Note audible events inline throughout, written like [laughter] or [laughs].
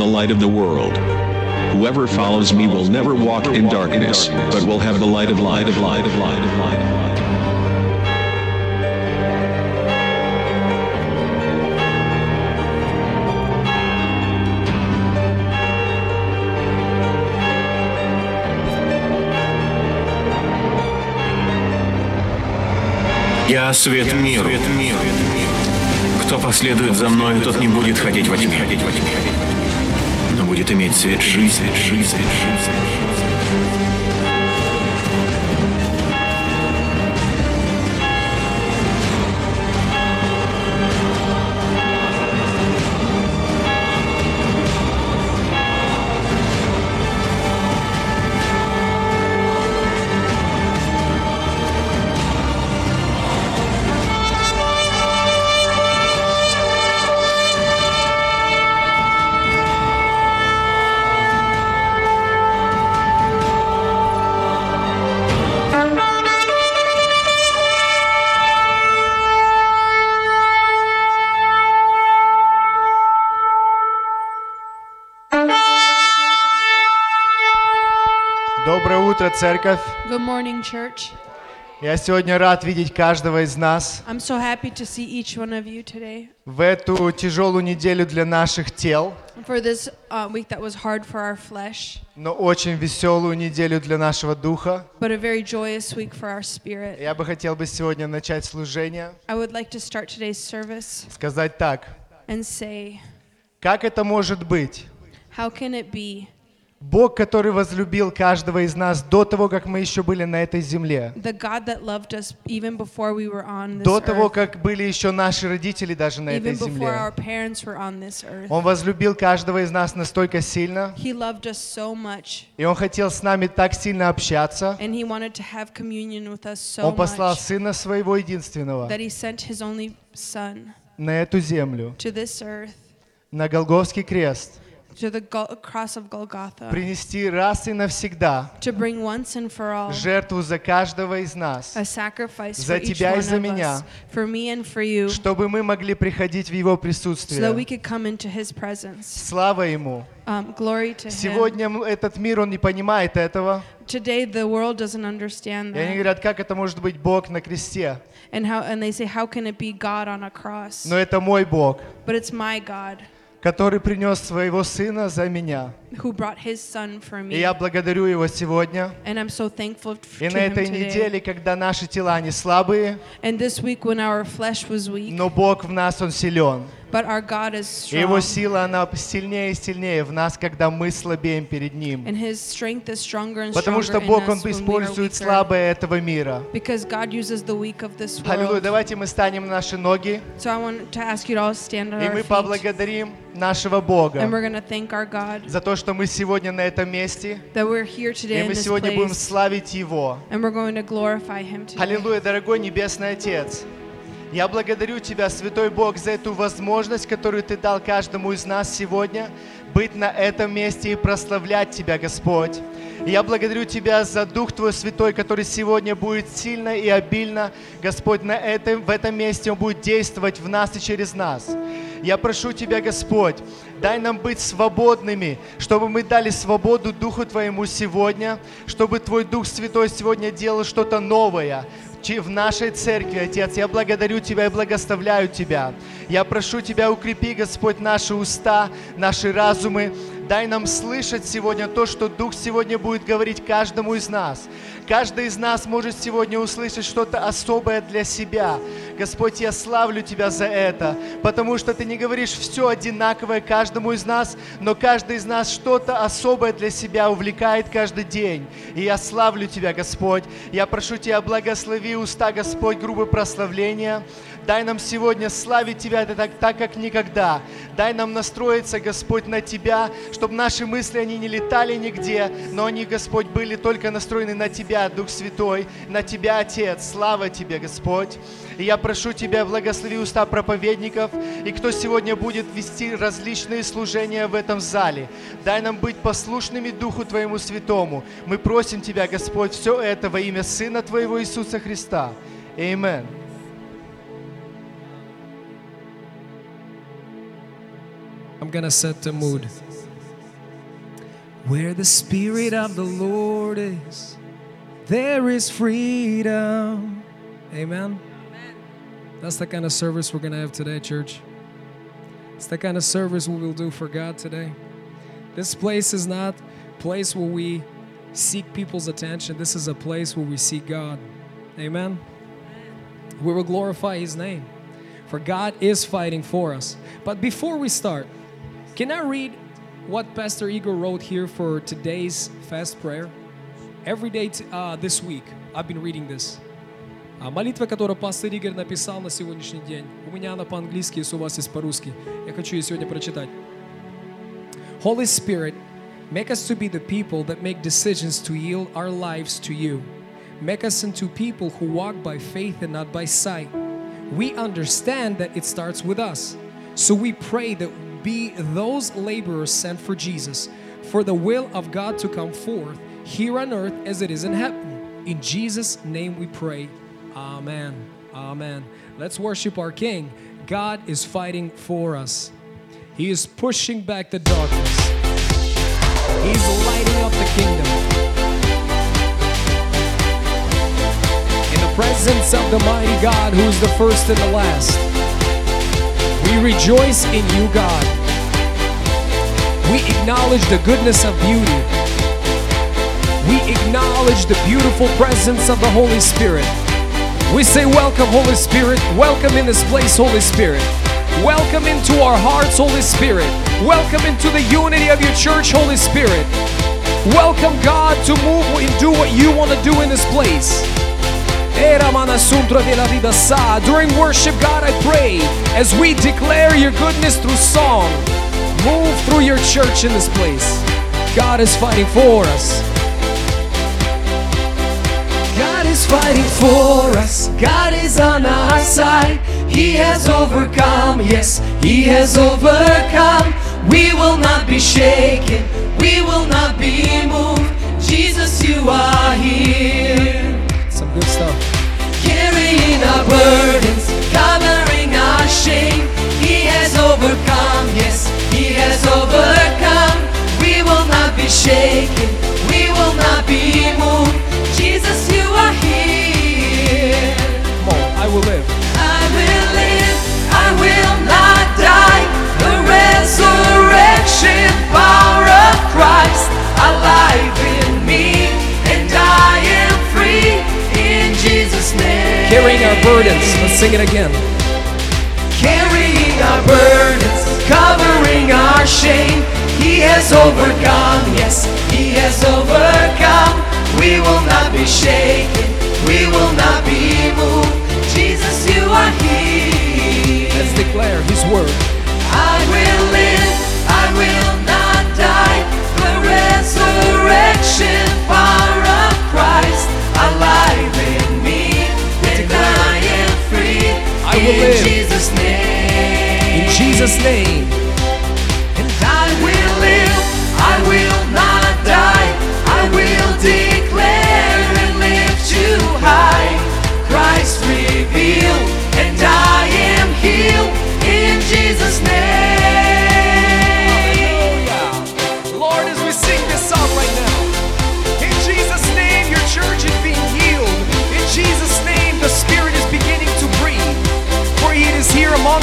the light of the world. Whoever follows me will never walk in darkness, but will have the light of light of light of light of light of light. Я свет миру. Кто последует за мною, тот не будет ходить во тьме, будет иметь свет жизни. жизни. Доброе утро, церковь. Good morning, church. Я сегодня рад видеть каждого из нас I'm so happy to see each one of you today в эту тяжелую неделю для наших тел, for this uh, week that was hard for our flesh, но очень веселую неделю для нашего духа. but a very joyous week for our spirit. Я бы хотел бы сегодня начать служение, I would like to start today's service сказать так. and say, Как это может быть? How can it be Бог, который возлюбил каждого из нас до того, как мы еще были на этой земле, the God that loved us even before we were on this до того, earth, как были еще наши родители даже на этой even before our земле, parents were on this earth? Он возлюбил каждого из нас настолько сильно, He loved us so much, и Он хотел с нами так сильно общаться, and He wanted to have communion with us so Он послал much Сына Своего Единственного that He sent His only Son на эту землю, to this earth, на Голговский крест, to the cross of Golgotha. принести раз и навсегда to bring once and for all жертву за каждого из нас, a sacrifice За for each тебя и one за of меня. us, for me and for you, чтобы мы могли приходить в Его so that we присутствие. could come into His presence. Слава Ему! Um, glory to Him. Сегодня м- этот мир, он не понимает этого. Today, the world doesn't understand И они that, говорят, как это может быть Бог на кресте? and how and they say, how can it be God on a cross? Но это мой Бог, But it's my God который принес своего Сына за меня. who brought His Son for И я благодарю Его сегодня. and I'm so thankful И на этой неделе, когда наши тела не слабые, And this week, when our flesh was weak, но Бог в нас, Он силен. But our God is И Его strong, сила, она сильнее и сильнее в нас, когда мы слабеем перед Ним. and His strength is stronger and Потому что Бог, Он использует слабое этого мира. Because God uses the weak of this Аллилуйя. Давайте мы станем на наши ноги, So I want to ask you to all stand on и мы поблагодарим нашего And Бога we're going to thank our God за то, что мы сегодня на этом месте, that we're here today и мы сегодня будем place. славить Его. And we're going to glorify Him today. Аллилуйя, дорогой Небесный Отец. Я благодарю Тебя, Святой Бог, за эту возможность, которую Ты дал каждому из нас сегодня, быть на этом месте и прославлять Тебя, Господь. Я благодарю Тебя за Дух Твой Святой, который сегодня будет сильно и обильно, Господь, на этом, в этом месте Он будет действовать в нас и через нас. Я прошу Тебя, Господь, дай нам быть свободными, чтобы мы дали свободу Духу Твоему сегодня, чтобы Твой Дух Святой сегодня делал что-то новое, в нашей церкви, Отец. Я благодарю Тебя и благословляю Тебя. Я прошу Тебя, укрепи, Господь, наши уста, наши разумы. Дай нам слышать сегодня то, что Дух сегодня будет говорить каждому из нас. Каждый из нас может сегодня услышать что-то особое для себя. Господь, я славлю Тебя за это, потому что Ты не говоришь все одинаковое каждому из нас, но каждый из нас что-то особое для себя увлекает каждый день. И я славлю Тебя, Господь. Я прошу Тебя, благослови уста, Господь, грубое прославление. Дай нам сегодня славить Тебя так, так, как никогда. Дай нам настроиться, Господь, на Тебя, чтобы наши мысли, они не летали нигде, но они, Господь, были только настроены на Тебя, Дух Святой, на Тебя, Отец. Слава Тебе, Господь. И я прошу Тебя, благослови уста проповедников, и кто сегодня будет вести различные служения в этом зале. Дай нам быть послушными Духу Твоему Святому. Мы просим Тебя, Господь, все это во имя Сына Твоего Иисуса Христа. Аминь. I'm gonna set the mood. Where the Spirit of the Lord is, there is freedom. Amen. That's the kind of service we're going to have today, church. It's the kind of service we will do for God today. This place is not a place where we seek people's attention. This is a place where we seek God. Amen. We will glorify His name. For God is fighting for us. But before we start, can I read what Pastor Igor wrote here for today's fast prayer? Every day t- uh, this week, I've been reading this. А молитва, которую пастор Игорь написал на сегодняшний день, у меня она по-английски, если у вас есть по-русски. Я хочу ее сегодня прочитать. Holy Spirit, make us to be the people that make decisions to yield our lives to you. Make us into people who walk by faith and not by sight. We understand that it starts with us. So we pray that be those laborers sent for Jesus, for the will of God to come forth here on earth as it is in heaven. In Jesus' name we pray. Amen. Amen. Let's worship our King. God is fighting for us. He is pushing back the darkness. He's lighting up the kingdom. In the presence of the mighty God, who is the first and the last, we rejoice in you, God. We acknowledge the goodness of beauty. We acknowledge the beautiful presence of the Holy Spirit. We say, Welcome, Holy Spirit. Welcome in this place, Holy Spirit. Welcome into our hearts, Holy Spirit. Welcome into the unity of your church, Holy Spirit. Welcome, God, to move and do what you want to do in this place. During worship, God, I pray as we declare your goodness through song, move through your church in this place. God is fighting for us. Is fighting for us. God is on our side. He has overcome. Yes, He has overcome. We will not be shaken. We will not be moved. Jesus, you are here. Some good stuff. Carrying our burdens, covering our shame. He has overcome. Yes, He has overcome. We will not be shaken. We will not be moved. Jesus, Carrying our burdens. Let's sing it again. Carrying our burdens, covering our shame. He has overcome, yes, He has overcome. We will not be shaken, we will not be moved. Jesus, you are here. Declare His word. I will live, I will not die. The resurrection power of Christ alive in me, and I am free. I will in live. Jesus' name. In Jesus' name.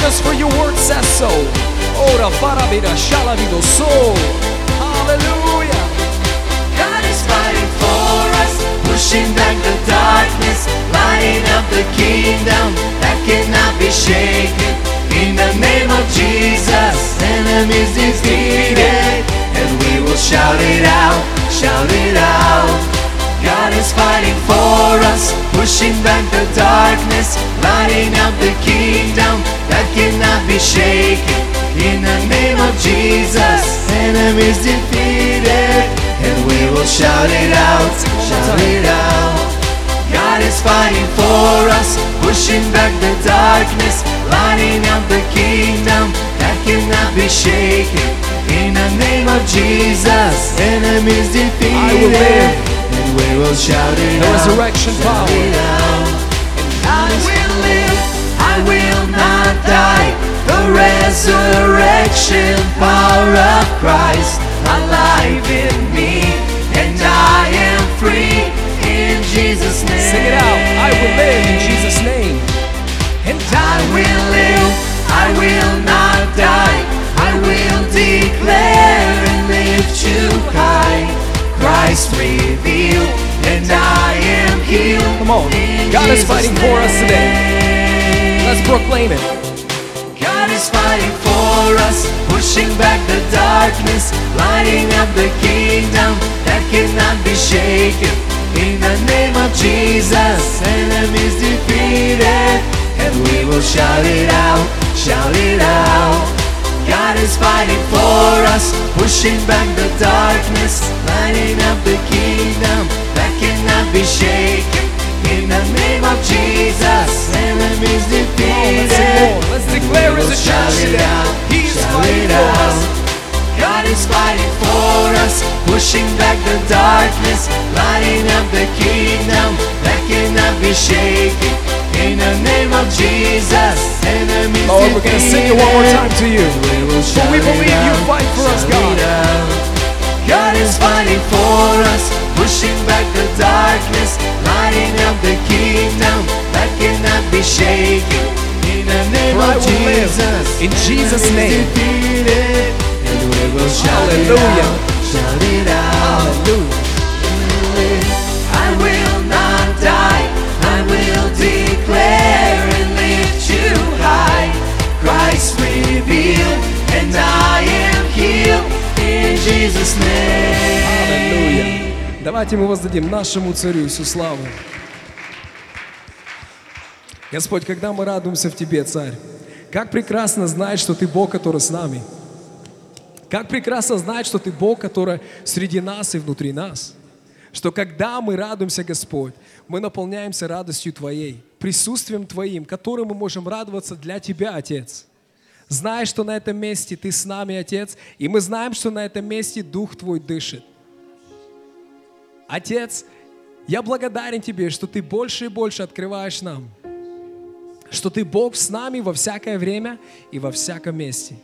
Here among us, for your word says so. Ora parabira shalavido so. Hallelujah. God is fighting for us, pushing back the darkness, lighting up the kingdom that cannot be shaken. In the name of Jesus, enemies defeated, and we will shout it out, shout it out. God is fighting for us, pushing back the darkness, lighting up the kingdom that cannot be shaken. In the name of Jesus, enemies defeated, and we will shout it out, shout it out. God is fighting for us, pushing back the darkness, lighting up the kingdom that cannot be shaken. In the name of Jesus, enemies defeated, I will live. And we will shout it The out. resurrection shout power. I will live, I will not die. The resurrection power of Christ alive in me, and I am free in Jesus' name. Sing it out. I will live in Jesus' name. And I will live, I will not die. I will declare and lift you high. Christ revealed, and I am healed. Come on. God is fighting for us today. Let's proclaim it. God is fighting for us, pushing back the darkness, lighting up the kingdom that cannot be shaken. In the name of Jesus, enemies defeated, and we will shout it out, shout it out. God is fighting for us, pushing back the darkness, lighting up the kingdom that cannot be shaken. In the name of Jesus, enemies defeated. Let's sing more. Let's declare as a Shout it out, He is shout fighting for us. Is fighting for us, pushing back the darkness, lighting up the kingdom that cannot be shaken. In the name of Jesus, enemies Lord, we're gonna sing it one more time to you. We will For we believe you fight for us, God. God is fighting for us, pushing back the darkness, lighting up the kingdom that cannot be shaken. In the name For of will live in Jesus' name. We will shout Hallelujah. it out, shout it out. Аллилуйя. Давайте мы воздадим нашему Царю Иисусу славу. Господь, когда мы радуемся в Тебе, Царь, как прекрасно знать, что Ты Бог, который с нами. Как прекрасно знать, что Ты Бог, который среди нас и внутри нас. Что когда мы радуемся, Господь, мы наполняемся радостью Твоей, присутствием Твоим, которым мы можем радоваться для Тебя, Отец. Зная, что на этом месте Ты с нами, Отец, и мы знаем, что на этом месте Дух Твой дышит. Отец, я благодарен Тебе, что Ты больше и больше открываешь нам, что Ты Бог с нами во всякое время и во всяком месте.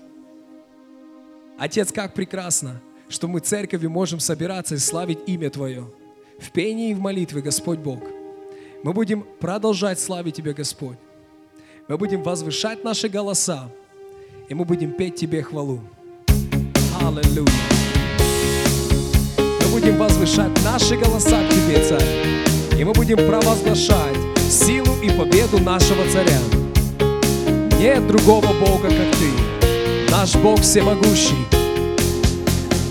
Отец, как прекрасно, что мы церковью можем собираться и славить имя Твое в пении и в молитве, Господь Бог. Мы будем продолжать славить Тебя, Господь. Мы будем возвышать наши голоса, и мы будем петь Тебе хвалу. Аллилуйя. Мы будем возвышать наши голоса к Тебе, Царь. И мы будем провозглашать силу и победу нашего Царя. Нет другого Бога, как Ты. Наш Бог всемогущий.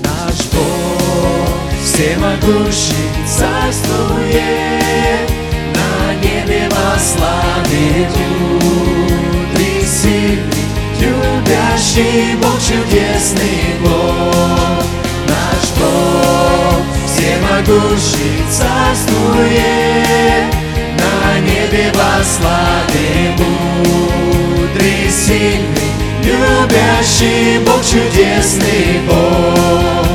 Наш Бог всемогущий царствует, на небе во славе мудрый, сильный, любящий Бог, чудесный Бог. Наш Бог всемогущий царствует, на небе во славе мудрый, сильный, любящий Бог, чудесный Бог.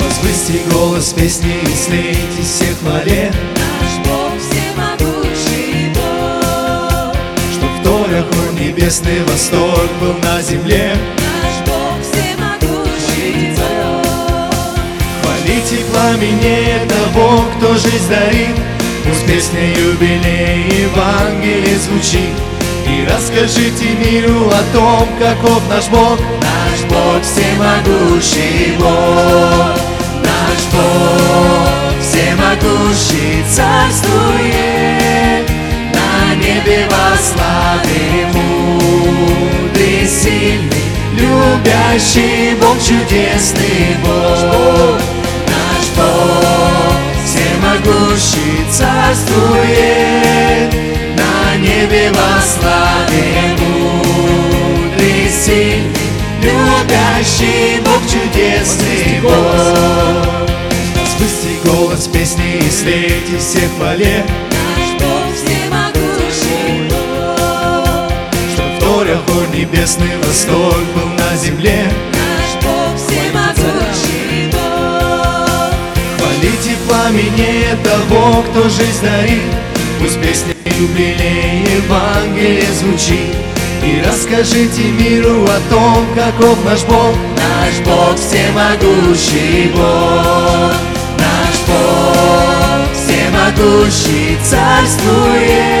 Возвысьте голос песни и слейте все хвале, Наш Бог всемогущий Бог, что в торах хор небесный восторг был на земле. наш Бог всемогущий Бог. Хвалите пламени того, кто жизнь дарит, Пусть песня юбилей Евангелие звучит. И расскажите миру о том, каков наш Бог. Наш Бог всемогущий Бог. Наш Бог всемогущий царствует. На небе во славе мудрый, сильный, любящий Бог, чудесный Бог. Наш Бог всемогущий царствует. На небе во славе мудрый, сильный, любящий Бог, чудесный Бог. Возвысьте голос песни и слейте все хвале, Наш Бог всемогущий Бог, что в торях хор небесный восторг был на земле. наш Бог всемогущий Бог. Хвалите пламени того, кто жизнь дарит, Пусть песня юбилей Евангелие звучит. И расскажите миру о том, каков наш Бог. Наш Бог всемогущий Бог. Наш Бог всемогущий царствует.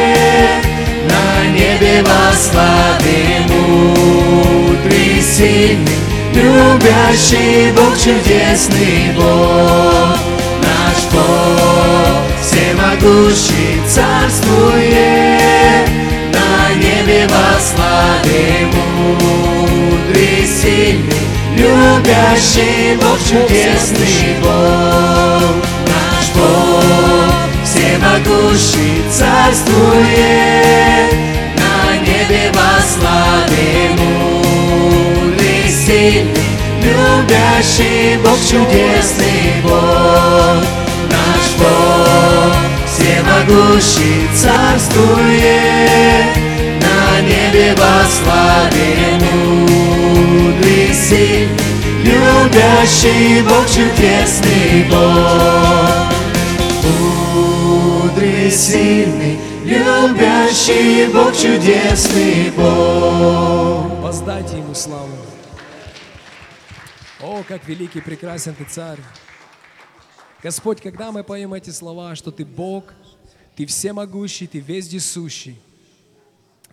На небе во славе мудрый, сильный, любящий Бог, чудесный Бог. Наш Бог всемогущий царствует. На небе во славе мудрый, сильный, любящий Бог, чудесный Бог. Наш Бог всемогущий царствует. На небе во славе мудрый, сильный, любящий Бог, чудесный Бог. Наш Бог всемогущий царствует. На небе во славе мудрый, сильный, любящий Бог, чудесный Бог. Мудрый, сильный, любящий Бог, чудесный Бог. Воздайте Ему славу. О, как великий, прекрасен Ты Царь. Господь, когда мы поем эти слова, что Ты Бог, Ты всемогущий, Ты вездесущий,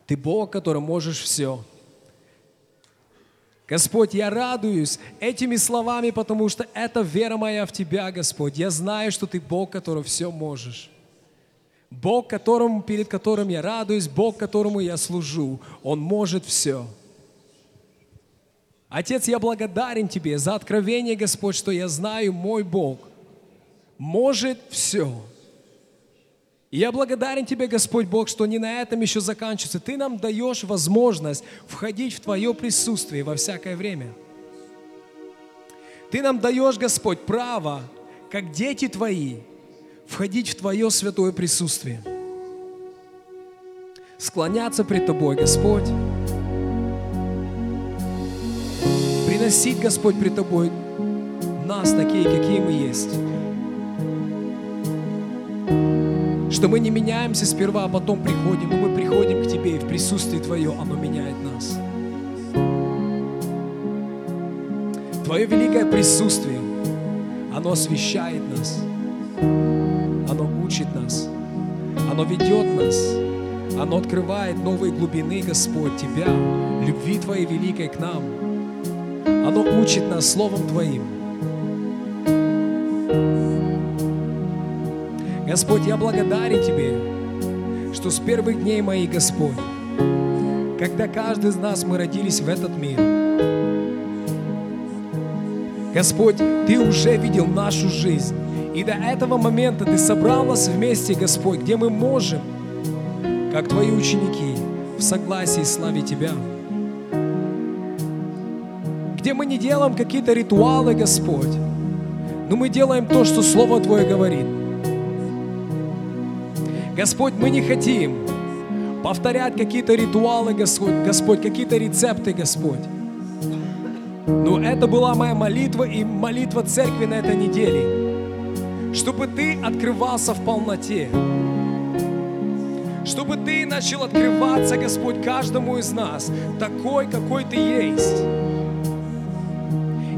Ты Бог, который можешь все. Господь, я радуюсь этими словами, потому что это вера моя в Тебя, Господь. Я знаю, что Ты Бог, который все можешь. Бог, которому, перед которым я радуюсь, Бог, которому я служу, Он может все. Отец, я благодарен Тебе за откровение, Господь, что я знаю, мой Бог может все. И я благодарен Тебе, Господь Бог, что не на этом еще заканчивается. Ты нам даешь возможность входить в Твое присутствие во всякое время. Ты нам даешь, Господь, право, как дети Твои, входить в Твое святое присутствие. Склоняться пред Тобой, Господь. Приносить, Господь, пред Тобой нас такие, какие мы есть. Что мы не меняемся сперва, а потом приходим, но мы приходим к Тебе, и в присутствии Твое оно меняет нас. Твое великое присутствие, оно освещает нас, оно учит нас, оно ведет нас, оно открывает новые глубины, Господь, Тебя, любви Твоей великой к нам. Оно учит нас Словом Твоим. Господь, я благодарен Тебе, что с первых дней моих, Господь, когда каждый из нас мы родились в этот мир, Господь, Ты уже видел нашу жизнь. И до этого момента Ты собрал нас вместе, Господь, где мы можем, как Твои ученики, в согласии славить Тебя. Где мы не делаем какие-то ритуалы, Господь, но мы делаем то, что Слово Твое говорит. Господь, мы не хотим повторять какие-то ритуалы, Господь, Господь, какие-то рецепты, Господь. Но это была моя молитва и молитва церкви на этой неделе, чтобы Ты открывался в полноте, чтобы Ты начал открываться, Господь, каждому из нас, такой, какой Ты есть.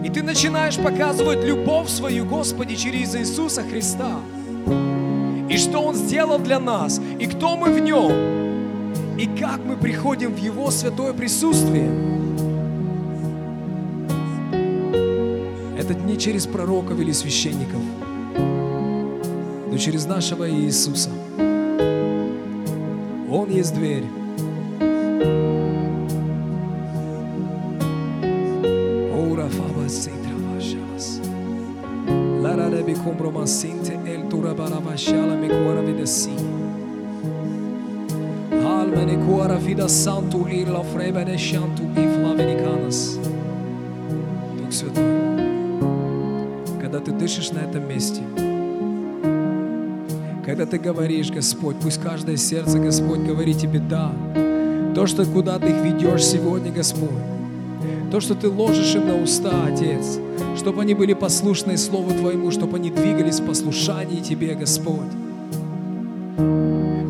И Ты начинаешь показывать любовь свою, Господи, через Иисуса Христа. И что Он сделал для нас, и кто мы в Нем, и как мы приходим в Его святое присутствие. Это не через пророков или священников, но через нашего Иисуса. Он есть дверь. Baravashala me cuora videsi. Alma ne cuora vida santo ir la freba de shantu и флавенikanas. Дух Святой, когда ты дышишь на этом месте, когда ты говоришь, Господь, пусть каждое сердце, Господь, говорит тебе «да». То, что куда ты их ведешь сегодня, Господь. То, что ты ложишь им на уста, Отец. Чтобы они были послушны Слову Твоему, чтобы они двигались в послушании Тебе, Господь.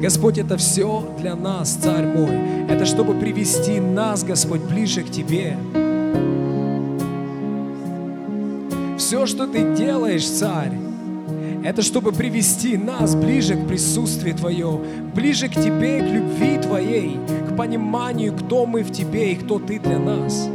Господь, это все для нас, Царь мой. Это чтобы привести нас, Господь, ближе к Тебе. Все, что Ты делаешь, Царь, это чтобы привести нас ближе к присутствию Твое, ближе к Тебе, к любви Твоей, к пониманию, кто мы в Тебе и кто Ты для нас.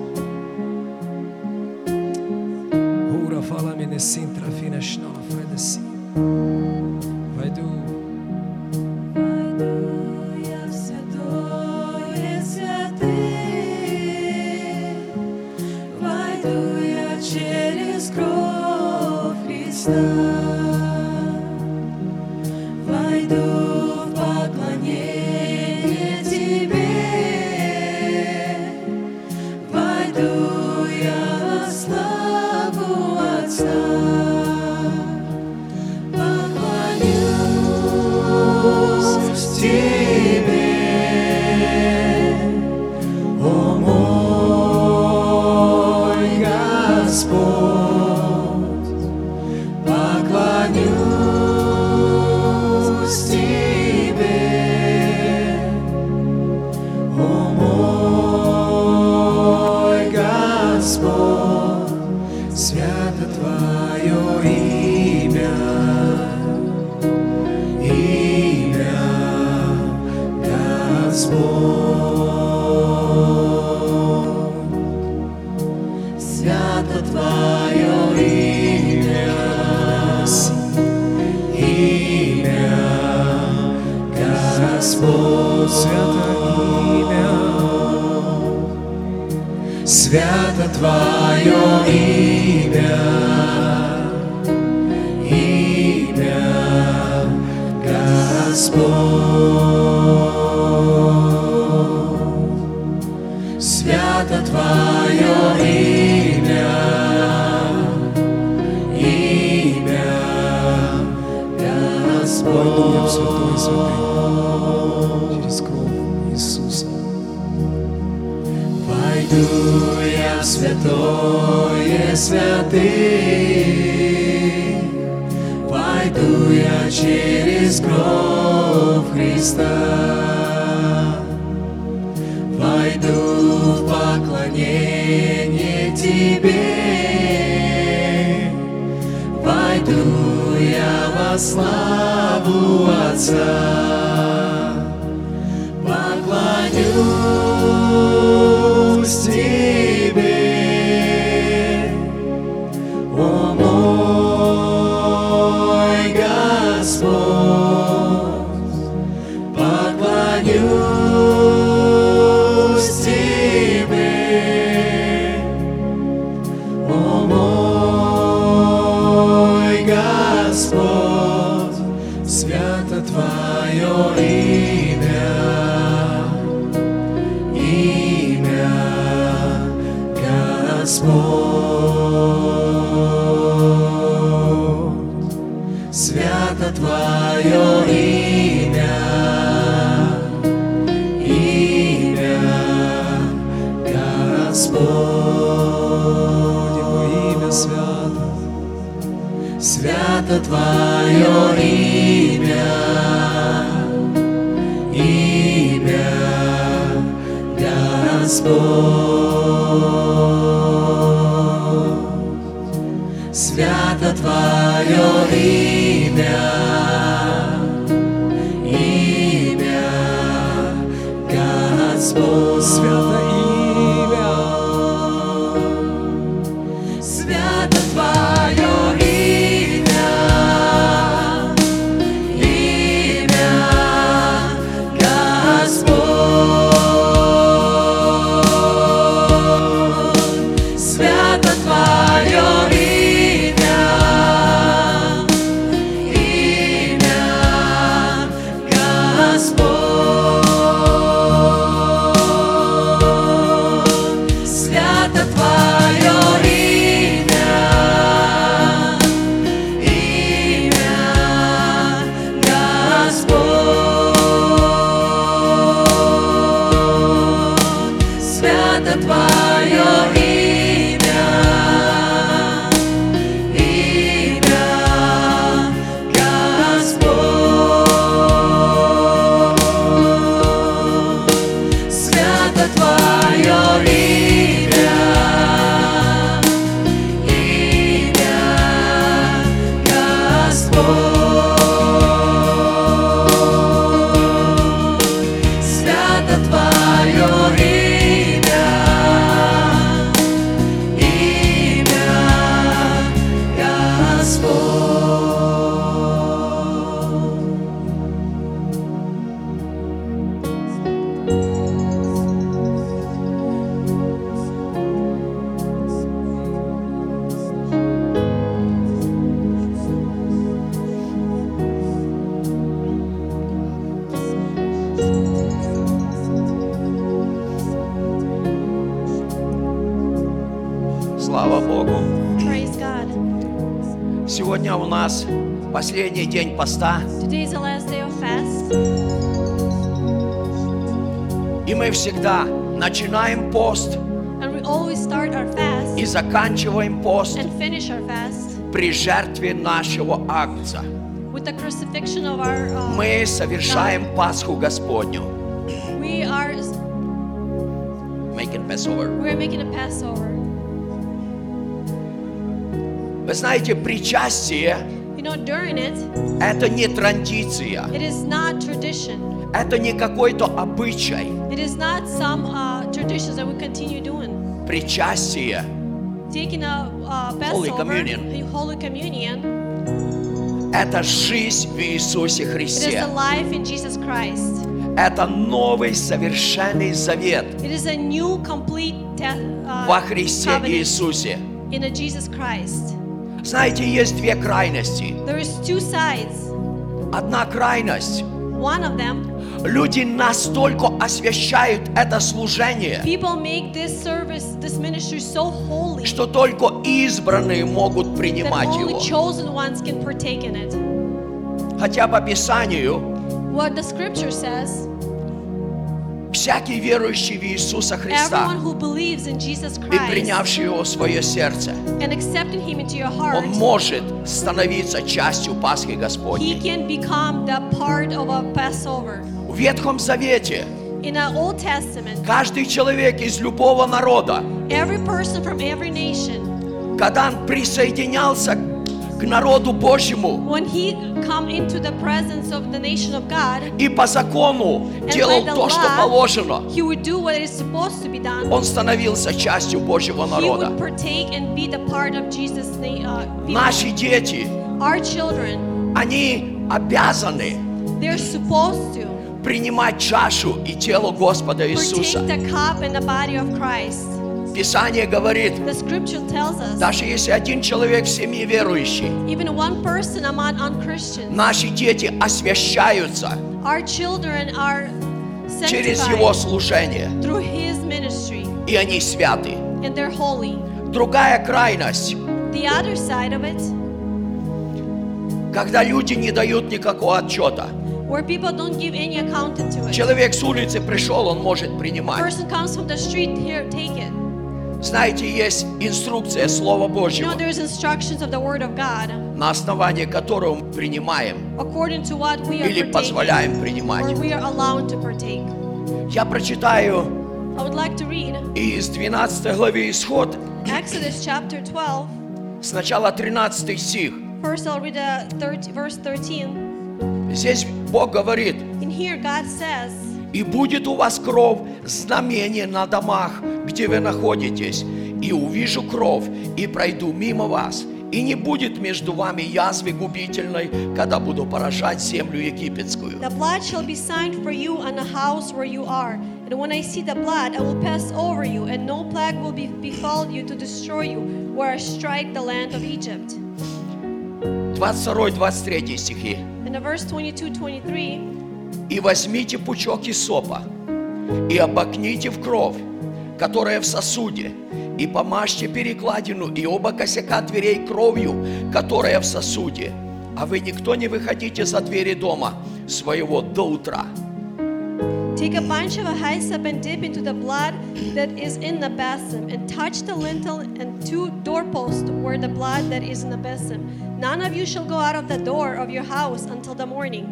Всегда начинаем пост и заканчиваем пост при жертве нашего. Uh, Мы совершаем Пасху Господню. Вы знаете, причастие You know, during it, – это не традиция, it is not tradition. это не какой-то обычай. It is not some uh, traditions that we continue doing. Причастие Taking a uh, Holy Passover, Communion. a Holy Communion, – это жизнь в Иисусе it is Христе. a life in Jesus Christ. Это новый совершенный завет It is a new, complete death, uh, во Христе covenant Иисусе. in a Jesus Christ. Знаете, есть две крайности. There is two sides. Одна крайность One of them, Люди настолько освящают это служение, this service, this so holy что только избранные могут принимать его. chosen ones can partake in it. Хотя по Писанию What the scripture says, всякий верующий в Иисуса Христа Jesus и Christ принявший его в свое сердце, and accepted him into your heart, он может становиться частью Пасхи Господней. Ветхом Завете In the Old Testament, каждый человек из любого народа, every person from every nation, когда он присоединялся к народу Божьему when he come into the presence of the nation of God, и по закону делал то, что law, положено, he would do what is supposed to be done. он становился частью Божьего He народа. would partake and be the part of Jesus' uh, people. Наши дети, Our children, они обязаны they're supposed to принимать чашу и тело Господа Иисуса. Писание говорит, us, даже если один человек в семье верующий, наши дети освящаются через его служение, и они святы. Другая крайность, когда люди не дают никакого отчета. where people don't give any account to it. Человек с улицы пришел, он может принимать. Person comes from the street, here, take it. Знаете, есть инструкция Слова You know, Божьего, there's instructions of the Word of God, на основании которого мы принимаем according to what we are или partaking, позволяем or принимать. we are allowed to partake. Я прочитаю I would like to read из 12 главы Исход, Exodus chapter 12. сначала 13 стих. First, I'll read the thir- verse 13. Здесь Бог говорит, says, «И будет у вас кровь, знамение на домах, где вы находитесь, и увижу кровь, и пройду мимо вас, и не будет между вами язвы губительной, когда буду поражать землю египетскую». The blood shall be signed for you on the house where you are. And when I see the blood, I will pass over you, and no plague will be befall you to destroy you, where I strike the land of Egypt. 22-23 стихи. And the verse 22 23. «И возьмите пучок исопа, и обокните в кровь, которая в сосуде, и помажьте перекладину и оба косяка дверей кровью, которая в сосуде. А вы никто не выходите за двери дома своего до утра». Take a bunch of hyssop and dip into the blood that is in the basin, and touch the lintel and two doorposts where the blood that is in the basin. None of you shall go out of the door of your house until the morning.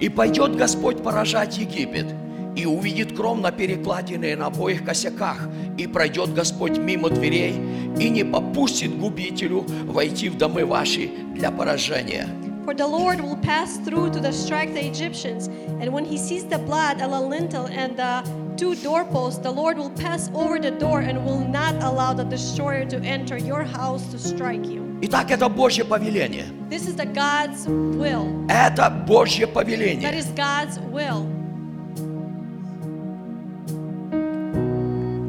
И пойдет Господь поражать Египет, и увидит кровь на перекладине и на обоих косяках, и пройдет Господь мимо дверей, и не попустит губителю войти в домы ваши для поражения. For the Lord will pass through to the strike the Egyptians, and when he sees the blood on the lintel and the two doorposts, the Lord will pass over the door and will not allow the destroyer to enter your house to strike you. Итак, это Божье повеление. This is the God's will. Это Божье That повеление. is God's will.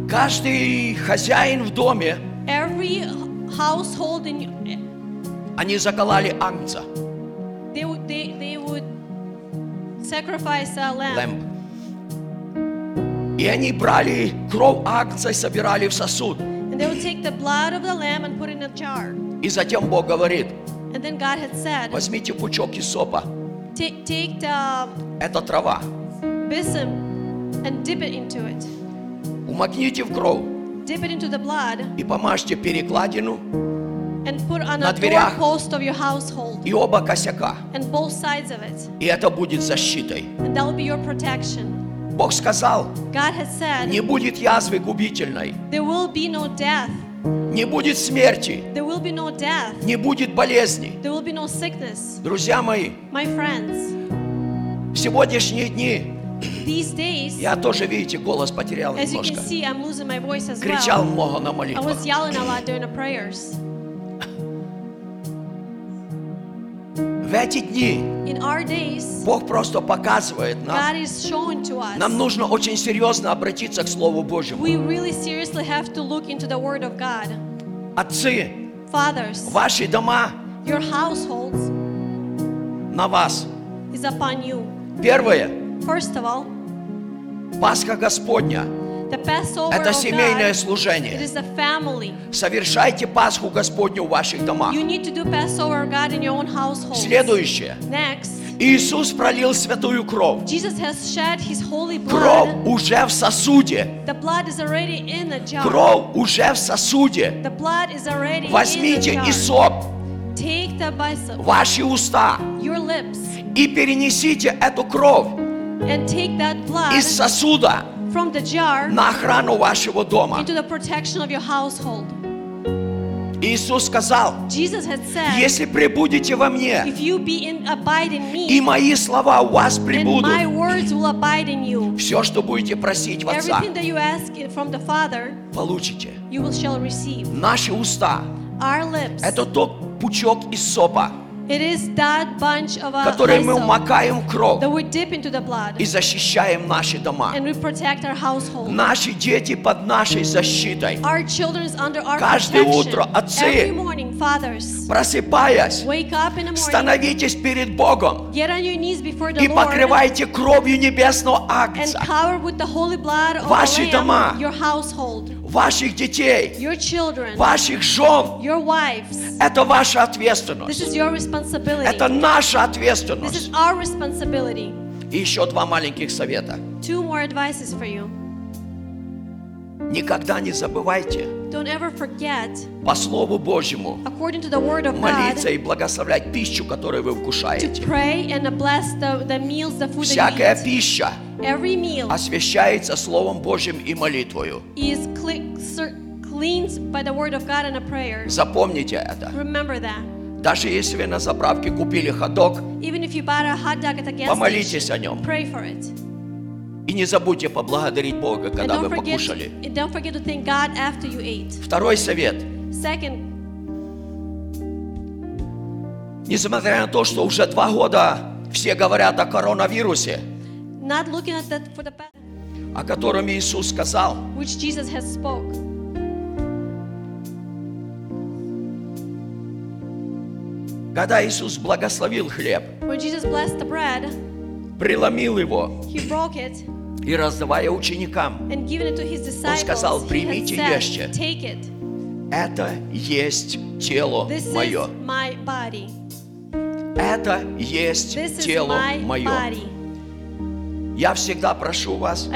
Каждый хозяин в доме, Every household in они заколали агнца, They would they, they would sacrifice a lamb. лэмб. И они брали кровь агнца и собирали в сосуд. And And they will take the blood of the lamb and put it in a jar. И затем Бог говорит, And then God had said, возьмите пучок исопа, take, take the это трава, besom and dip it into it. умокните в кровь Dip it into the blood и помажьте перекладину and put on На a дверях. doorpost of your household и оба косяка. and both sides of it. И это будет защитой. And that will be your protection. Бог сказал, God has said, не будет язвы губительной, there will be no death. не будет смерти, There will be no death. не будет болезни. There will be no sickness. Друзья мои, My friends, в сегодняшние дни these days, я тоже, видите, голос потерял as you can немножко. see, I'm losing my voice as Кричал well. много на I молитвах. was yelling a lot during the prayers. В эти дни In our days, Бог просто показывает нам, нам нужно очень серьезно обратиться к Слову Божьему. Отцы, ваши дома your households на вас. is upon you. Первое, First of all, Пасха Господня. Это семейное служение. Совершайте Пасху Господню в ваших домах. Следующее. Иисус пролил святую кровь. Кровь уже в сосуде. Кровь уже в сосуде. Возьмите исоп, ваши уста и перенесите эту кровь из сосуда from the jar на охрану вашего дома. into the protection of your household. Иисус сказал, Jesus had said, если пребудете во мне, If you be in abide in и me, мои слова у вас and пребудут, my words will abide in you, все, что будете просить в Отца, everything that you ask from the Father, получите. you will shall receive. Наши уста Our lips, – это тот пучок из сопа, it is that bunch of a который мы hyssop макаем в кровь that we dip into the blood, и защищаем наши дома. and we protect our household. Наши дети под нашей защитой. Our children is under our Каждое protection. утро, отцы, Every morning, fathers, Просыпаясь, wake up in the morning, становитесь перед Богом get on your knees before the и Lord, покрывайте кровью небесного and агнца cover with the holy blood of Ваши the дома. Lamb, your household, ваших детей, your children, ваших жен. your wives. Это ваша This ответственность. is your responsibility. Это наша This ответственность. is our responsibility. И еще два маленьких совета. Two more advices for you. Никогда не забывайте Don't ever forget, по Слову Божьему according to the word of молиться God, и благословлять пищу, которую вы to вкушаете. pray and bless the, the meals, the food Всякая that you пища eat. Every meal освящается Словом Божьим и молитвою. is cle- cer- cleansed by the word of God and a prayer. Запомните это. Remember that. Даже если вы на заправке купили gas помолитесь о нем. pray for it. И не забудьте поблагодарить Бога, когда вы forget, покушали. Второй совет. Second, Несмотря на то, что уже два года все говорят о коронавирусе, not looking at that for the past, о котором Иисус сказал, which Jesus has spoke. когда Иисус благословил хлеб, When Jesus blessed the bread, преломил его и раздавая ученикам, disciples. сказал, «Примите, ешьте». Это есть тело мое. Это есть тело мое. Я всегда прошу вас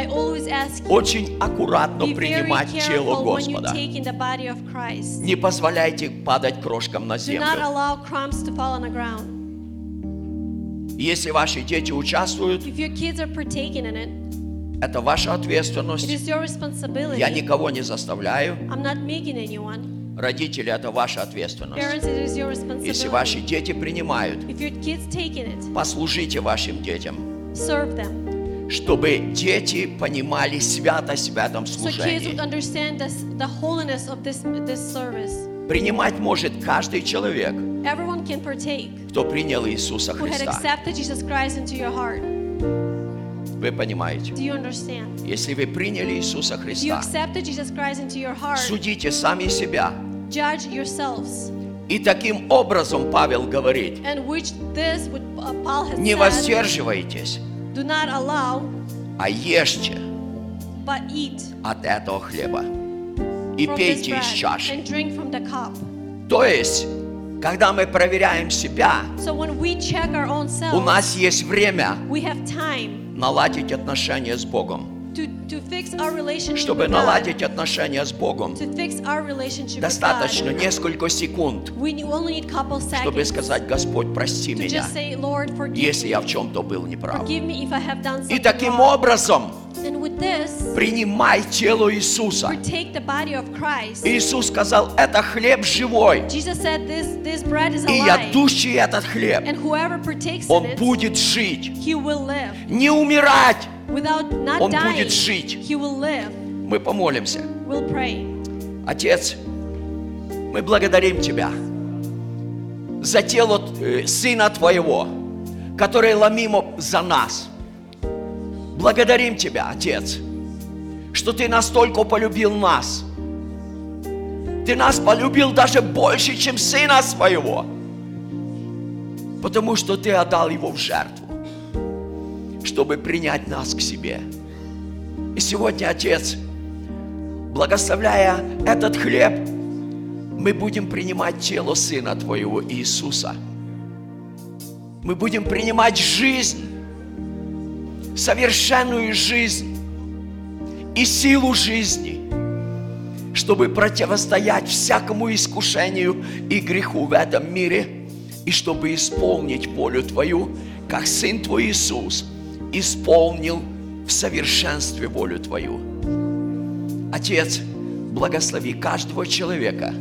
очень аккуратно принимать тело Господа. Не позволяйте падать крошкам на землю. Если ваши дети участвуют, If your kids are partaking in it, это ваша ответственность. Я никого не заставляю. Родители, это ваша ответственность. Parents, Если ваши дети принимают, If your kids taking it, послужите вашим детям, serve them. чтобы дети понимали святость в этом служении. this, this. Принимать может каждый человек, Everyone can partake кто принял Иисуса who had Христа. accepted Jesus Christ into your heart. Вы понимаете? Do you understand? Если вы приняли Иисуса If you Христа, accepted Jesus Christ into your heart, судите сами себя. judge yourselves. И таким образом Павел говорит, And which this, what uh, Paul has не said, воздерживайтесь, do not allow, а ешьте but eat от этого хлеба. и from this пейте из bread чаши. and drink from the cup. То есть, когда мы проверяем себя, So when we check our own у selves, нас есть время наладить отношения с Богом. Чтобы наладить отношения с Богом, достаточно несколько секунд, чтобы сказать, Господь, прости меня, если я в чем-то был неправ. И таким образом принимай тело Иисуса. Иисус сказал, это хлеб живой. И ядущий этот хлеб, он будет жить. Не умирать. Without not Он dying, будет жить. he will live. Мы помолимся. We'll pray. Отец, мы благодарим Тебя за тело э, Сына Твоего, который ломимо за нас. Благодарим Тебя, Отец, что Ты настолько полюбил нас. Ты нас полюбил даже больше, чем Сына Своего, потому что Ты отдал Его в жертву, чтобы принять нас к себе. И сегодня, Отец, благословляя этот хлеб, мы будем принимать тело Сына Твоего Иисуса. Мы будем принимать жизнь, совершенную жизнь и силу жизни, чтобы противостоять всякому искушению и греху в этом мире, и чтобы исполнить волю Твою, как Сын Твой Иисус исполнил в совершенстве волю Твою. Отец, благослови каждого человека,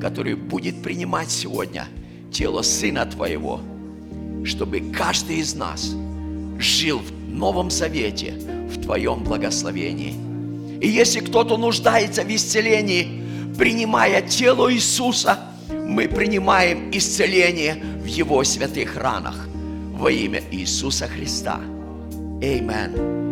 который будет принимать сегодня тело Сына Твоего, чтобы каждый из нас жил в Новом Завете, в Твоем благословении. И если кто-то нуждается в исцелении, принимая тело Иисуса, мы принимаем исцеление в Его святых ранах во имя Иисуса Христа. Amen.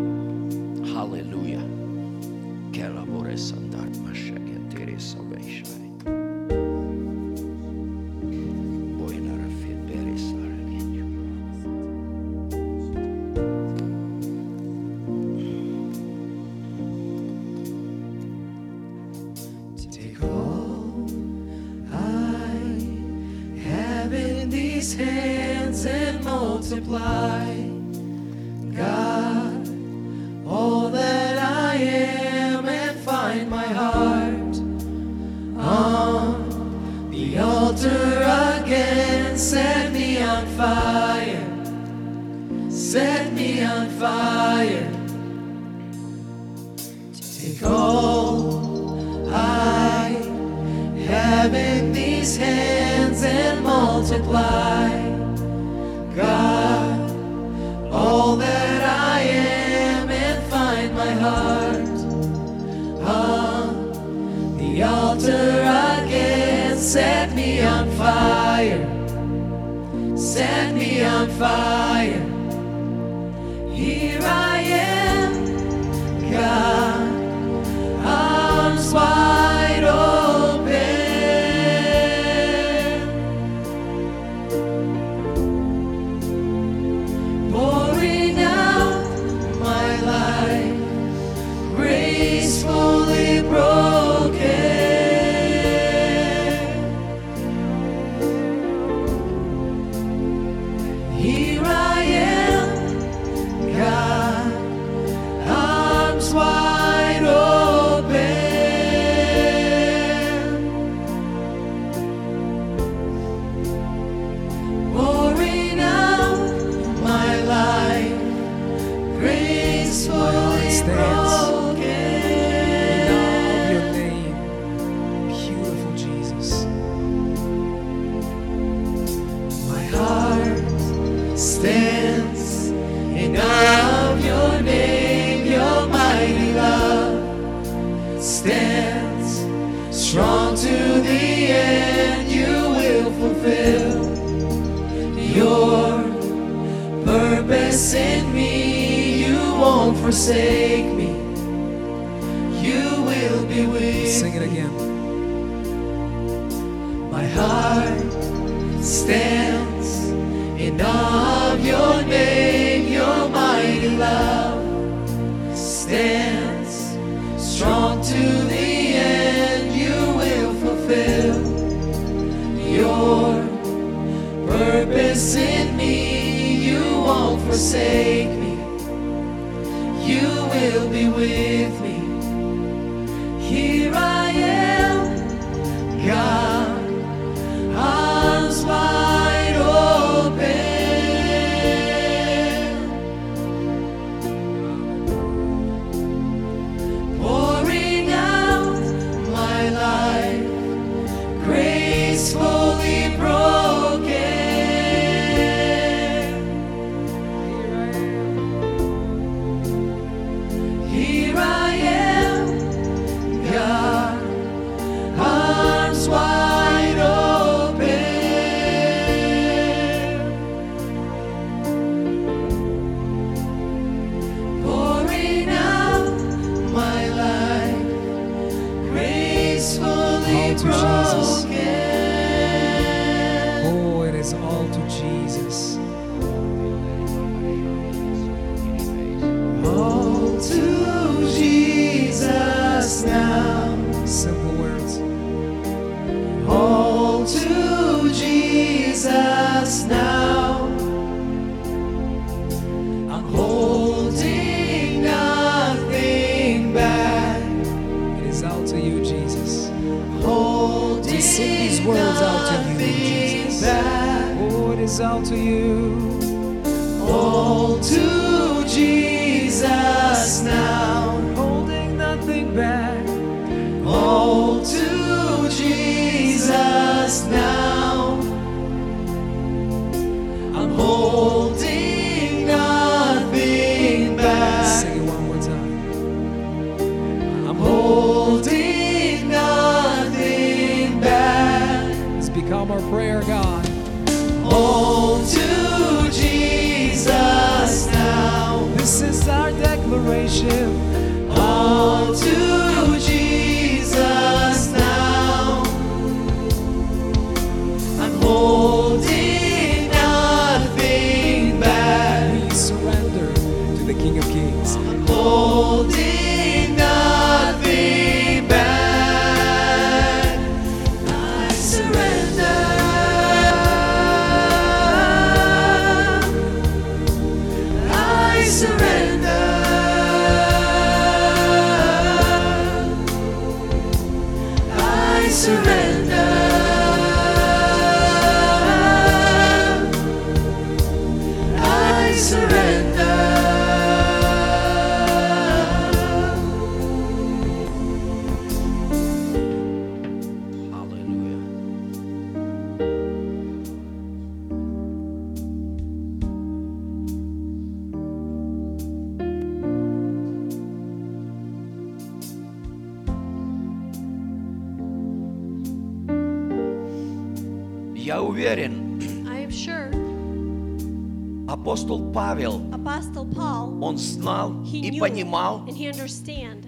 Он знал и понимал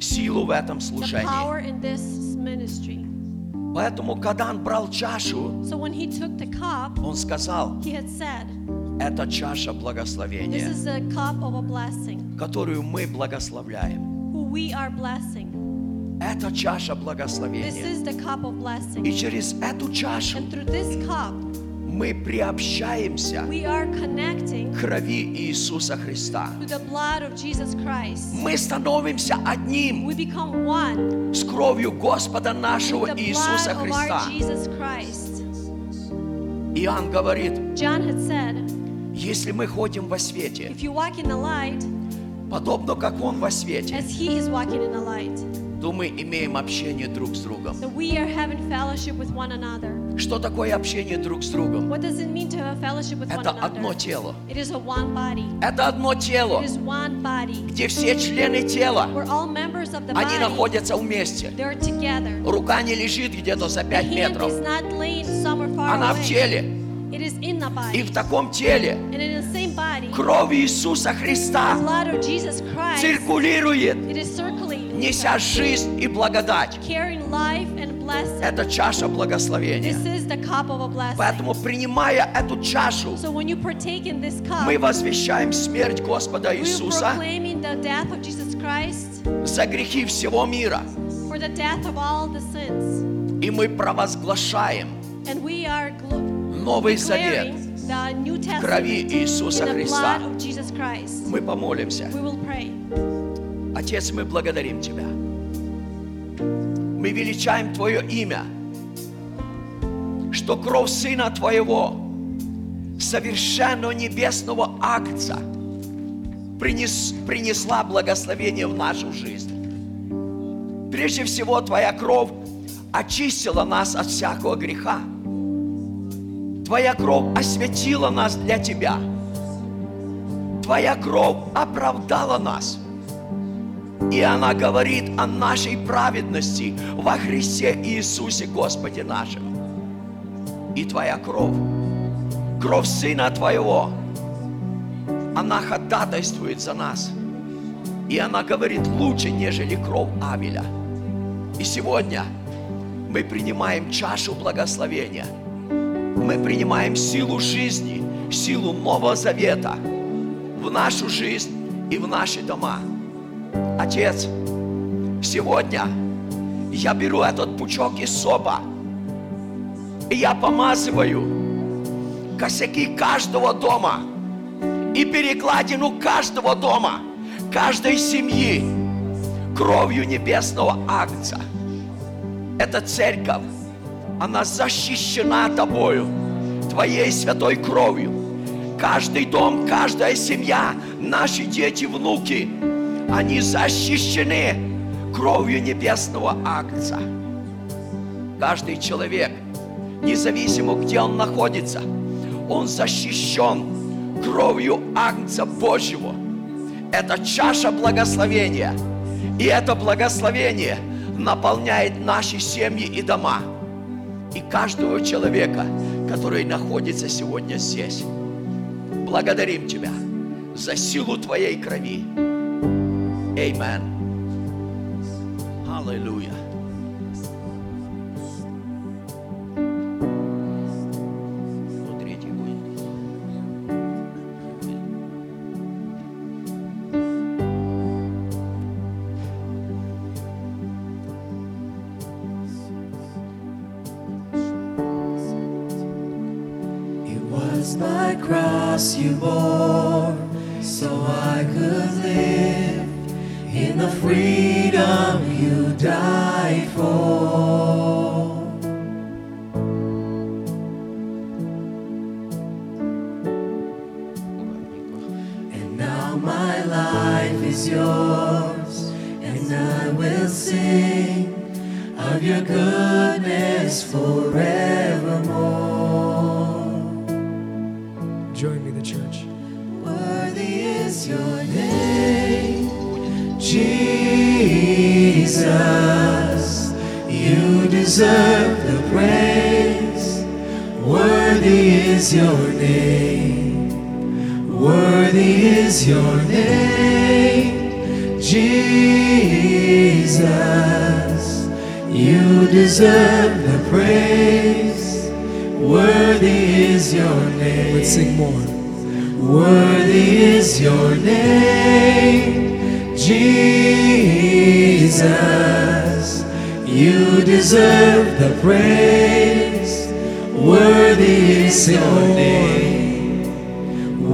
силу в этом служении. Поэтому, когда он брал чашу, он сказал, это чаша благословения, которую мы благословляем. Это чаша благословения. И через эту чашу мы приобщаемся к крови Иисуса Христа. Мы становимся одним с кровью Господа нашего Иисуса Христа. Иоанн говорит, если мы ходим во свете, подобно как Он во свете, то мы имеем общение друг с другом. that we are having fellowship with one another. Что такое общение друг с другом? What does it mean to have fellowship with one Это одно another? тело. It is a one body. Это одно тело, It is one body. где все члены тела, We're all members of the они body. находятся вместе. Together. Рука не лежит где-то за The 5 hand метров. is not laying somewhere far Она в away. теле. И в таком теле кровь Иисуса Христа циркулирует, неся жизнь и благодать. Это чаша благословения. Поэтому, принимая эту чашу, мы возвещаем смерть Господа Иисуса за грехи всего мира. И мы провозглашаем Новый Завет New крови Иисуса Христа. Мы помолимся. Отец, мы благодарим Тебя. Мы величаем Твое имя, что кровь Сына Твоего, совершенно небесного акция, принес, принесла благословение в нашу жизнь. Прежде всего, Твоя кровь очистила нас от всякого греха. Твоя кровь осветила нас для Тебя. Твоя кровь оправдала нас. И она говорит о нашей праведности во Христе Иисусе Господе нашем. И Твоя кровь, кровь Сына Твоего, она ходатайствует за нас. И она говорит лучше, нежели кровь Авеля. И сегодня мы принимаем чашу благословения. Мы принимаем силу жизни, силу Нового Завета в нашу жизнь и в наши дома. Отец, сегодня я беру этот пучок из сопа, и я помазываю косяки каждого дома и перекладину каждого дома, каждой семьи кровью небесного акция. Эта церковь, она защищена тобою, твоей святой кровью. Каждый дом, каждая семья, наши дети, внуки, они защищены кровью небесного акция. Каждый человек, независимо где он находится, он защищен кровью Агнца Божьего. Это чаша благословения. И это благословение наполняет наши семьи и дома. И каждого человека, который находится сегодня здесь. Благодарим Тебя за силу Твоей крови. Amen. Аллилуйя. Is your name. Let's sing more. Worthy is your name, Jesus. You deserve the praise. Worthy is your name.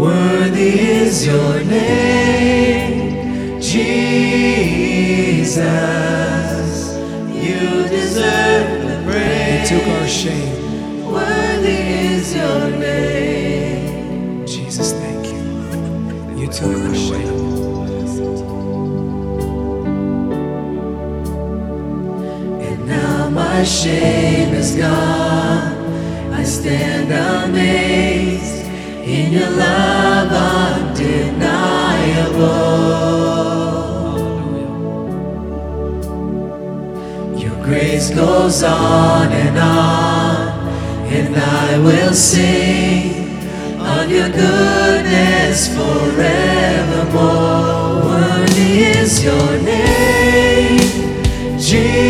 Worthy is your name, Jesus. You deserve the You praise. took our shame. And now my shame is gone. I stand amazed in your love undeniable. Your grace goes on and on, and I will sing of your goodness forevermore. Worthy is your name, Jesus.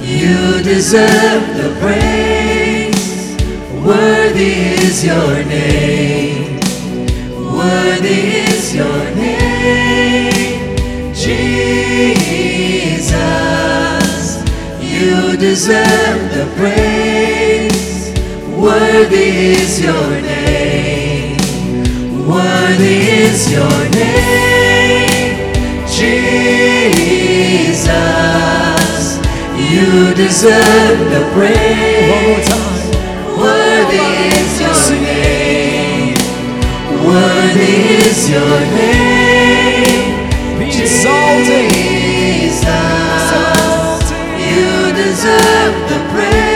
You deserve the praise. Worthy is your name. Worthy is your name, Jesus. You deserve the praise. Worthy is your name. Worthy is your name, Jesus. You deserve the praise. One more time. Worthy is your name. Worthy is your name. Be exalted. Jesus. You deserve the praise.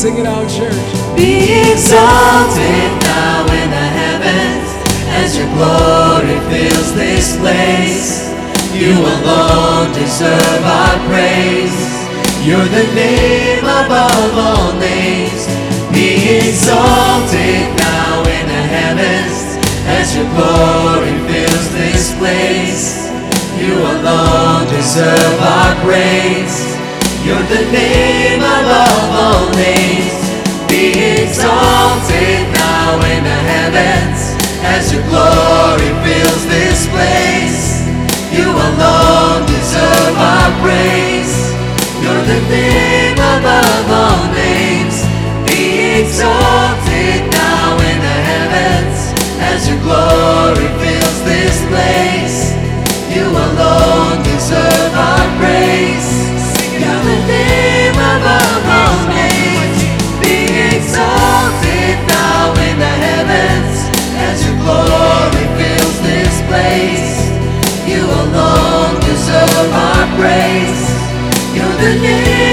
Sing it out, church. Be exalted now in the heavens as your glory fills this place. You alone deserve our praise. You're the name above all names. Be exalted now in the heavens as your glory fills this place. You alone deserve our praise. You're the name above all names. Be exalted now in the heavens as your glory fills this place. You alone deserve our praise. You're the name above all names. Be exalted now in the heavens as your glory fills this place. You alone deserve our praise. Praise. You're the name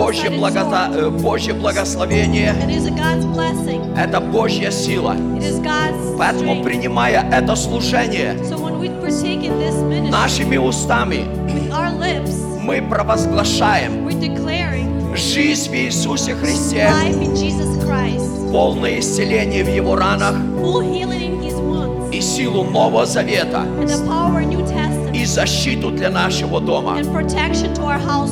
Божье, sword. э, Божье благословение, это Божья сила. Поэтому, принимая это служение ministry нашими устами, lips, мы провозглашаем жизнь в Иисусе Христе, полное исцеление в Его ранах и силу Нового Завета, защиту для нашего дома.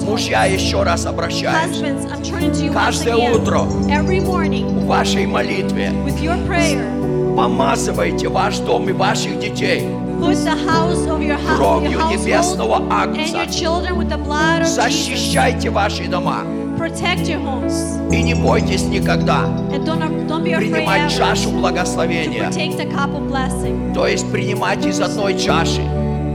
Мужья, еще раз обращаюсь. Husbands, Каждое утро morning, в вашей молитве prayer, помазывайте ваш дом и ваших детей кровью небесного Агнца. Защищайте ваши дома и не бойтесь никогда don't, принимать чашу благословения. То есть принимать из одной чаши.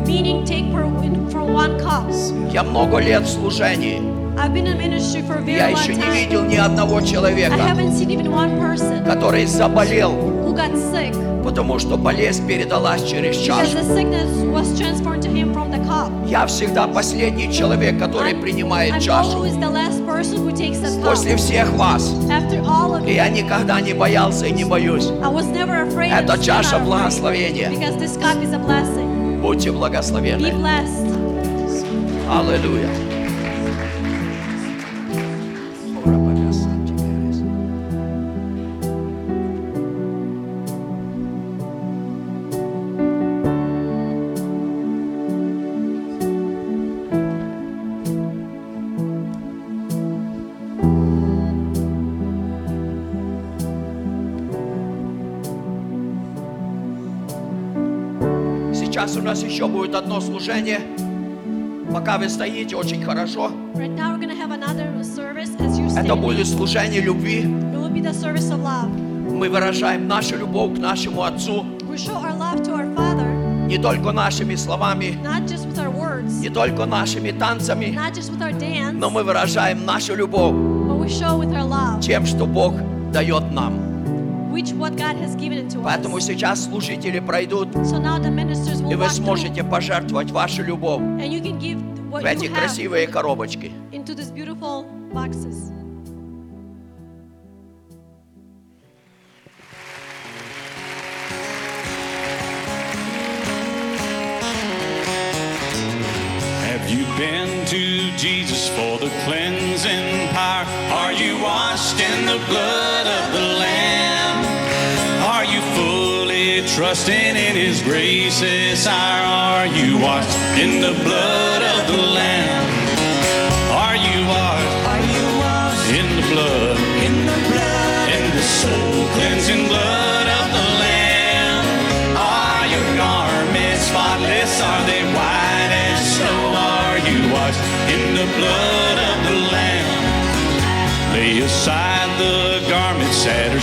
Meaning take for, from one cup. Я много лет в служении. I've been in ministry for a very Я long еще не time. видел ни одного I человека, haven't seen even one person который заболел, who got sick потому что болезнь передалась через because чашу. the sickness was transferred to him from the cup. Я всегда последний человек, который I'm, принимает I'm чашу. always the last person who takes the cup. После всех вас. After all of И you, я никогда не боялся и не боюсь. I was never afraid. and Это still чаша not afraid, благословения. Because this cup is a blessing. Будьте благословенны. Аллилуйя. Нас еще будет одно служение. Пока вы стоите, очень хорошо. Right now we're going to have another service as you Это будет служение любви. It will be the service of love. Мы выражаем нашу любовь к нашему Отцу We show our love to our Father, не только нашими словами, not just with our words, не только нашими танцами, not just with our dance, но мы выражаем нашу любовь but we show with our love, тем, что Бог дает нам. Which what God has given it to Поэтому us. сейчас служители пройдут, So now the ministers и will вы walk through, сможете пожертвовать вашу любовь and you can give what в you эти have красивые коробочки. into these beautiful boxes. Have you been to Jesus for the cleansing trusting in His grace hour? Are you washed in the blood of the Lamb?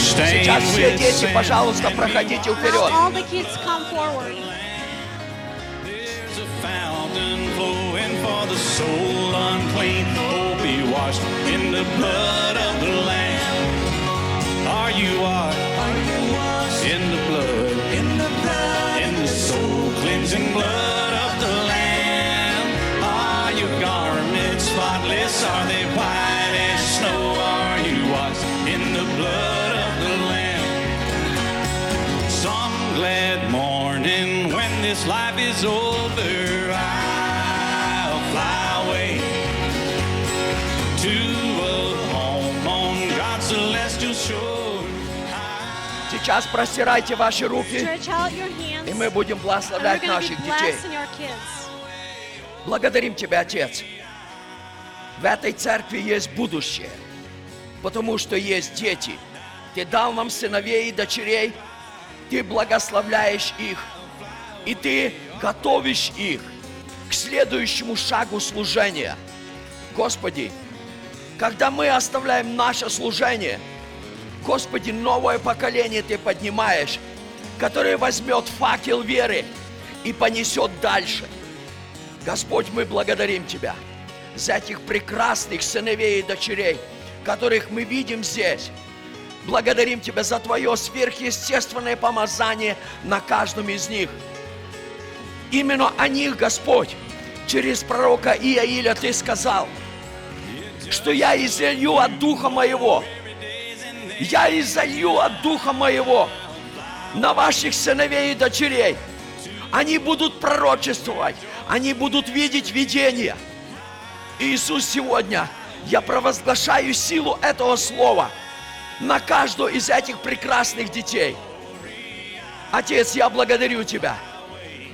Сейчас все дети, пожалуйста, проходите вперед. In the blood, in the soul cleansing blood? Is over, I'll fly away to a home on God's celestial shore. Сейчас простирайте ваши руки, Stretch out your hands. и мы будем and we're благословлять going to наших детей. blessing our kids. Благодарим Тебя, Отец. В этой церкви есть будущее, потому что есть дети. Ты дал нам сыновей и дочерей, Ты благословляешь их, и Ты готовишь их к следующему шагу служения. Господи, когда мы оставляем наше служение, Господи, новое поколение Ты поднимаешь, которое возьмет факел веры и понесет дальше. Господь, мы благодарим Тебя за этих прекрасных сыновей и дочерей, которых мы видим здесь. Благодарим Тебя за Твое сверхъестественное помазание на каждом из них. Именно о них, Господь, через пророка Иаиля Ты сказал, что я изолью от Духа Моего. Я изолью от Духа Моего на ваших сыновей и дочерей. Они будут пророчествовать, они будут видеть видения. Иисус, сегодня я провозглашаю силу этого слова на каждого из этих прекрасных детей. Отец, я благодарю Тебя.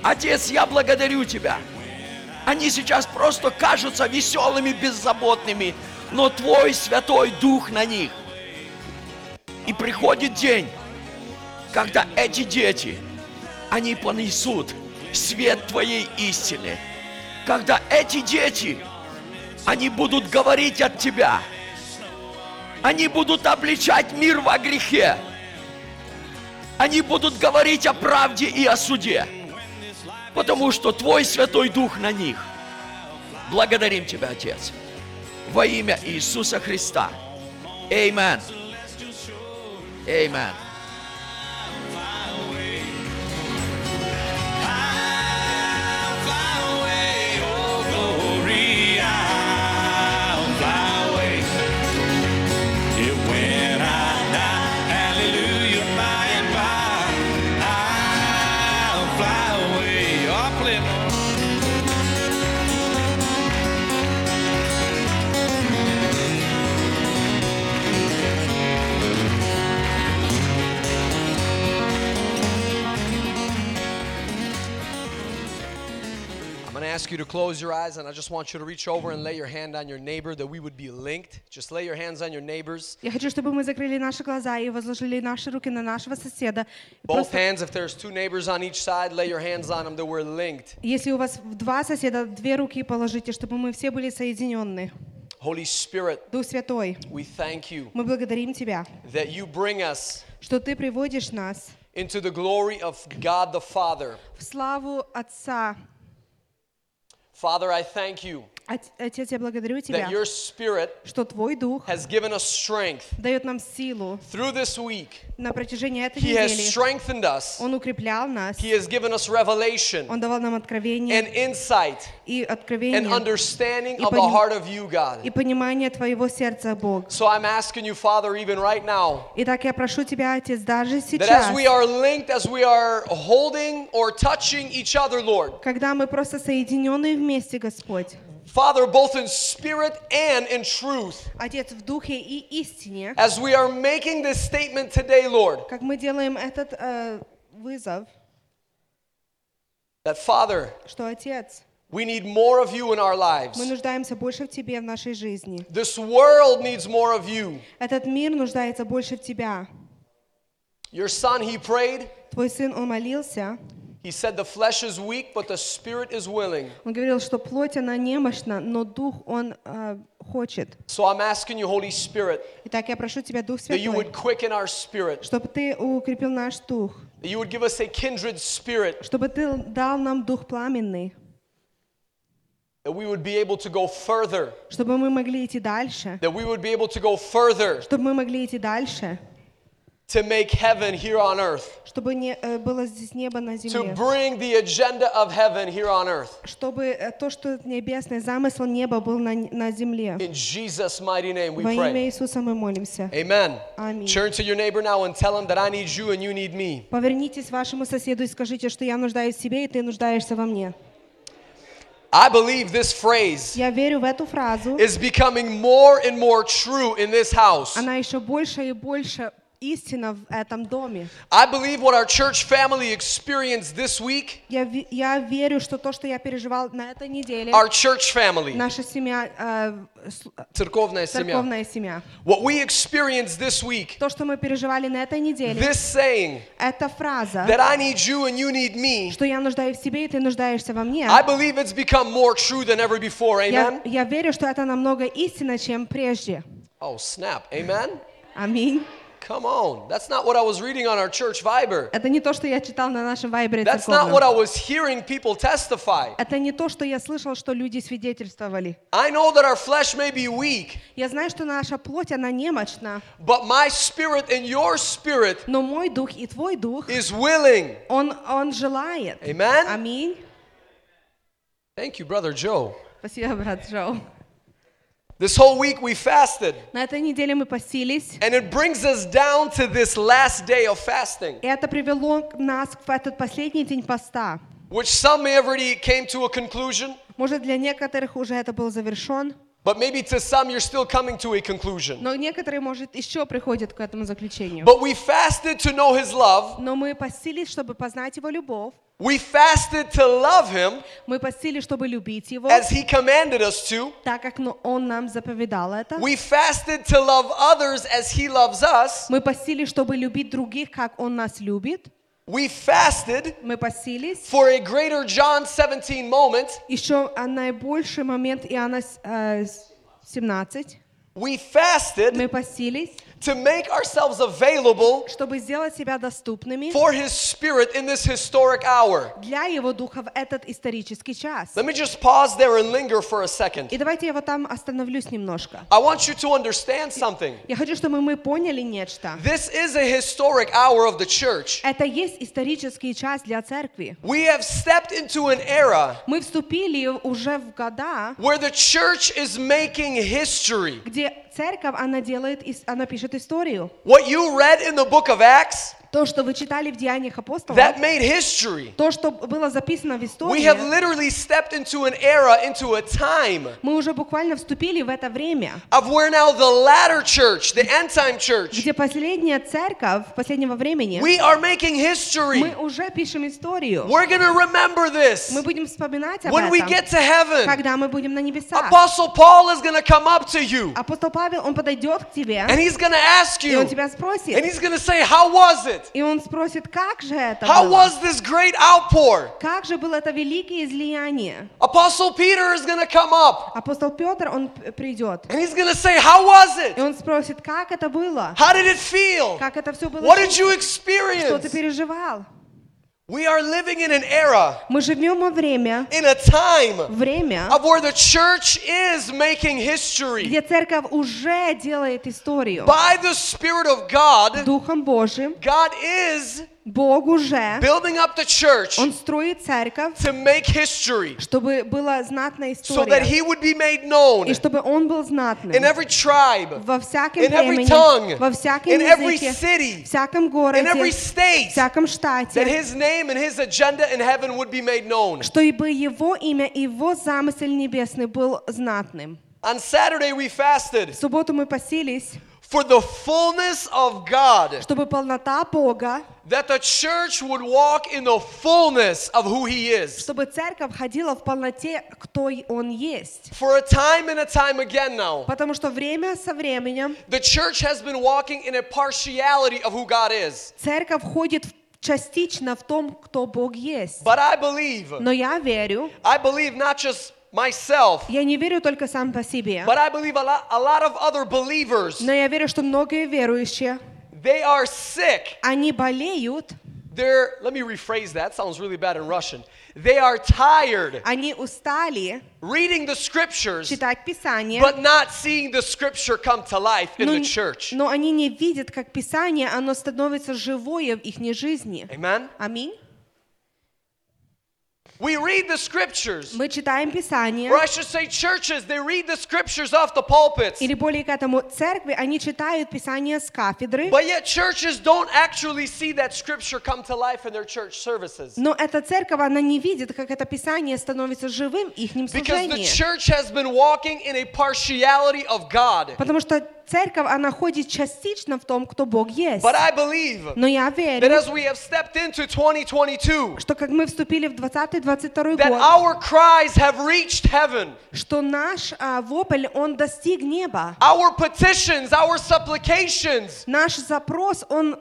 Отец, я благодарю Тебя. Они сейчас просто кажутся веселыми, беззаботными, но Твой Святой Дух на них. И приходит день, когда эти дети, они понесут свет Твоей истины. Когда эти дети, они будут говорить от Тебя. Они будут обличать мир во грехе. Они будут говорить о правде и о суде. Потому что Твой Святой Дух на них. Благодарим Тебя, Отец. во имя Иисуса Христа. Amen. Amen. Ask you to close your eyes, and I just want you to reach over and lay your hand on your neighbor that we would be linked. Just lay your hands on your neighbors. Я хочу, чтобы мы закрыли наши глаза и возложили наши руки на нашего соседа. Both hands, if there's two neighbors on each side, lay your hands on them that we're linked. если у вас два соседа, две руки положите, чтобы мы все были соединенны. Holy Spirit, Дух Святой, we thank you мы благодарим Тебя, that you bring us что Ты приводишь нас into the glory of God the Father. в славу Отца. Father, I thank you Отец, я благодарю Тебя, that your Spirit что Твой Дух has given us strength дает нам силу through this week. на протяжении этой He has недели. strengthened us, Он укреплял нас, He has given us revelation Он давал нам откровение and insight и and откровение understanding и of the поним- heart of you, God. и понимание Твоего сердца, Бог. So I'm asking you, Father, even right now, Итак, я прошу Тебя, Отец, даже that сейчас, as we are linked, as we are holding or touching each other, Lord, когда мы просто соединены вместе, Господь, Father, both in spirit and in truth, Отец, в духе и истине, as we are making this statement today, Lord, как мы делаем этот э, вызов, that Father, что, Отец, we need more of you in our lives. мы нуждаемся больше в Тебе в нашей жизни. This world needs more of you. Этот мир нуждается больше в Тебя. Your son, he prayed. Твой сын, он молился, He said, The flesh is weak, but the spirit is willing. он говорил, что плоть, она немощна, но дух, он э, хочет. So I'm asking you, Holy Spirit, Итак, я прошу Тебя, Дух that you Святой, would quicken our spirit, чтобы Ты укрепил наш дух, that you would give us a kindred spirit, чтобы Ты дал нам дух пламенный, that we would be able to go further, чтобы мы могли идти дальше, that we would be able to go further чтобы мы могли идти дальше, to make heaven here on earth, чтобы не, э, было здесь небо на to земле, bring the agenda of heaven here on earth. чтобы э, то, что небесный замысел неба был на, на земле. In Jesus' mighty name we Во имя pray. Иисуса мы молимся. Amen. Аминь. Turn to your neighbor now and tell him that I need you and you need me. Повернитесь вашему соседу и скажите, что я нуждаюсь в себе, и ты нуждаешься во мне. I believe this phrase Я верю в эту фразу. is becoming more and more true in this house. Она еще больше и больше истина в этом доме. I believe what our church family experienced this week, Я, ве- я верю, что то, что я переживал на этой неделе, our church family, наша семья, э, с- церковная семья, церковная семья, what we experienced this week, то, что мы переживали на этой неделе, this saying эта фраза, that I need you and you need me, что я нуждаюсь в себе, и ты нуждаешься во мне, I believe it's become more true than ever before. я, Amen? я верю, что это намного истинно, чем прежде. Oh, snap. Amen? Аминь. Come on. That's not what I was reading on our church Viber. Это не то, что я читал на нашем вайбере That's not what I церковном. was hearing people testify. Это не то, что я слышал, что люди свидетельствовали. I know that our flesh may be weak, Я знаю, что наша плоть, она немощна, but my spirit and your spirit но мой дух и твой дух, is willing. он, он желает. Amen? Аминь. Thank you, Brother Joe. Спасибо, брат Джоу. This whole week we fasted, На этой неделе мы постились, and it brings us down to this last day of fasting, и это привело к- нас в этот последний день поста. which some may have already came to a conclusion, Может, для некоторых уже это был завершен, But maybe to some you're still coming to a conclusion. но некоторые, может, еще приходят к этому заключению. But we fasted to know His love. Но мы постились, чтобы познать Его любовь. We fasted to love Him Мы постились, чтобы любить Его, as He commanded us to. так как ну, Он нам заповедал это. We fasted to love others as He loves us. Мы постились, чтобы любить других, как Он нас любит. We fasted Мы постились. for a greater John 17 moment. Еще а, наибольший момент Иоанна с- э, с- 17. We fasted Мы постились, to make ourselves available чтобы сделать себя доступными for His Spirit in this historic hour. для Его Духа в этот исторический час. Let me just pause there and linger for a second. И давайте я вот там остановлюсь немножко. I want you to understand something. Я хочу, чтобы мы поняли нечто. This is a historic hour of the church. Это есть исторический час для церкви. We have stepped into an era Мы вступили уже в года, where the church is making history. где церковь, она делает, ис- она пишет историю. What you read in the book of Acts, То, что вы читали в Деяниях апостолов, that made history. то, что было записано в We have истории, literally stepped into an era, into a time мы уже буквально вступили в это время, of where now the latter church, the end time church, где последняя церковь последнего времени, we are making history. мы уже пишем историю. We're going to remember this Мы будем вспоминать об when we этом, get to heaven. когда мы будем на небесах. Apostle Paul is going to come up to you Апостол Павел, он подойдет к тебе, and he's going to ask и он you, тебя and спросит, he's going to say, How was it? и он спросит, как же это How было? was this great outpour? Как же было это великое излияние? Apostle Peter is going to come up Апостол Петр, он п- придет, and he's going to say, How was и it? он спросит, как это было? How did it feel? Как это все было? What did you Что ты experience? переживал? We are living in an era, Мы живем во время, in a time время, of where the church is making history. где церковь уже делает историю. By the Spirit of God, Духом Божьим God is Бог уже, building up the church Он строит церковь, to make history чтобы была знатная so that история, He would be made known и чтобы Он был знатным in every tribe, во всяком in every времени, tongue, во всяком in every языке, city, всяком in городе, every state, всяком штате, that His name and His agenda in heaven would be made known. чтобы Его имя и Его замысел небесный был знатным. On Saturday, we fasted В субботу мы посились, for the fullness of God, чтобы полнота Бога, that the church would walk in the fullness of who He is. чтобы церковь ходила в полноте, кто Он есть. For a time and a time again now, Потому что время со временем the church has been walking in a partiality of who God is. церковь ходит в- частично в том, кто Бог есть. But I believe, Но я верю, I believe not just myself, я не верю только сам по себе, but I believe a lot, a lot of other believers, но я верю, что многие верующие, they are sick. они болеют, They're, let me rephrase that, sounds really bad in Russian. They are tired они устали reading the scriptures, читать Писание, but not seeing the scripture come to life in the church. но они не видят, как Писание, оно становится живое в их жизни. Amen? Аминь. We read the scriptures, Мы читаем Писание, or I should say, churches, they read the scriptures off the pulpits. или более к этому церкви, они читают Писание с кафедры, But yet, churches don't actually see that scripture come to life in their church services. но эта церковь, она не видит, как это Писание становится живым в их Because the служении. church has been walking in a partiality of God. Потому что церковь, она ходит частично в том, кто Бог есть. But I believe Но я that верю, as we have stepped into 2022, что как мы вступили в 20-22 that год, our cries have reached heaven. что наш а, вопль, он достиг неба. Our petitions, our supplications, Наш запрос, он,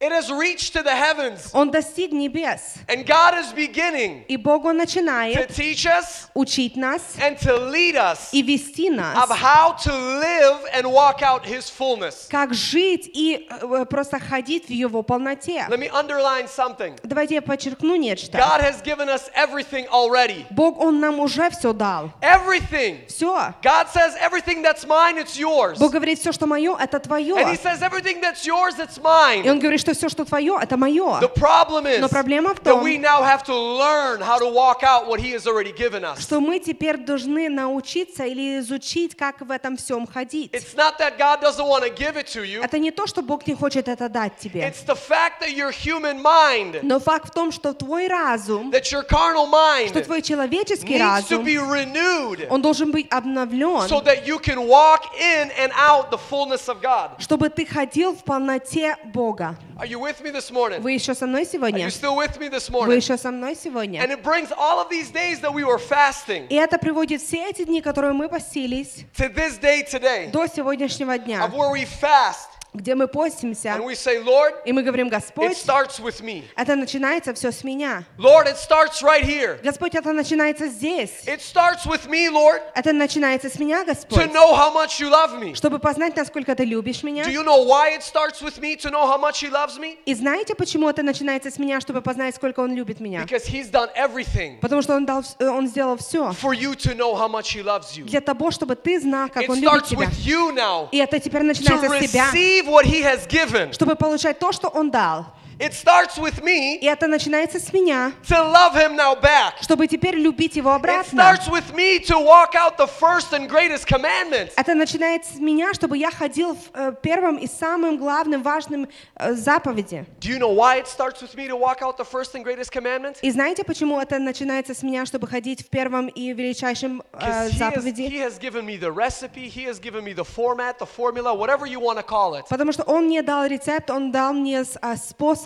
it has reached to the heavens. он достиг небес. And God is beginning И Бог, Он to начинает teach us учить нас and to lead us и вести нас, of how to live and walk out His fullness. как жить и э, просто ходить в Его полноте. Let me underline something. Давайте я подчеркну нечто. God has given us everything already. Бог, Он нам уже все дал. Everything. Все. God says everything that's mine, it's yours. Бог говорит, все, что мое, это твое. And He says everything that's yours, it's И mine. Он говорит, что все, что твое, это мое. The problem is Но проблема в that том, we now have to learn how to walk out what He has already given us. что мы теперь должны научиться или изучить, как в этом всем ходить. It's not that God doesn't want to give it to you. Это не то, что Бог не хочет это дать тебе. It's the fact that your human mind, Но факт в том, что твой разум, that your carnal mind что твой человеческий needs to разум, be renewed он должен быть обновлен, so that you can walk in and out the fullness of God. чтобы ты ходил в полноте Бога. Are you with me this morning? Вы еще со мной Are сегодня? you still with me this Вы morning? еще со мной сегодня? And it brings all of these days that we were fasting И это приводит все эти дни, которые мы постились, to this day today до сегодняшнего дня, of where we fast Где мы постимся, and we say, Lord, и мы говорим, it Господь, starts with me. это начинается все с меня. Lord, it starts right here. Господь, это начинается здесь. It starts with me, Lord, Это начинается с меня, to Господь. know how much you love me. Чтобы познать, насколько ты любишь меня. Do you know why it starts with me to know how much He loves me? И знаете, почему это начинается с меня, чтобы познать, сколько Он любит меня? Because He's done everything Потому что Он, дал, э, он сделал все for you to know how much He loves you. для того, чтобы ты знал, как It Он любит starts тебя. with you now И это теперь to начинается с тебя, receive what He has given. чтобы получать то, что Он дал. It starts with me И это начинается с меня, to love Him now back. чтобы теперь любить Его It обратно. starts with me to walk out the first and greatest commandment. Это начинается с меня, чтобы я ходил в э, первом и самым главным, важным э, заповеди. Do you know why it starts with me to walk out the first and greatest commandment? И знаете, почему это начинается с меня, чтобы ходить в первом и величайшем э, заповеди? he has given me the recipe, He has given me the format, the formula, whatever you want to call it. Потому что Он мне дал рецепт, Он дал мне с- а,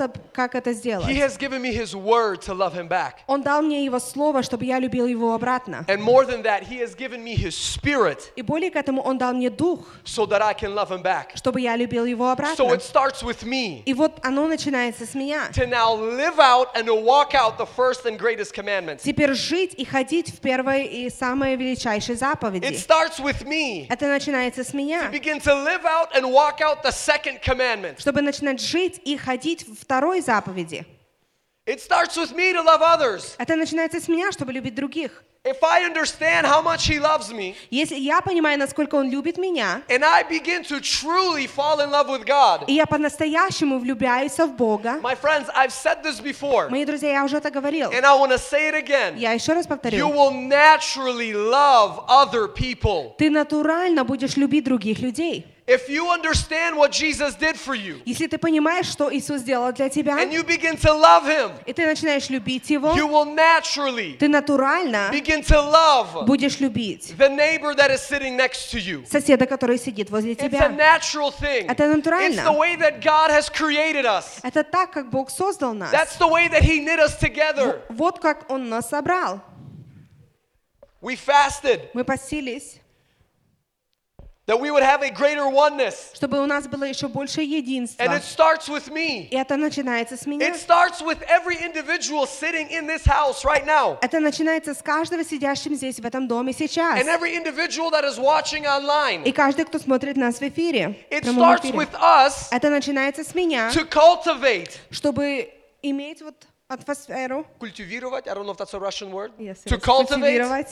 способ, как это сделать. He has given me His word to love Him back. Он дал мне Его слово, чтобы я любил Его обратно. And more than that, He has given me His spirit И более к этому Он дал мне дух, so that I can love Him back. чтобы я любил Его So обратно. it starts with me И вот оно начинается с меня. to now live out and to walk out the first and greatest commandment. Теперь жить и ходить в первой и самой величайшей It заповеди. starts with me Это начинается с to меня. begin to live out and walk out the second commandment. Чтобы начинать жить и ходить в второй заповеди. It starts with me to love others. Это начинается с меня, чтобы любить других. If I understand how much He loves me, Если я понимаю, насколько Он любит меня, and I begin to truly fall in love with God, и я по-настоящему влюбляюсь в Бога, my friends, I've said this before, мои друзья, я уже это говорил, and I want to say it again. я еще раз You повторю, will naturally love other people. ты натурально будешь любить других людей. If you understand what Jesus did for you, Если ты понимаешь, что Иисус сделал для тебя, and you begin to love Him, и ты начинаешь любить Его, you will naturally ты натурально begin to love будешь любить the neighbor that is sitting next to you. соседа, который сидит возле It's a тебя. natural thing. Это натурально. It's the way that God has created us. Это так, как Бог создал нас. That's the way that He knit us together. Вот как Он нас собрал. We fasted Мы постились, that we would have a greater oneness. чтобы у нас было еще больше And единства. it starts with me. И это начинается с меня. It starts with every individual sitting in this house right now. Это начинается с каждого сидящим здесь, в этом доме сейчас. And every individual that is watching online. И каждый, кто смотрит нас в эфире. в It прямом starts эфире. with us Это начинается с меня, to cultivate. чтобы иметь вот атмосферу. Cultivировать, I don't know if that's a Russian word. Yes, To yes, cultivate, культивировать.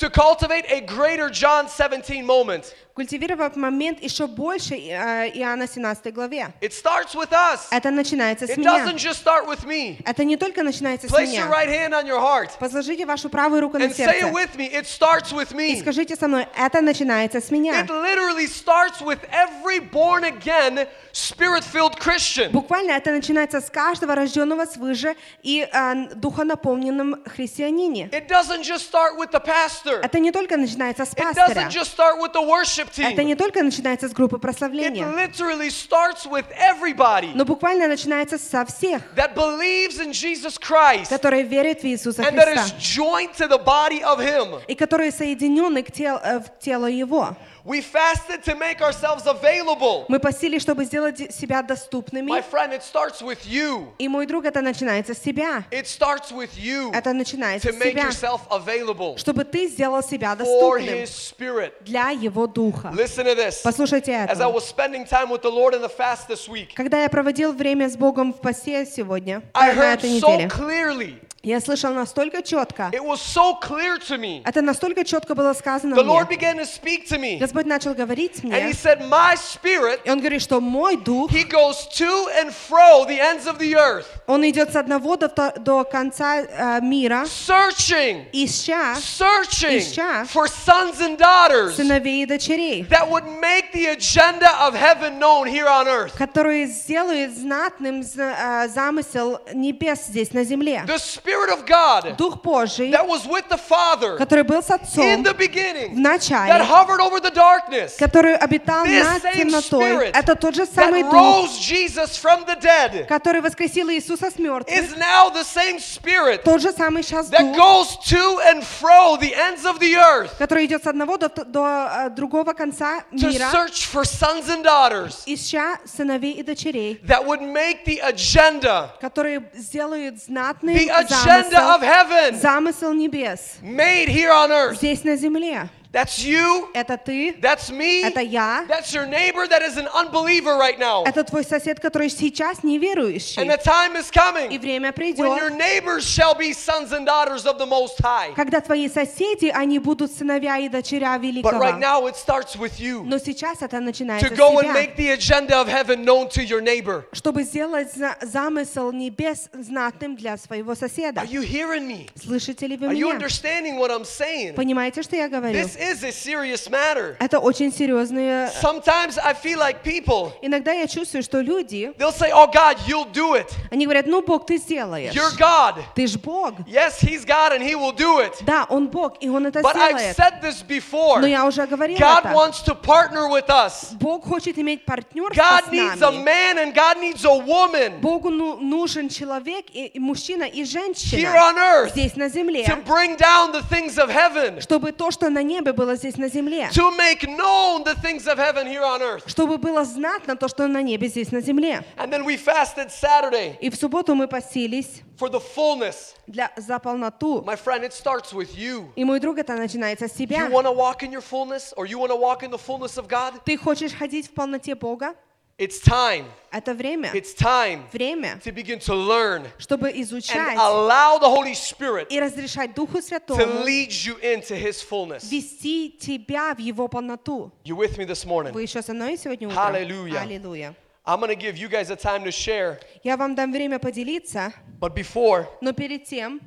to cultivate a greater John 17 moment. Культивировать момент еще больше э, Иоанна 17 главе. It starts with us. Это начинается с It меня. doesn't just start with me. Это не только начинается с Place your меня. right hand on your heart Возложите вашу правую руку на and say it сердце. with me. It starts with И me. скажите со мной, это начинается с меня. It literally starts with every born again, spirit filled Christian. Буквально это начинается с каждого рожденного свыше и э, духонаполненном христианине. It doesn't just start with the pastor. Это не только начинается с It doesn't just start with the worship Это не только начинается с группы It прославления. literally starts with everybody Но буквально начинается со всех, that believes in Jesus Christ которые верят в Иисуса and that is Христа joined to the body of Him. и которые соединены к тел- э, в тело Его. We fasted to make ourselves available. Мы посили, чтобы сделать себя My доступными. friend, it starts with you. И мой друг, это начинается с себя. It starts with you Это начинается to с make себя, yourself available чтобы ты сделал себя for доступным His Spirit. для Его Духа. Listen to this. Послушайте As I это. was spending time with the Lord in the fast this week, Когда я проводил время с Богом в посте сегодня, I э, на heard этой so неделе, clearly. Я слышал настолько четко, It was so clear to me. это настолько четко было сказано The Lord мне. began to speak to me. Господь начал говорить And He мне, said, My spirit, и Он говорит, что мой дух, He goes to and fro the ends of the earth, он идет с одного до, до конца э, мира, searching, ища searching Ища for sons and daughters сыновей и дочерей, that would make the agenda of heaven known here on earth. которые сделают знатным э, замысел небес здесь на земле. The Spirit of God Дух Божий, that was with the Father который был с in Отцом the в beginning, that начале, hovered over the darkness, который обитал This над same темнотой, Spirit это тот же самый that Дух, rose Jesus from the dead, который воскресил Иисуса с мертвых, is now the same Spirit тот же самый сейчас that Дух, goes to and fro the ends of the earth который идет с одного до, до, э, другого конца to мира, search for sons and daughters ища сыновей и дочерей, that would make the agenda, которые сделают знатный the agenda of замысел, heaven, замысел небес made here on earth. здесь на земле. That's you. Это ты, That's me. это я, That's your neighbor that is an unbeliever right now. это твой сосед, который сейчас неверующий. And the time is И coming время when your придет, neighbors shall be sons and daughters of the Most High. когда твои соседи, они будут сыновья и дочеря But right великого. now it starts with you Но сейчас это начинается to с go and тебя. make the agenda of heaven known to your neighbor. чтобы сделать за- замысел небес знатным для своего соседа. Are you hearing me? Слышите ли вы Are you меня? understanding what I'm saying? Понимаете, что я говорю? This is a serious matter. Это очень серьезные... Sometimes I feel like people, Иногда я чувствую, что люди, they'll say, Oh God, you'll do it. они говорят, ну Бог, ты сделаешь. You're God. Ты ж Бог. Yes, He's God and He will do it. Да, Он Бог, и Он это But I've сделает. said this before. Но я уже говорила God это. wants to partner with us. Бог хочет иметь партнерство God с needs a нами. man and God needs a woman Богу ну- нужен человек, и, и мужчина, и here женщина on earth здесь на земле, to bring down the things of heaven, чтобы то, что на небе, было здесь на земле. to make known the things of heaven here on earth. Чтобы было знатно то, что на небе, здесь на земле. And then we fasted Saturday И в субботу мы постились for the fullness. для, за полноту. My friend, it starts with you. И мой друг, это начинается с You тебя. want to walk in your fullness or you want to walk in the fullness of God? Ты хочешь ходить в полноте Бога? It's time. Это время. It's time Время, to begin to learn чтобы and изучать allow the Holy Spirit и разрешать Духу to Святому lead you into His fullness. вести тебя в Его полноту. You with me this morning? Вы еще со мной сегодня утром? Hallelujah. Аллилуйя. I'm going to give you guys a time to share, Я вам дам время поделиться, but before, но перед тем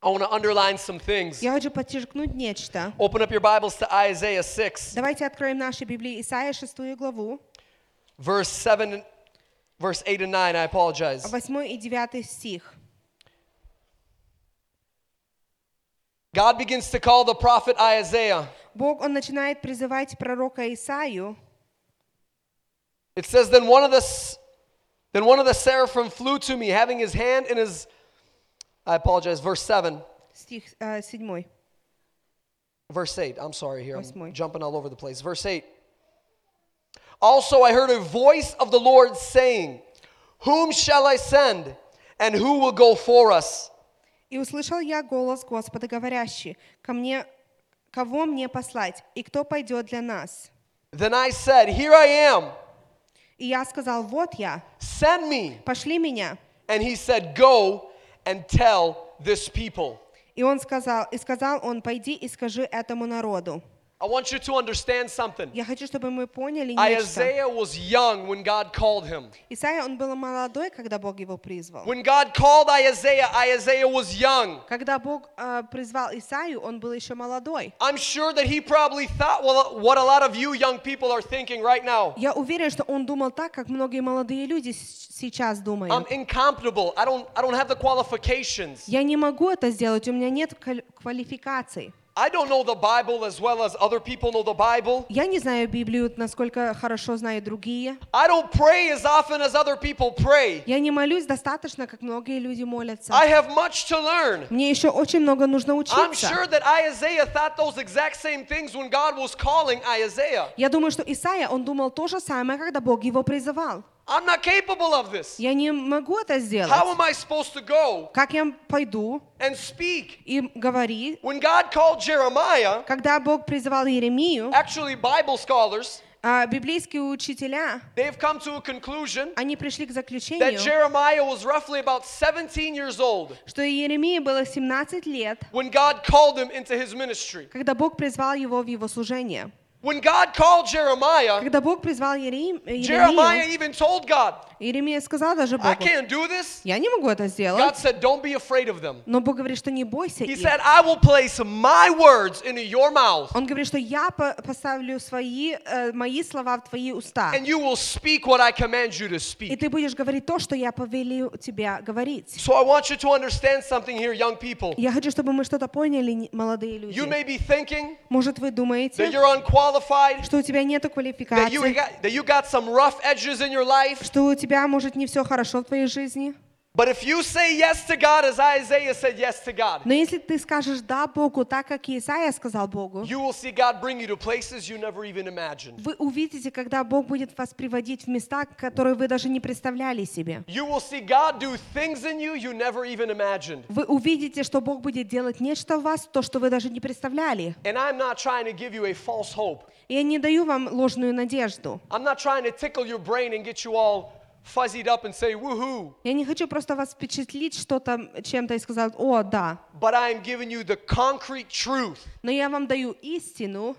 I want to underline some things. я хочу подчеркнуть нечто. Open up your Bibles to Isaiah 6, Давайте откроем наши Библии Исайя 6 главу, verse 7, verse 8 and 9. I apologize. 8 и 9 стих. God begins to call the prophet Isaiah. Бог, Он начинает призывать пророка Исаию. It says, Then one of the s- then one of the seraphim flew to me, having his hand in his I apologize, verse 7. Стих э, 7. Verse 8. I'm sorry here. I'm Восьмой. jumping all over the place. Verse 8. Also I heard a voice of the Lord saying, Whom shall I send? And who will go for us? «И услышал я голос Господа, говорящий, ко мне, кого мне послать, и кто пойдет для нас?» Then I said, Here I am. И я сказал, вот я, Send me. пошли меня. And he said, Go and tell this people. И он сказал, и сказал он, пойди и скажи этому народу. I want you to understand something. Я хочу, чтобы мы поняли нечто. Isaiah was young when God called him. Исайя, он был молодой, когда Бог его призвал. When God called Isaiah, Isaiah was young. Когда Бог э, призвал Исаию, он был еще молодой. I'm sure that he probably thought well, what a lot of you young people are thinking right now. Я уверен, что он думал так, как многие молодые люди с- сейчас I'm думают. incomparable. I don't I don't have the qualifications. Я не могу это сделать, у меня нет квали- квалификаций. I don't know the Bible as well as other people know the Bible. Я не знаю Библию, насколько хорошо знают другие. I don't pray as often as other people pray. Я не молюсь достаточно, как многие люди молятся. I have much to learn. Мне еще очень много нужно I'm учиться. sure that Isaiah thought those exact same things when God was calling Isaiah. Я думаю, что Исаия, он думал то же самое, когда Бог его призывал. I'm not capable of this. Я не могу это сделать. How am I supposed to go Как я пойду and speak? и говори, When God called Jeremiah, когда Бог призывал Иеремию, actually Bible scholars, а, библейские учителя, they've come to a conclusion они пришли к that заключению, Jeremiah was roughly about 17 years old что Иеремии было 17 лет, when God called him into his ministry. когда Бог призвал его в его служение. When God called Jeremiah, Когда Бог призвал Иерем- Jeremiah Иеремию, even told God, Иеремия сказал даже I Богу, can't do this. я не могу это God сделать. said, Don't be afraid of them. Но Бог говорит, что не бойся He их. said, I will place my words into your mouth, Он говорит, что я по- поставлю свои, э, мои слова в твои уста. and you will speak what I command you to И speak. ты будешь говорить то, что я повелю тебя говорить. So I want you to understand something here, young people. Я хочу, чтобы мы что-то поняли, не- молодые люди. You may be thinking Может, вы думаете, that you're unqualified, что у тебя нет that you, квалификации, got, that you got some rough edges in your life. что у тебя, может, не все хорошо в твоей жизни. But if you say yes to God as Isaiah said yes to God, Но если ты скажешь «да» Богу, так как Исаия сказал Богу, you will see God bring you to places you never even imagined. вы увидите, когда Бог будет вас приводить в места, которые вы даже не представляли себе. You will see God do things in you you never even imagined. Вы увидите, что Бог будет делать нечто в вас, то, что вы даже не представляли. And I'm not trying to give you a false hope. И я не даю вам ложную надежду. I'm not trying to tickle your brain and get you all fuzzied up and say woohoo. Я не хочу просто вас впечатлить что-то чем-то и сказать, о, да. But I'm giving you the concrete truth Но я вам даю истину,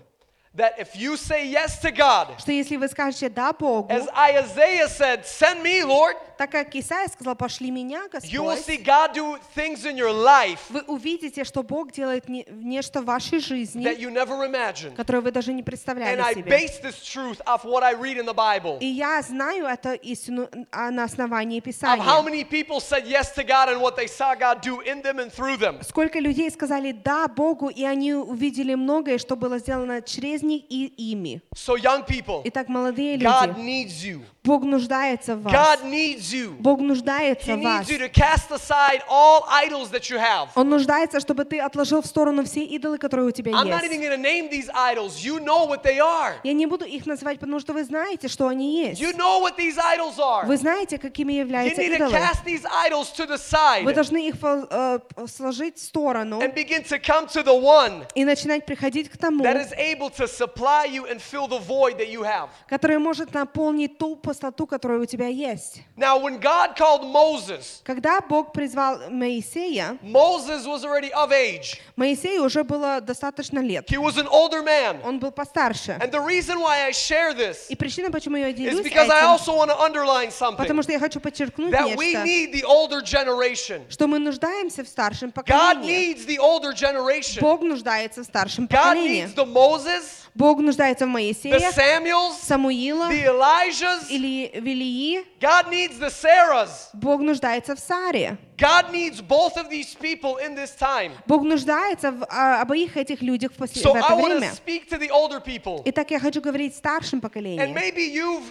that if you say yes to God, что если вы скажете «да» Богу, as Isaiah said, send me, Lord, так как Исаия сказал «пошли меня, you will see Господь», God do things in your life вы увидите, что Бог делает не- нечто в вашей that жизни, you never imagined. которое вы даже не And представляли I себе. base this truth off what I read in the Bible. И я знаю эту истину а, на основании Of how Писания. many people said yes to God and what they saw God do in them and through them. Сколько людей сказали «да» Богу, и они увидели многое, что было сделано через них и ими. So, young people, Итак, молодые God люди, needs you. Бог нуждается в вас. God needs you. Бог нуждается He в вас. needs you to cast aside all idols that you have. Он нуждается, чтобы ты отложил в сторону все идолы, которые у тебя I'm not even есть. going to name these idols. You know what they are. Я не буду их называть, потому что вы знаете, что они есть. You know what these idols are. Вы знаете, какими You являются need to идолы. cast these idols to the Вы side должны их э, сложить в сторону and begin to come to the one и начинать приходить к тому, that is able to supply you and fill the void that you have. который может наполнить ту пустоту, которая у тебя есть. Now, when God called Moses, Когда Бог призвал Моисея, Moses was already of age. Моисею уже было достаточно лет. He was an older man. Он был постарше. And the reason why I share this И причина, почему я is делюсь because I этим, also want to underline потому something что я хочу подчеркнуть that we нечто, need the older generation. что мы нуждаемся в старшем God поколении. needs the older generation. Бог нуждается в старшем God поколении. needs the Moses, Бог нуждается в the Моисее, Samuels, Самуила the Elijahs. или Велии. God needs the Sarahs. Бог нуждается в Саре. God needs both of these people in this time. Бог нуждается в а, обоих этих людях в, после- So в I это want время. speak to the older people. Итак, я хочу говорить старшим And поколением. maybe you've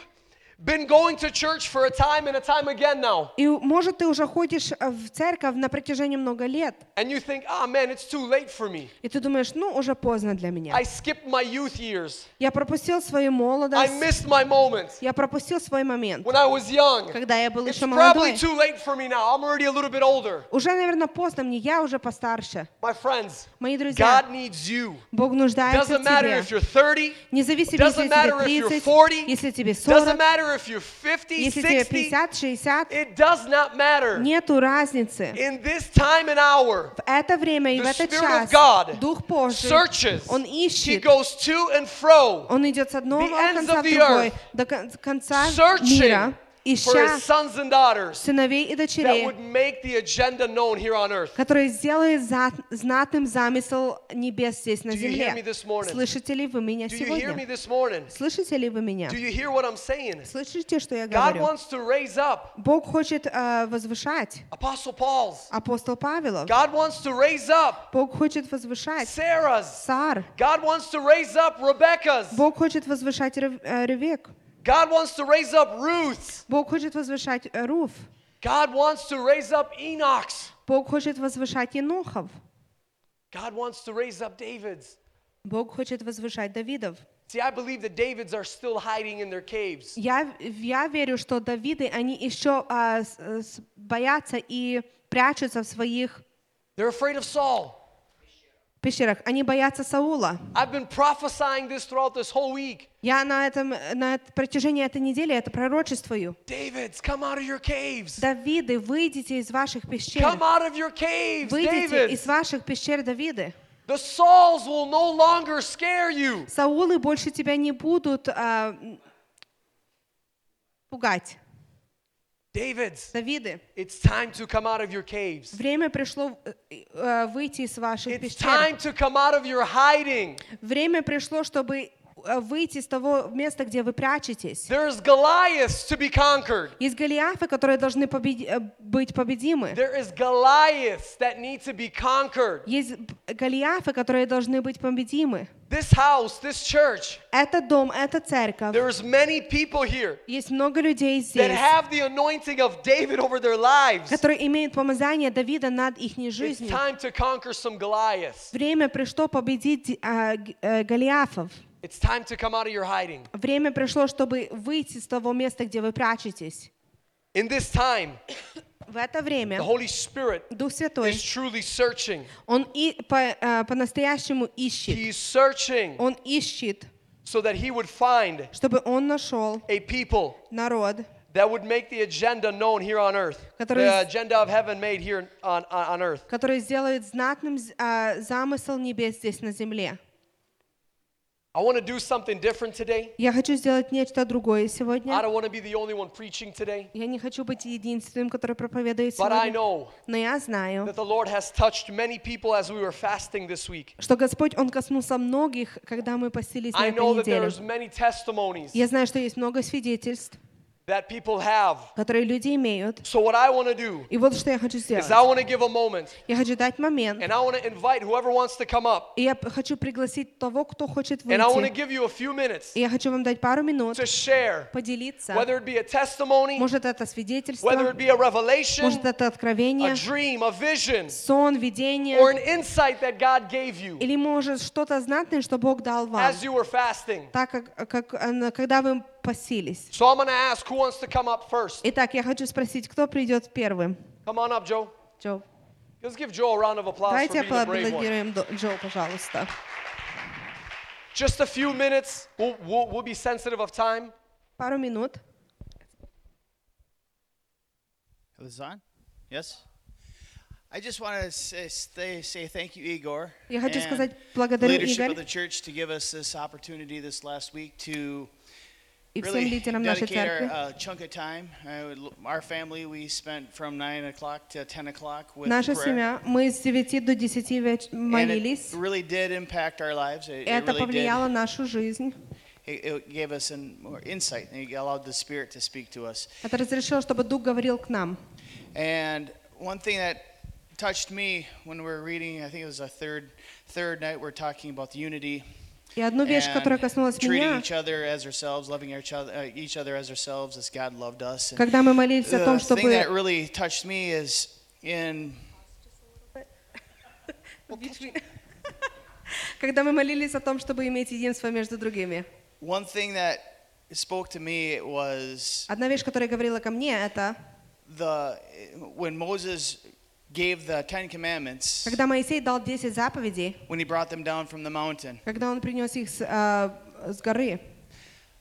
been going to church for a time and a time again now. И, может, ты уже ходишь э, в церковь на протяжении много лет, And you think, oh man, it's too late for me. и ты думаешь, ну, уже поздно для меня. I skipped my youth years. Я пропустил свою I молодость, missed my moments я пропустил свой момент, when I was young. когда я был It's еще probably молодой. too late for me now. I'm already a little bit older. Уже, наверное, поздно мне, я уже постарше. My friends, Мои друзья, God needs you. Бог нуждается Doesn't в matter тебе. if you're 30, Независимо, doesn't matter if тебе you're 30, 40, если тебе doesn't 40, matter if you're 50, если тебе 60, 50, 60, it does not matter. нету разницы. In this time and hour, В это время и в этот Spirit час of God Дух Божий, searches. Он He ищет, goes to and fro, Он идет с одного конца of в the другой, earth, до кон- конца searching мира, ища сыновей и дочерей, сделает за- знатным замысел небес здесь на Do you hear me земле. this morning? Слышите ли вы меня Do you hear me сегодня? this morning? Слышите ли вы меня? Do you hear what I'm saying? Слышите, что я God говорю? wants to raise up Бог хочет э, возвышать апостол Павелов. God wants to raise up Бог хочет возвышать. Сар. God wants to raise up Rebecca's. Бог хочет возвышать Рев- э, Ревек. God wants to raise up Ruth's. Бог хочет возвышать э, Руф. God wants to raise up Enoch's. Бог хочет возвышать Енохов. God wants to raise up David's. Бог хочет возвышать Давидов. See, I believe the Davids are still hiding in their caves. Я, я верю, что Давиды, они еще а, с- с- боятся и прячутся в своих They're afraid of Saul. Пещерах. Они боятся Саула. I've been prophesying this throughout this whole week. Я на, этом, на протяжении этой недели это пророчествую. Davids, come out of your caves. Давиды, выйдите из ваших пещер. Come out of your caves, Выйдите из Davids. ваших пещер, Давиды. The Sauls will no longer scare you. Саулы больше тебя не будут а, пугать. Davids, Давиды, it's time to come out of your caves. время пришло э, э, выйти из ваших It's пещер. time to come out of your hiding. Время пришло, чтобы э, выйти из того места, где вы прячетесь. Goliaths to be conquered. Есть Голиафы, которые должны э, быть победимы. There is Goliaths that need to be conquered. Есть Голиафы, которые должны быть победимы. This house, this church, Это дом, это церковь. there's many people here Есть много людей that здесь, have the anointing of David over their lives. которые имеют помазание Давида над их It's жизнью. time to conquer some Goliaths. Время пришло победить э, Голиафов. It's time to come out of your hiding. Время пришло, чтобы выйти с того места, где вы прячетесь. In this time, В это the время Holy Spirit Дух Святой, is truly searching. Он и по, э, по-настоящему ищет. He's searching Он ищет, so that he would find чтобы Он нашел a people народ, that would make the agenda known here on earth. Который- The agenda of heaven made here on, on, on earth. который сделает знатным а, замысел небес здесь на земле. I want to do something different today. Я хочу сделать нечто другое I сегодня. don't want to be the only one preaching today. Я не хочу быть единственным, который проповедует But I сегодня. know Но я знаю, that the Lord has touched many people as we were fasting this week. что Господь, Он коснулся многих, когда мы постились на I этой know that неделе. there's many testimonies Я знаю, что есть много свидетельств, that people have. которые люди имеют. So what I want to do И вот что я хочу is сделать. I want to give a moment Я хочу дать момент, and I want to invite whoever wants to come up и я хочу пригласить того, кто хочет and I want to выйти. give you a few minutes И я хочу вам дать пару минут to share поделиться. whether it be a testimony, Может, это свидетельство, whether it be a revelation, может, это a откровение, dream, a vision, сон, видение, or an insight that God gave you или, может, что-то знатное, что Бог дал вам, as you were fasting. так как, как, э, когда вы постились. So I'm going to ask who wants to come up first. Итак, я хочу спросить, кто придет первым? Come on up, Joe. Джо. Let's give Joe a round of applause for Давайте being a brave one. поаплодируем До- Джо, пожалуйста. Just a few minutes. We'll, we'll, we'll be sensitive of time. Пару минут. This is on? Yes? I just want to say, say, say thank you, Igor. Я хочу сказать благодарю, leadership Игорь, of the church to give us this opportunity this last week to и всем really лидерам нашей dedicate our церкви. uh, chunk of time. Uh, would l- our family, we spent from 9 o'clock to 10 o'clock with Наша prayer. семья, мы с 9 до 10 веч- And молились. it really did impact our lives. It, it Это really did. повлияло нашу жизнь. It, it gave us an, more insight and it allowed the Spirit to speak to us. Это разрешило, чтобы Дух говорил к нам. And one thing that touched me when we were reading, I think it was a third third night, we're talking about the unity. И одну вещь, которая коснулась меня, each other as ourselves, loving each other, uh, each other as ourselves as God loved us. And когда мы молились о том, the thing that чтобы... really touched me is in Когда мы молились о том, чтобы иметь единство между другими. one thing that spoke to me was Одна вещь, которая говорила ко мне, это the when Moses gave the Ten Commandments когда Моисей дал 10 заповедей, when he brought them down from the mountain. когда он принес их с, а, с горы.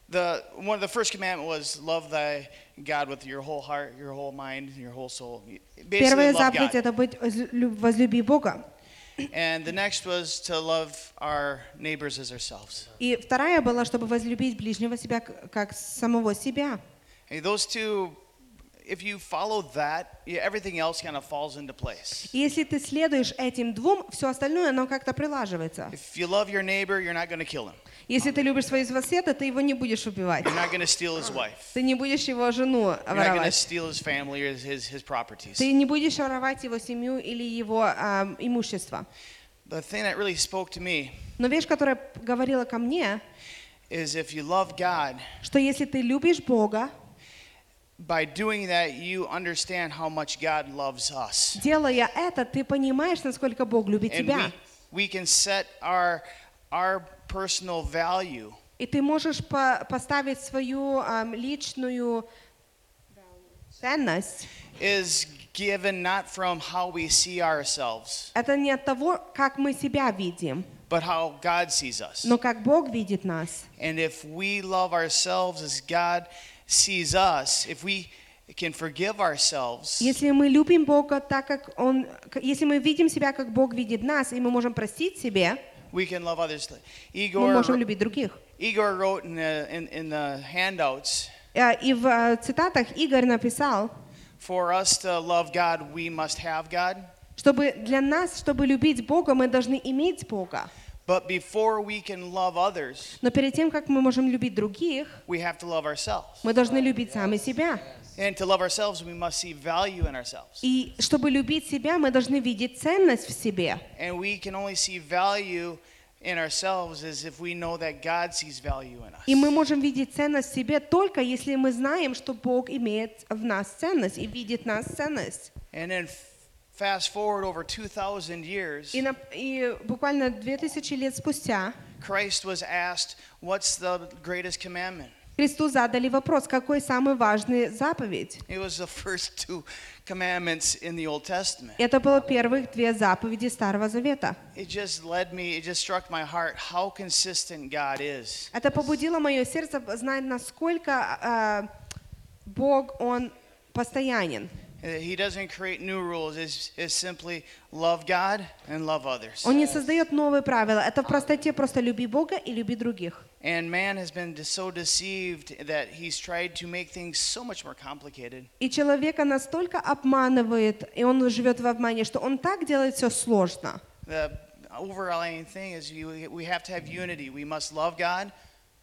The one of the first commandment was love thy God with your whole heart, your whole mind, your whole soul. Basically, Первая love заповедь God. это быть возлю- возлюби Бога. And the next was to love our neighbors as ourselves. И вторая была, чтобы возлюбить ближнего себя к- как самого себя. And those two, if you follow that, everything else kind of falls into place. Если ты следуешь этим двум, все остальное, оно как-то прилаживается. If you love your neighbor, you're not going to kill him. Если ты любишь своего соседа, ты его не будешь убивать. You're not going to steal his wife. Ты не будешь его жену You're not going to воровать. steal his family or his, his, properties. Ты не будешь воровать его семью или его а, имущество. The thing that really spoke to me Но вещь, которая говорила ко мне, is if you love God, что если ты любишь Бога, by doing that, you understand how much God loves us. делая это, ты понимаешь, насколько Бог любит And тебя. we, we can set our, our personal value И ты можешь по- поставить свою ам, личную ценность. is given not from how we see ourselves, Это не от того, как мы себя видим, but how God sees us. но как Бог видит нас. And if we love ourselves as God sees us, if we can forgive ourselves, Если мы любим Бога так, как Он... Если мы видим себя, как Бог видит нас, и мы можем простить себе, we can love others. мы Igor, можем любить других. Igor wrote in the, in, in the handouts, Э, И в э, цитатах Игорь написал, for us to love God, we must have God. чтобы для нас, чтобы любить Бога, мы должны иметь Бога. But before we can love others, Но перед тем, как мы можем любить других, we have to love ourselves. мы должны любить сами себя. And to love ourselves, we must see value in ourselves. И чтобы любить себя, мы должны видеть ценность в себе. And we can only see value in ourselves as if we know that God sees value in us. И мы можем видеть ценность в себе только если мы знаем, что Бог имеет в нас ценность и видит нас ценность. And then fast forward over 2,000 years, И, на- и буквально 2000 лет спустя Christ was asked, What's the greatest commandment? Христу задали вопрос, какой самый важный заповедь? It was the first two commandments in the Old Testament. Это было первых две заповеди Старого Завета. It just led me, it just struck my heart how consistent God is. Это побудило мое сердце знать, насколько э, Бог, Он постоянен. Uh, He doesn't create new rules, it's, it's simply love God and love others. Он не создает новые правила. Это в простоте просто люби Бога и люби других. And man has been so deceived that he's tried to make things so much more complicated. И человека настолько обманывает, и он живет в обмане, что он так делает все сложно. The overlying thing is you, we have to have unity. We must love God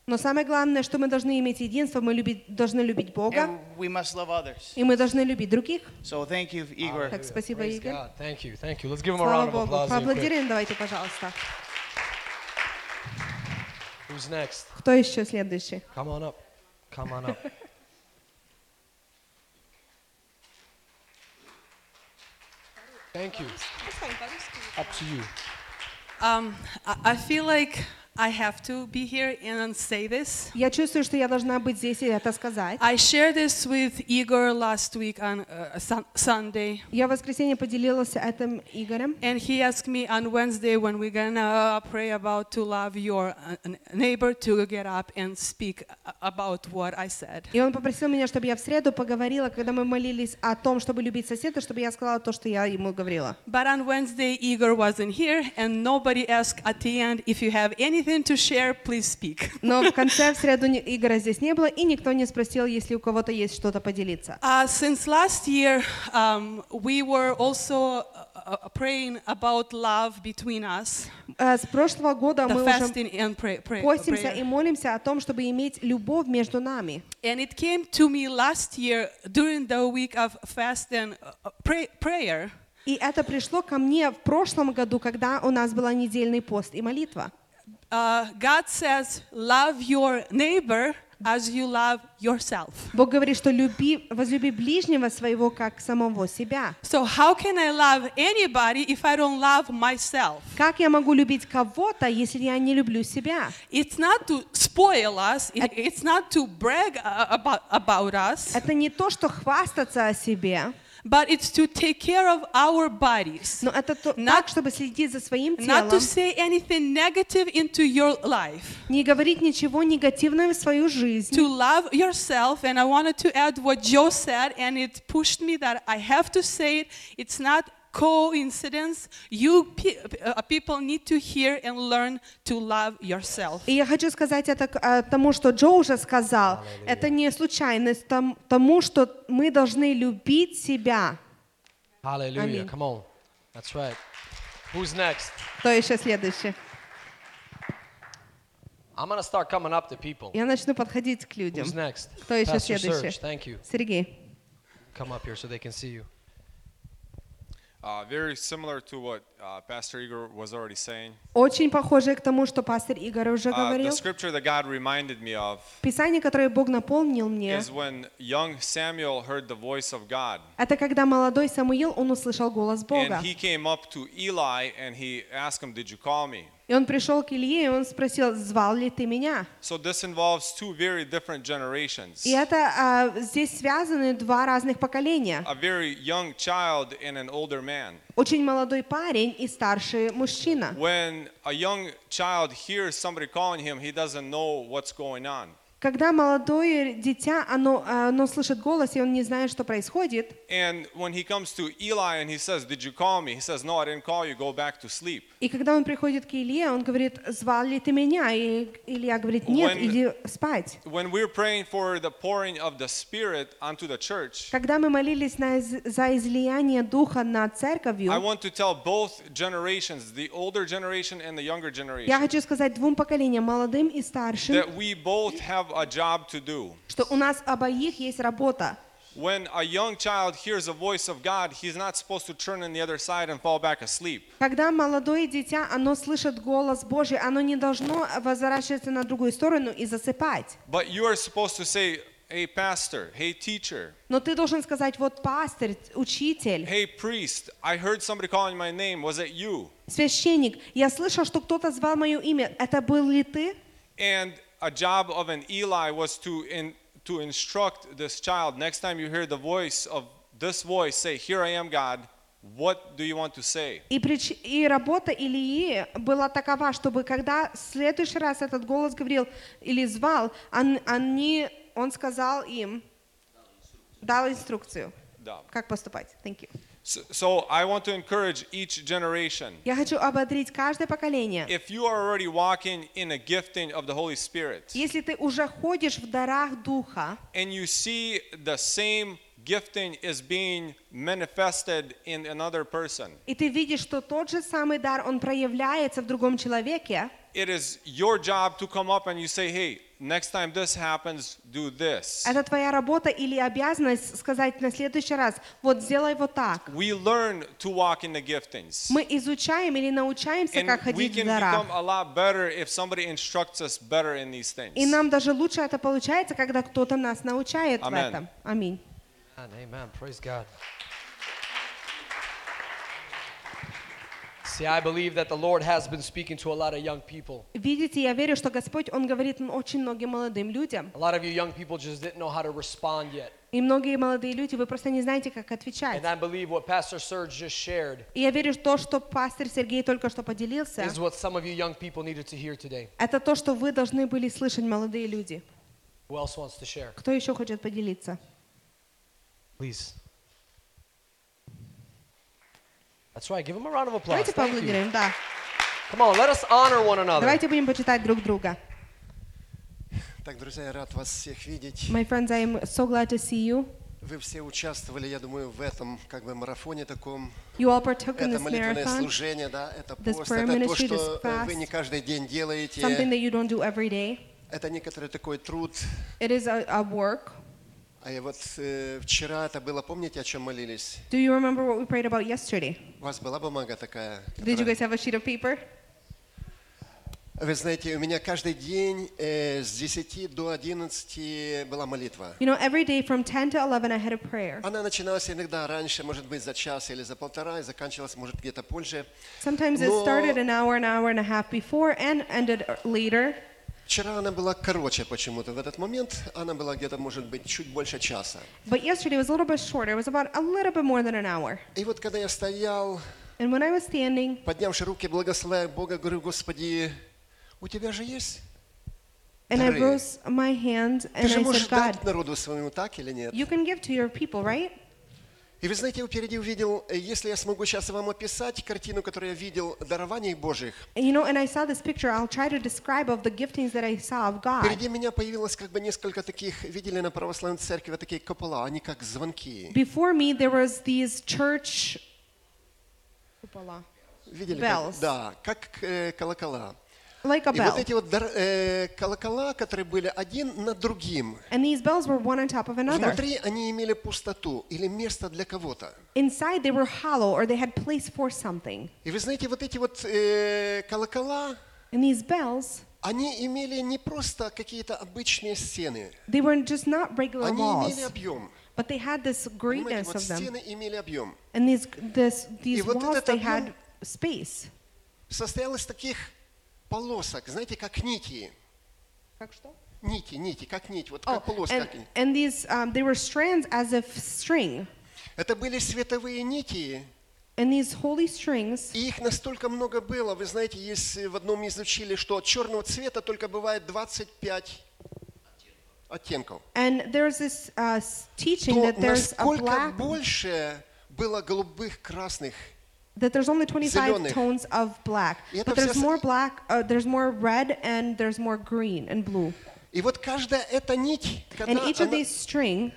Но самое главное, что мы должны иметь единство, мы любить, должны любить Бога, и мы должны любить других. So thank you, Igor. Так, спасибо, Игорь. Thank you, thank you. Let's give him a Слава round of Богу. applause. Поаплодируем давайте, пожалуйста. Who's next? Кто еще следующий? Come on up. Come on up. [laughs] Thank you. Up to you. Um, I I feel like I have to be here and say this. Я чувствую, что я должна быть здесь и это сказать. I shared this with Igor last week on uh, sun- Sunday. Я в воскресенье поделилась этим Игорем. And he asked me on Wednesday when we're gonna pray about to love your uh, neighbor to get up and speak about what I said. И он попросил меня, чтобы я в среду поговорила, когда мы молились о том, чтобы любить соседа, чтобы я сказала то, что я ему говорила. But on Wednesday, Igor wasn't here, and nobody asked at the end if you have anything to share, please speak. [laughs] Но в конце, в среду Игоря здесь не было, и никто не спросил, если у кого-то есть что-то поделиться. Uh, since last year, um, we were also uh, uh, praying about love between us, Э, С прошлого года мы уже pray, постимся и молимся о том, чтобы иметь любовь между нами. And it came to me last year during the week of fast and uh, pray, prayer. И это пришло ко мне в прошлом году, когда у нас была недельный пост и молитва. Uh, God says, "Love your neighbor as you love yourself." Бог говорит, что люби, возлюби ближнего своего, как самого себя. So how can I love anybody if I don't love myself? Как я могу любить кого-то, если я не люблю себя? It's not to spoil us. It, it's not to brag uh, about, about us. Это не то, что хвастаться о себе, But it's to take care of our bodies. но это то- так, чтобы следить за своим Not to телом, say anything negative into your life. не говорить ничего негативного в свою жизнь. To love yourself, and I wanted to add what Joe said, and it pushed me that I have to say it. It's not coincidence. You pe- uh, people need to hear and learn to love yourself. И я хочу сказать это э, тому, что Джо уже сказал. Это не случайность, том- тому, что мы должны любить себя. Hallelujah. Come on. That's right. Who's next? Кто еще следующий? I'm going to start coming up to people. Я начну подходить к людям. Who's next? Кто еще Pastor следующий? Serge, thank you. Сергей. Come up here so they can see you. Очень похоже к тому, что пастор Игорь уже Uh, the говорил. scripture that God reminded me of Писание, которое Бог напомнил мне, is when young Samuel heard the voice of God. это когда молодой Самуил, он услышал голос Бога. И он пришел к Илье, и он спросил, звал ли ты меня? So this involves two very different generations И это а, здесь связаны два разных поколения. a very young child and an older man. Очень молодой парень и старший мужчина. When a young child hears somebody calling him, he doesn't know what's going on. Когда молодое дитя, оно, а, оно слышит голос, и он не знает, что происходит, And when he comes to Eli and he says, Did you call me? He says, No, I didn't call you. Go back to sleep. и когда он приходит к Илье, он говорит, звал ли ты меня? И Илья говорит, нет, When- иди спать. When we're praying for the pouring of the Spirit onto the church, Когда мы молились на за излияние Духа над I церковью, want to tell both generations, the older generation and the younger generation, я хочу сказать двум поколениям, молодым и старшим, that we both have a job to do. что у нас обоих есть работа. When a young child hears a voice of God, he's not supposed to turn on the other side and fall back asleep. Когда молодое дитя, оно слышит голос Божий, оно не должно возвращаться на другую сторону и засыпать. But you are supposed to say, Hey, pastor, hey, teacher, Но ты должен сказать, вот пастырь, учитель, hey, priest, I heard somebody calling my name. Was it you? священник, я слышал, что кто-то звал мое имя. Это был ли ты? And a job of an Eli was to, in, to instruct this child next time you hear the voice of this voice, say, Here I am, God. What do you want to say? И, прич- и работа Ильи была такова, чтобы когда в следующий раз этот голос говорил или звал, он, они, он сказал им, дал инструкцию, Да. как поступать. Thank you. So, so I want to encourage each generation. Я хочу ободрить каждое поколение. If you are already walking in a gifting of the Holy Spirit Если ты уже ходишь в дарах Духа, and you see the same gifting is being manifested in another person, и ты видишь, что тот же самый дар, он проявляется в другом человеке, it is your job to come up and you say, hey, next time this happens, do this. это твоя работа или обязанность сказать на следующий раз, вот сделай вот так. We learn to walk in the giftings. Мы изучаем или научаемся, как And we ходить в can дарах. become a lot better if somebody instructs us better in these things. И нам даже лучше это получается, когда кто-то нас научает в Амен. этом. Аминь. Amen. Praise God. See, I believe that the Lord has been speaking to a lot of young people. Видите, я верю, что Господь, Он говорит очень многим молодым людям. A lot of you young people just didn't know how to respond yet. И многие молодые люди, вы просто не знаете, как отвечать. And I believe what Pastor Serge just shared И я верю, что то, что пастор Сергей только что поделился, is what some of you young people needed to hear today. это то, что вы должны были слышать, молодые люди. Who else wants to share? Кто еще хочет поделиться? Please. That's right. Give him a round of applause. Давайте Thank you. поблагодарим, да. Come on, let us honor one another. Давайте будем почитать друг друга. Так, друзья, я рад вас всех видеть. My friends, I am so glad to see you. Вы все участвовали, я думаю, в этом как бы марафоне таком. You all partook in Это this молитвенное marathon. служение, да, это This пост, prayer это то, ministry, что this э, вы fast. не каждый день делаете. Something that you don't do every day. Это некоторый такой труд. It is a, a work. А я вот э, вчера это было, помните, о чем молились? Do you remember what we prayed about yesterday? У вас была бумага такая? Did you guys have a sheet of paper? Вы знаете, у меня каждый день э, с 10 до 11 была молитва. You know, every day from 10 to 11, I had a prayer. Она начиналась иногда раньше, может быть, за час или за полтора, и заканчивалась, может, где-то позже. Sometimes it Но started an hour, an hour and a half before and ended later. Вчера она была короче почему-то. В этот момент она была где-то, может быть, чуть больше часа. But yesterday was a little bit shorter. It was about a little bit more than an hour. И вот когда я стоял, And when I was standing, поднявши руки, благословляя Бога, говорю, Господи, у Тебя же есть and I дары. rose my hand Ты and же I можешь said, God, дать народу своему, так или нет? you can give to your people, right? И вы знаете, я впереди увидел, э, если я смогу сейчас вам описать картину, которую я видел, дарований Божьих, you know, and I saw this picture. I'll try to describe of the giftings that I saw of God. впереди меня появилось как бы несколько таких, видели на православной церкви, вот такие купола, они как звонки. Before me, there was these church Видели? как- bells. да, как э, колокола. Like a И вот bell. эти вот э, колокола, которые были один над другим, And these bells were one on top of another. внутри они имели пустоту или место для кого-то. Inside, they were hollow or they had place for something. И вы знаете, вот эти вот э, колокола, And these bells, они имели не просто какие-то обычные стены, they were just not regular они walls, имели объем. but they had this Понимаете, greatness вот of them. стены имели объем. And these, this, these вот walls, этот they had space. Состоял из таких полосок, знаете, как нити. Как что? Нити, нити, как нить, вот Oh, как полоска. and, как and these, um, they were strands as if string. Это были световые нити, And these holy strings, и их настолько много было. Вы знаете, есть э, в одном изучили, что черного цвета только бывает 25 оттенков, And there's this uh, teaching то that there's a black, больше было голубых, красных, that there's only 25 зелёных. tones of black, И это but there's вся more black, uh, there's more red, and there's more green and blue. И вот каждая эта нить, когда And each of она, these string,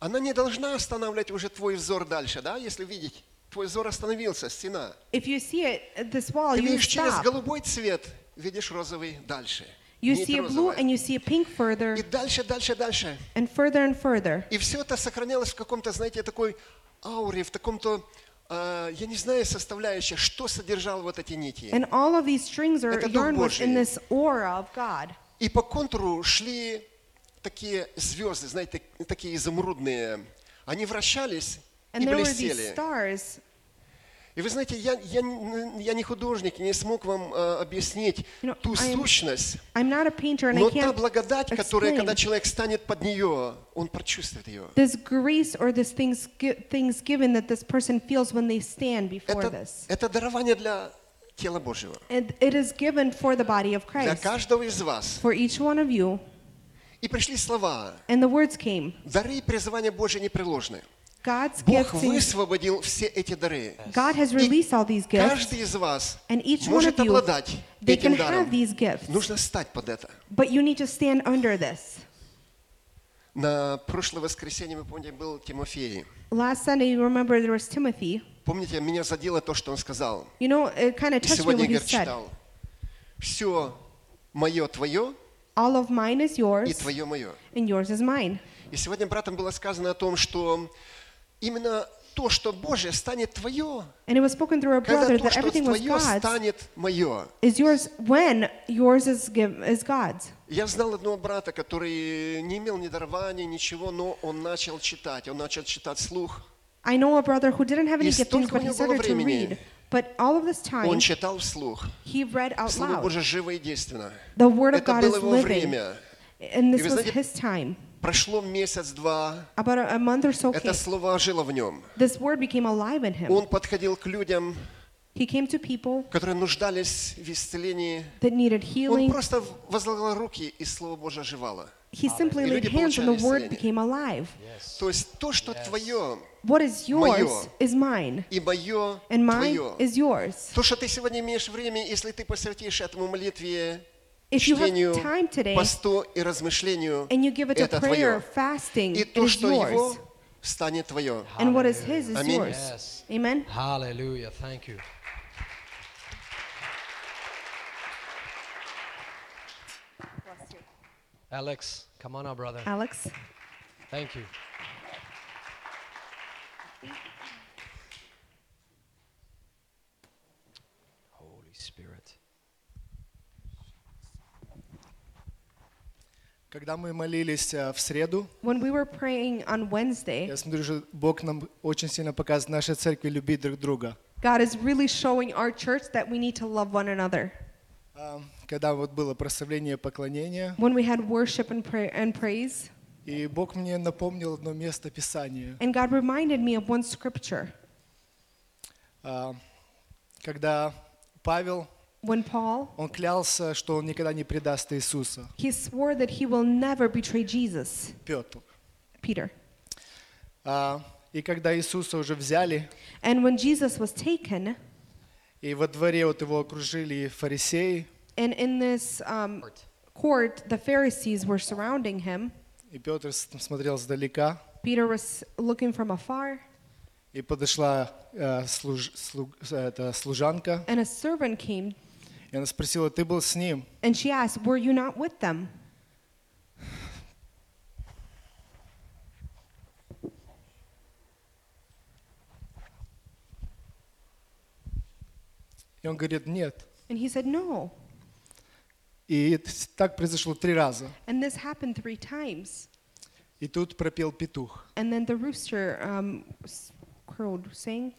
она не должна останавливать уже твой взор дальше, да, если видеть, твой взор остановился, стена. if you see it, at this wall, Ты you видишь через stop. голубой цвет, видишь розовый дальше. You Нить see a blue розовая. and you see a pink further И дальше, дальше, дальше. and further and further. И все это сохранялось в каком-то, знаете, такой ауре, в таком-то, я не знаю, составляющих, что содержало вот эти нити. And all of these strings Дух yarn was in this aura of God. И по контуру шли такие звезды, знаете, так- такие изумрудные. Они вращались And и there were these stars. И вы знаете, я, я, не- я не художник, не смог вам э, объяснить ту I am- сущность, I'm not a painter and I но та can't благодать, которая, explain. когда человек станет под нее, он прочувствует ее. this grace or this things, things given that this person feels when they stand before Это, this. это дарование для тела Божьего. And it is given for the body of Для Christ, каждого из вас. for each one of you. И пришли слова. And the words came. Дары и призвания Божьи непреложны. God's Бог gifts. in- высвободил все эти дары. God has И released all these gifts. каждый из вас And each one может of you, обладать they can этим даром. have these gifts. Нужно стать под это. But you need to stand under this. На прошлое воскресенье, вы помните, был Тимофей. Last Sunday, you remember there was Timothy. Помните, меня задело то, что он сказал. You know, it kind of И touched me сегодня what he Игорь said. читал. Все мое твое, All of mine is и yours, твое мое. and yours is mine. И сегодня братом было сказано о том, что именно то, что Божье, станет твое, And it was spoken through a когда brother то, that что everything was твое, God's станет мое. is yours when yours is give, is God's. Я знал одного брата, который не имел ни дарования, ничего, но он начал читать, он начал читать слух. I know a brother who didn't have any И giftings, столько у but he него было started to времени. read. But all of this time, Он читал вслух. he read out Слово loud. Божье живо и действенно. The word of Это God было is его living. время. And И this вы was знаете, his time. Прошло месяц-два, About a, a month or so это came. слово ожило в нем. This word became alive in him. Он подходил к людям, He came to people которые нуждались в исцелении. that needed Он healing. просто возлагал руки, и Слово Божье оживало. He simply И laid люди hands and получали the word became alive. То есть то, что твое, What is Моё. yours is mine, и мое and mine твое. is yours. То, что ты сегодня имеешь время, если ты посвятишь этому молитве, If you have чтению, time today, посту и размышлению, and you give it to это prayer, твое. fasting, И it то, is что его, yours. станет твое. And what is his is Аминь. yours. Amen. Hallelujah. Thank you. Alex, come on now, brother. Alex. Thank you. Когда мы молились э, в среду, When we were praying on Wednesday, я смотрю, что Бог нам очень сильно показывает нашей церкви любить друг друга. God is really showing our church that we need to love one another. А, Когда вот было прославление поклонения, When we had worship and, pray- and praise, и Бог мне напомнил одно место Писания. and God reminded me of one scripture. А, Когда Павел, When Paul, он клялся, что он никогда не предаст Иисуса, he swore that he will never betray Jesus, Петр. Peter. А, И когда Иисуса уже взяли, And when Jesus was taken, и во дворе вот его окружили фарисеи, and in this um, court, the Pharisees were surrounding him, и Петр с- смотрел сдалека, Peter was looking from afar, и подошла э, служ- слуг- эта служанка, and a servant came, и она спросила, ты был с ним? and she asked, Were you not with them? И он говорит, нет. And he said, No. И так произошло три раза. And this happened three times. И тут пропел петух. And then the rooster um, crowed, saying,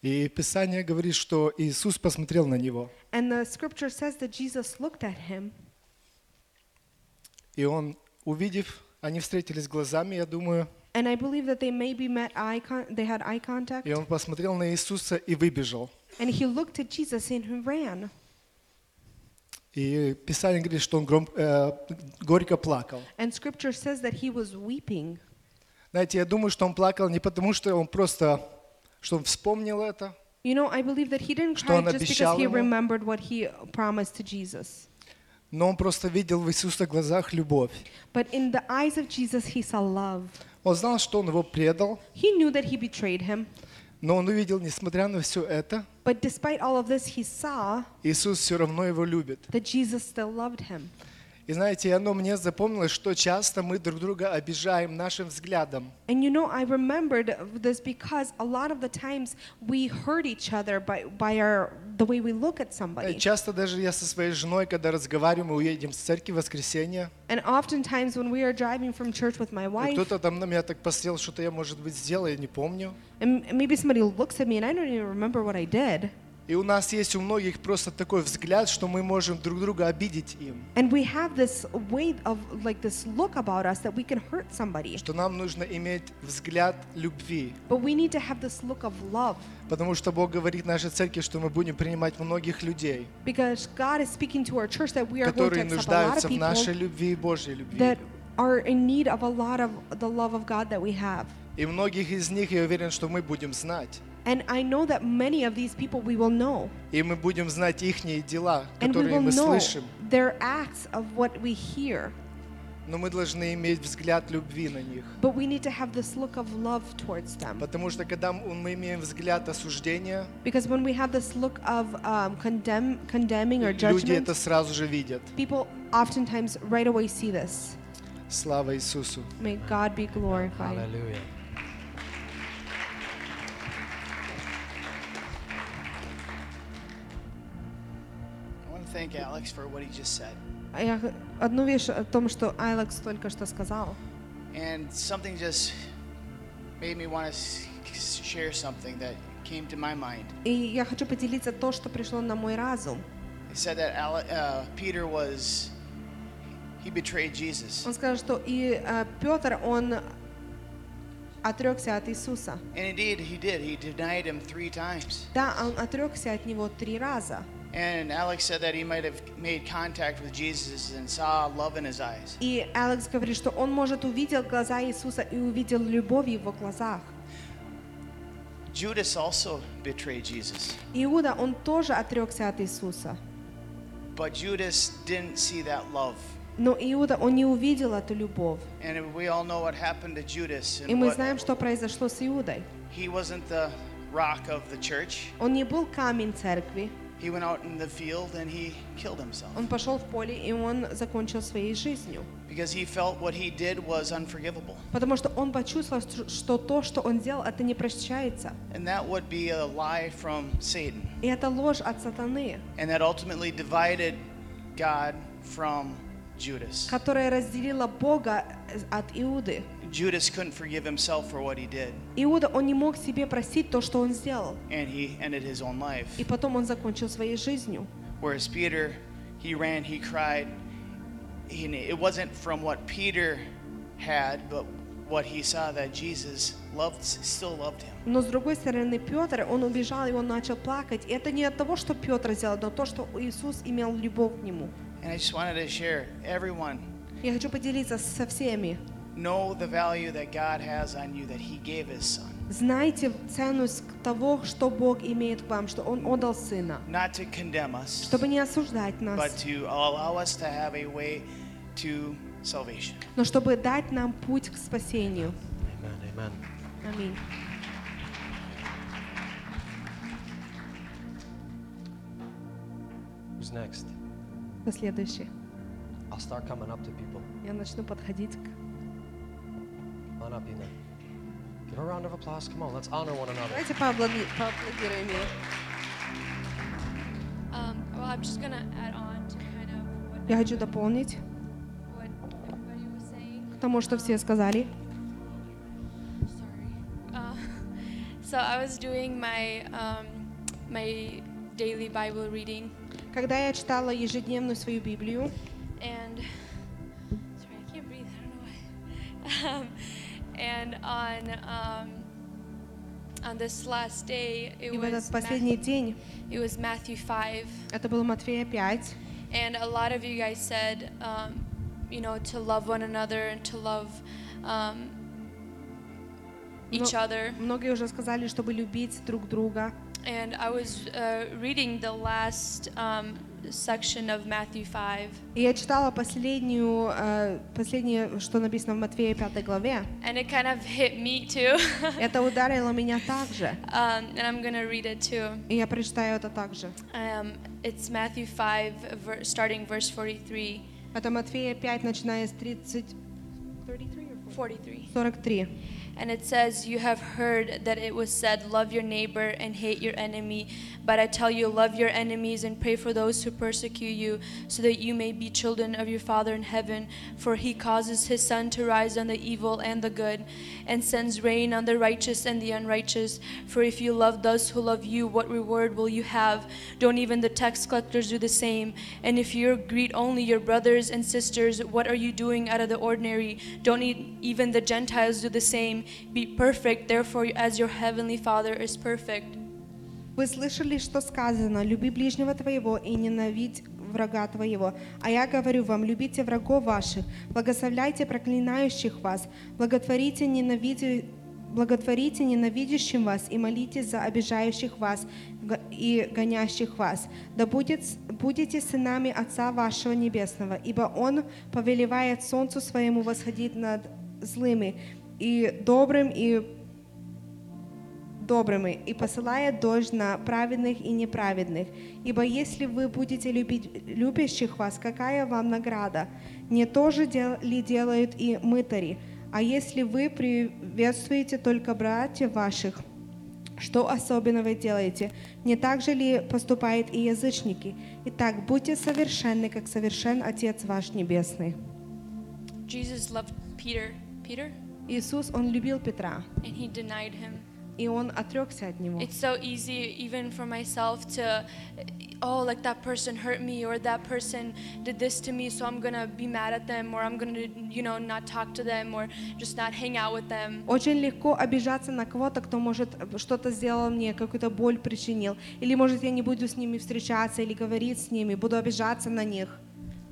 И Писание говорит, что Иисус посмотрел на него, and the scripture says that Jesus looked at him, и он, увидев, они встретились глазами, я думаю, and I believe that they maybe met eye con- they had eye contact, и он посмотрел на Иисуса и выбежал. and he looked at Jesus and he ran. И Писание говорит, что он гром- э, горько плакал. And scripture says that he was weeping. Знаете, я думаю, что он плакал не потому, что он просто, что он вспомнил это, You know, I believe that he didn't Что cry just because he remembered what he promised to Jesus. но он просто видел в Иисуса глазах любовь. But in the eyes of Jesus, he saw love. Он знал, что он его предал, He knew that he betrayed him. но он увидел, несмотря на все это, But despite all of this, he saw Иисус все равно его любит. that Jesus still loved him. И знаете, оно мне запомнилось, что часто мы друг друга обижаем нашим взглядом. And you know, I remembered this because a lot of the times we hurt each other by, by our, the way we look at Э, somebody. Часто даже я со своей женой, когда разговариваем, мы уедем с церкви в воскресенье, And oftentimes when we are driving from church with my wife, кто-то там на меня так посмотрел, что-то я, может быть, сделал, я не помню. and maybe somebody looks at me and I don't even remember what I did. И у нас есть у многих просто такой взгляд, что мы можем друг друга обидеть им. And we have this way of like this look about us that we can hurt somebody. Что нам нужно иметь взгляд любви. But we need to have this look of love Потому что Бог говорит нашей церкви, что мы будем принимать многих людей, because God is speaking to our church that we are going to которые accept a lot нуждаются of в нашей people любви и Божьей любви. that are in need of a lot of the love of God that we have. И многих из них, я уверен, что мы будем знать. And I know that many of these people we will know. И мы будем знать их дела, And we которые will мы know слышим. their acts of what we hear. Но мы должны иметь взгляд любви на них. But we need to have this look of love towards them. Потому что когда м- мы имеем взгляд осуждения, Because when we have this look of um, condemn, condemning or люди judgment, это сразу же видят. people oftentimes right away see this. Слава Иисусу. May God be glorified. Hallelujah. Thank Alex for what he just said. А Я одну вещь о том, что Алекс только что сказал. And something just made me want to share something that came to my mind. И я хочу поделиться то, что пришло на мой разум. It said that Ale- uh, Peter was, he betrayed Jesus. Он сказал, что и э, Петр, он отрекся от Иисуса. And indeed, he did. He denied him three times. Да, он отрекся от него три раза. And Alex said that he might have made contact with Jesus and saw love in his eyes. И Алекс говорит, что он, может, увидел глаза Иисуса и увидел любовь в его глазах. Judas also betrayed Jesus. Иуда, он тоже отрекся от Иисуса. But Judas didn't see that love. Но Иуда, он не увидел эту любовь. And we all know what happened to Judas. И And мы what, знаем, что произошло с Иудой. he wasn't the rock of the church. Он не был камень церкви. He went out in the field and he killed himself Он пошел в поле, и он закончил своей жизнью. because he felt what he did was unforgivable. Потому что он почувствовал, что- что то, что он сделал, это не прощается. And that would be a lie from Satan. И это ложь от сатаны, And that ultimately divided God from Judas. которая разделила Бога от Иуды. Judas couldn't forgive himself for what he did, Иуда, он не мог себе простить то, что он сделал. and he ended his own life. И потом он закончил своей жизнью. Whereas Peter, he ran, he cried. He, it wasn't from what Peter had, but what he saw that Jesus loved, still loved him. Но с другой стороны, Петр, он убежал, и он начал плакать. И это не от того, что Петр сделал, но то, что Иисус имел любовь к нему. And I just wanted to share, everyone, Я хочу поделиться со всеми. Know the value that God has on you, that He gave His Son. Знайте ценность того, что Бог имеет к вам, что Он отдал Сына. Not to condemn us, Чтобы не осуждать but нас, to allow us to have a way to salvation. но чтобы дать нам путь к спасению. Amen. Amen. Аминь. Who's next? Кто следующий? I'll start coming up to people. Я начну подходить к... Come on up, Ina. Give a round of applause. Come on, let's honor one another. Давайте поаплади- поаплодируем ей. Um, well, I'm just gonna add on to kind of what, Я хочу дополнить what everybody was saying. к тому, что все сказали. Uh, [laughs] so I was doing my um, my daily Bible reading, Когда я читала ежедневную свою Библию, and sorry, I can't breathe. I don't know why. [laughs] Um, and on um, on this last day, it и в этот was последний Math- день, it was Matthew five, это было Матфея 5, And a lot of you guys said, um, you know, to love one another and to love um, each Но- other. Многие уже сказали, чтобы любить друг друга. And I was uh, reading the last um, section of Matthew 5. И я читала последнюю, э, последнее, что написано в Матфея 5 главе. And it kind of hit me too. [laughs] Это ударило меня также. um, and I'm going to read it too. И я прочитаю это также. Um, it's Matthew 5, ver- starting verse 43. Это Матфея 5, начиная с 30... 43. 43. And it says, You have heard that it was said, Love your neighbor and hate your enemy. But I tell you, love your enemies and pray for those who persecute you, so that you may be children of your Father in heaven. For he causes his sun to rise on the evil and the good, and sends rain on the righteous and the unrighteous. For if you love those who love you, what reward will you have? Don't even the tax collectors do the same? And if you greet only your brothers and sisters, what are you doing out of the ordinary? Don't even the Gentiles do the same? Be perfect, therefore, as your heavenly Father is perfect. Вы слышали, что сказано, люби ближнего твоего и ненавидь врага твоего. А я говорю вам, любите врагов ваших, благословляйте проклинающих вас, благотворите ненавиди- благотворите ненавидящим вас и молитесь за обижающих вас и гонящих вас. Да будет, будете сынами Отца вашего Небесного, ибо Он повелевает солнцу своему восходить над злыми и добрым и добрыми и посылает дождь на праведных и неправедных. Ибо если вы будете любить любящих вас, какая вам награда? Не то же дел- ли делают и мытари? А если вы приветствуете только братьев ваших, что особенно вы делаете? Не так же ли поступают и язычники? Итак, будьте совершенны, как совершен Отец ваш Небесный. Jesus loved Peter, Peter, Иисус, Он любил Петра, and he denied him. и Он отрекся от Него. It's so easy, even for myself, to, oh, like that person hurt me, or that person did this to me, so I'm gonna be mad at them, or I'm gonna, you know, not talk to them, or just not hang out with them. Очень легко обижаться на кого-то, кто может э, что-то сделал мне, какую-то боль причинил. Или может я не буду с ними встречаться или говорить с ними, буду обижаться на них.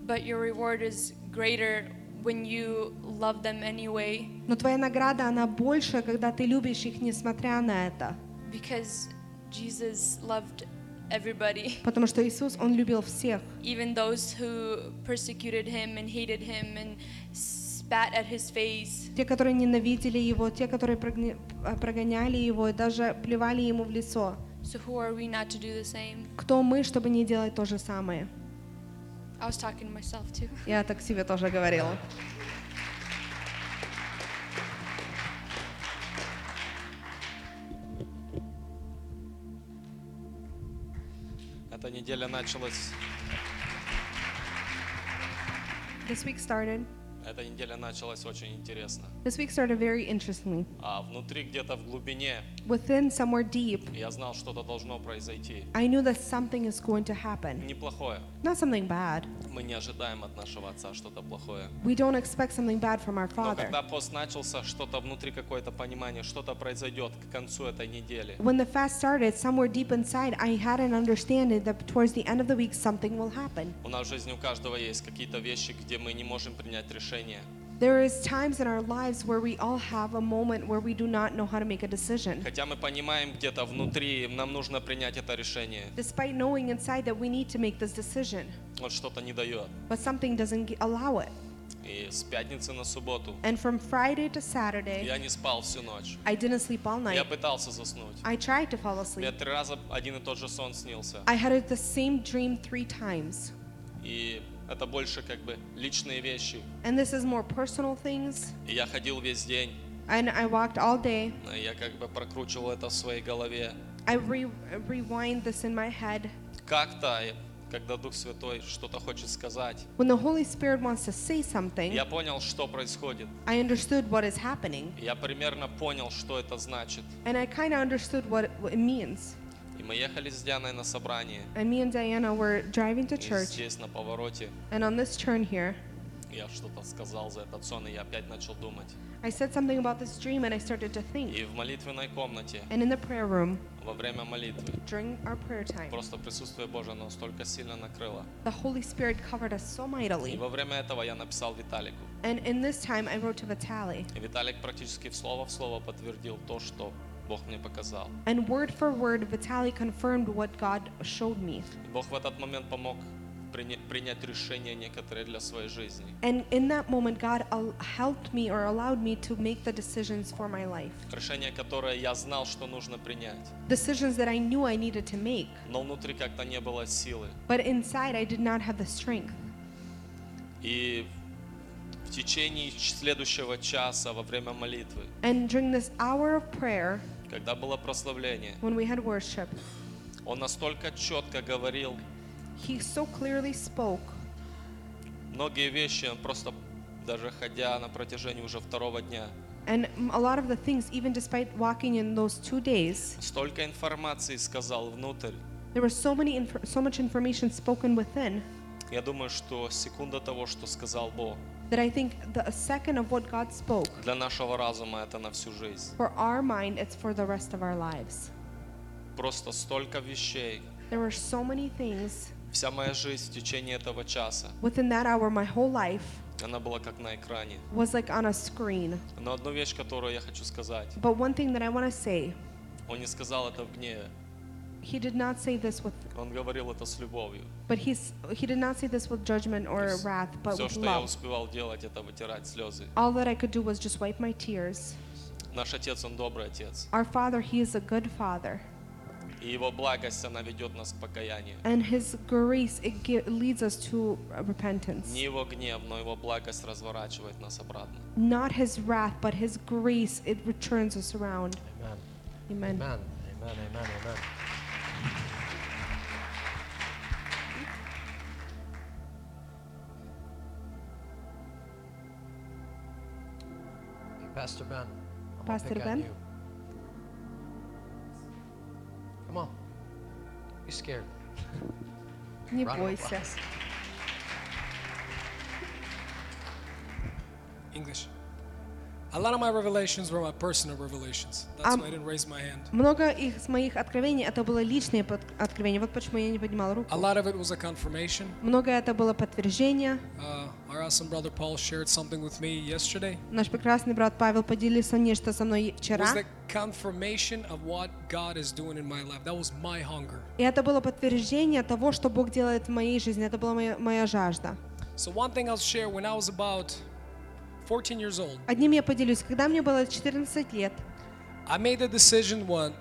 But your reward is greater when you love them anyway, Но твоя награда, она больше, когда ты любишь их, несмотря на это. because Jesus loved everybody. [laughs] Потому что Иисус, Он любил всех. even those who persecuted him and hated him and spat at his face. Те, которые ненавидели Его, те, которые э, прогоняли Его и даже плевали Ему в лицо. So who are we not to do the same? Кто мы, чтобы не делать то же самое? I was talking to myself too. [laughs] Я так себе тоже говорила. Эта неделя началась, This week started. Эта неделя началась очень интересно. This week started very interestingly. А внутри, где-то в глубине, Within somewhere deep, я знал, что-то должно произойти. I knew that something is going to happen. Неплохое. Not something bad. Мы не ожидаем от нашего Отца что-то плохое. We don't expect something bad from our Но Father. когда пост начался, что-то внутри, какое-то понимание, что-то произойдет к концу этой недели. When the fast started, somewhere deep inside, I had an understanding that towards the end of the week, something will happen. У нас в жизни у каждого есть какие-то вещи, где мы не можем принять решение. There is times in our lives where we all have a moment where we do not know how to make a decision. Хотя мы понимаем где-то внутри, нам нужно принять это решение. Despite knowing inside that we need to make this decision, Вот что-то не дает. but something doesn't g- allow it. И с пятницы на субботу And from Friday to Saturday, я не спал всю ночь. I didn't sleep all Я night. пытался заснуть. I tried to fall Мне asleep. три раза один и тот же сон снился. I had it the same dream three times. И это больше как бы личные вещи. And this is more personal things. И я ходил весь день. And I walked all day. и Я как бы прокручивал это в своей голове. I re- rewind this in my head. Как-то, когда Дух Святой что-то хочет сказать, When the Holy Spirit wants to say something, я понял, что происходит. I understood what is happening. Я примерно понял, что это значит. And I kind of understood what it, what it means. Мы ехали с Дианой на собрание. And me and Diana were driving to И church. здесь на повороте And on this turn here, я что-то сказал за этот сон, и я опять начал думать. I said something about this dream and I started to think. И в молитвенной комнате, And in the prayer room, во время молитвы, during our prayer time, просто присутствие Божие настолько сильно накрыло. the Holy Spirit covered us so И mightily. во время этого я написал Виталику. And in this time, I wrote to Vitaly. И Виталик практически в слово в слово подтвердил то, что Бог мне показал. And word for word, Vitaly confirmed what God showed me. И Бог в этот момент помог приня- принять решения некоторые для своей жизни. And in that moment, God al- helped me or allowed me to make the decisions for my life. Решения, которые я знал, что нужно принять. Decisions that I knew I needed to make. Но внутри как-то не было силы. But inside, I did not have the strength. И в течение ч- следующего часа во время молитвы, And during this hour of prayer, Когда было прославление, when we had worship, он настолько четко говорил. He so clearly spoke. Многие вещи, он просто даже ходя на протяжении уже второго дня, And a lot of the things, even despite walking in those two days, столько информации сказал внутрь. there was so many, inf- so much information spoken within. Я думаю, что секунда того, что сказал Бог, that I think the a second of what God spoke для нашего разума это на всю жизнь. for our mind, it's for the rest of our lives. Просто столько вещей. There were so many things Вся моя жизнь в течение этого часа, within that hour. My whole life она была как на экране. was like on a screen. Но одну вещь, которую я хочу сказать, But one thing that I want to say, он не сказал это в гневе, he did not say this with, он говорил это с любовью. but he's, he did not say this with judgment or wrath, but Все, with что я love. успевал делать, это вытирать слезы. All that I could do was just wipe my tears. Наш Отец, Он добрый Отец. Our Father, He is a good Father. И Его благость, она ведет нас к покаянию. And His grace, it gi- leads us to uh, repentance. Не Его гнев, но Его благость разворачивает нас обратно. Not His wrath, but His grace, it returns us around. Amen. Amen. Amen. Amen. Amen. Amen. Hey, Pastor Ben. I'm gonna Pastor pick on Ben? you. Come on. Be scared. Не Round of бойся. applause. English. Много их, с моих откровений это было личные откровения. Вот почему я не поднимала руку. A lot of it was a confirmation. Много это было подтверждение. Uh, our awesome brother Paul shared something with me yesterday. Наш прекрасный брат Павел поделился нечто со мной вчера. was the confirmation of what God is doing in my life. That was my hunger. И это было подтверждение того, что Бог делает в моей жизни. Это была моя, моя жажда. So one thing I'll share when I was about 14 years old, Одним я поделюсь. Когда мне было 14 лет, I made the decision what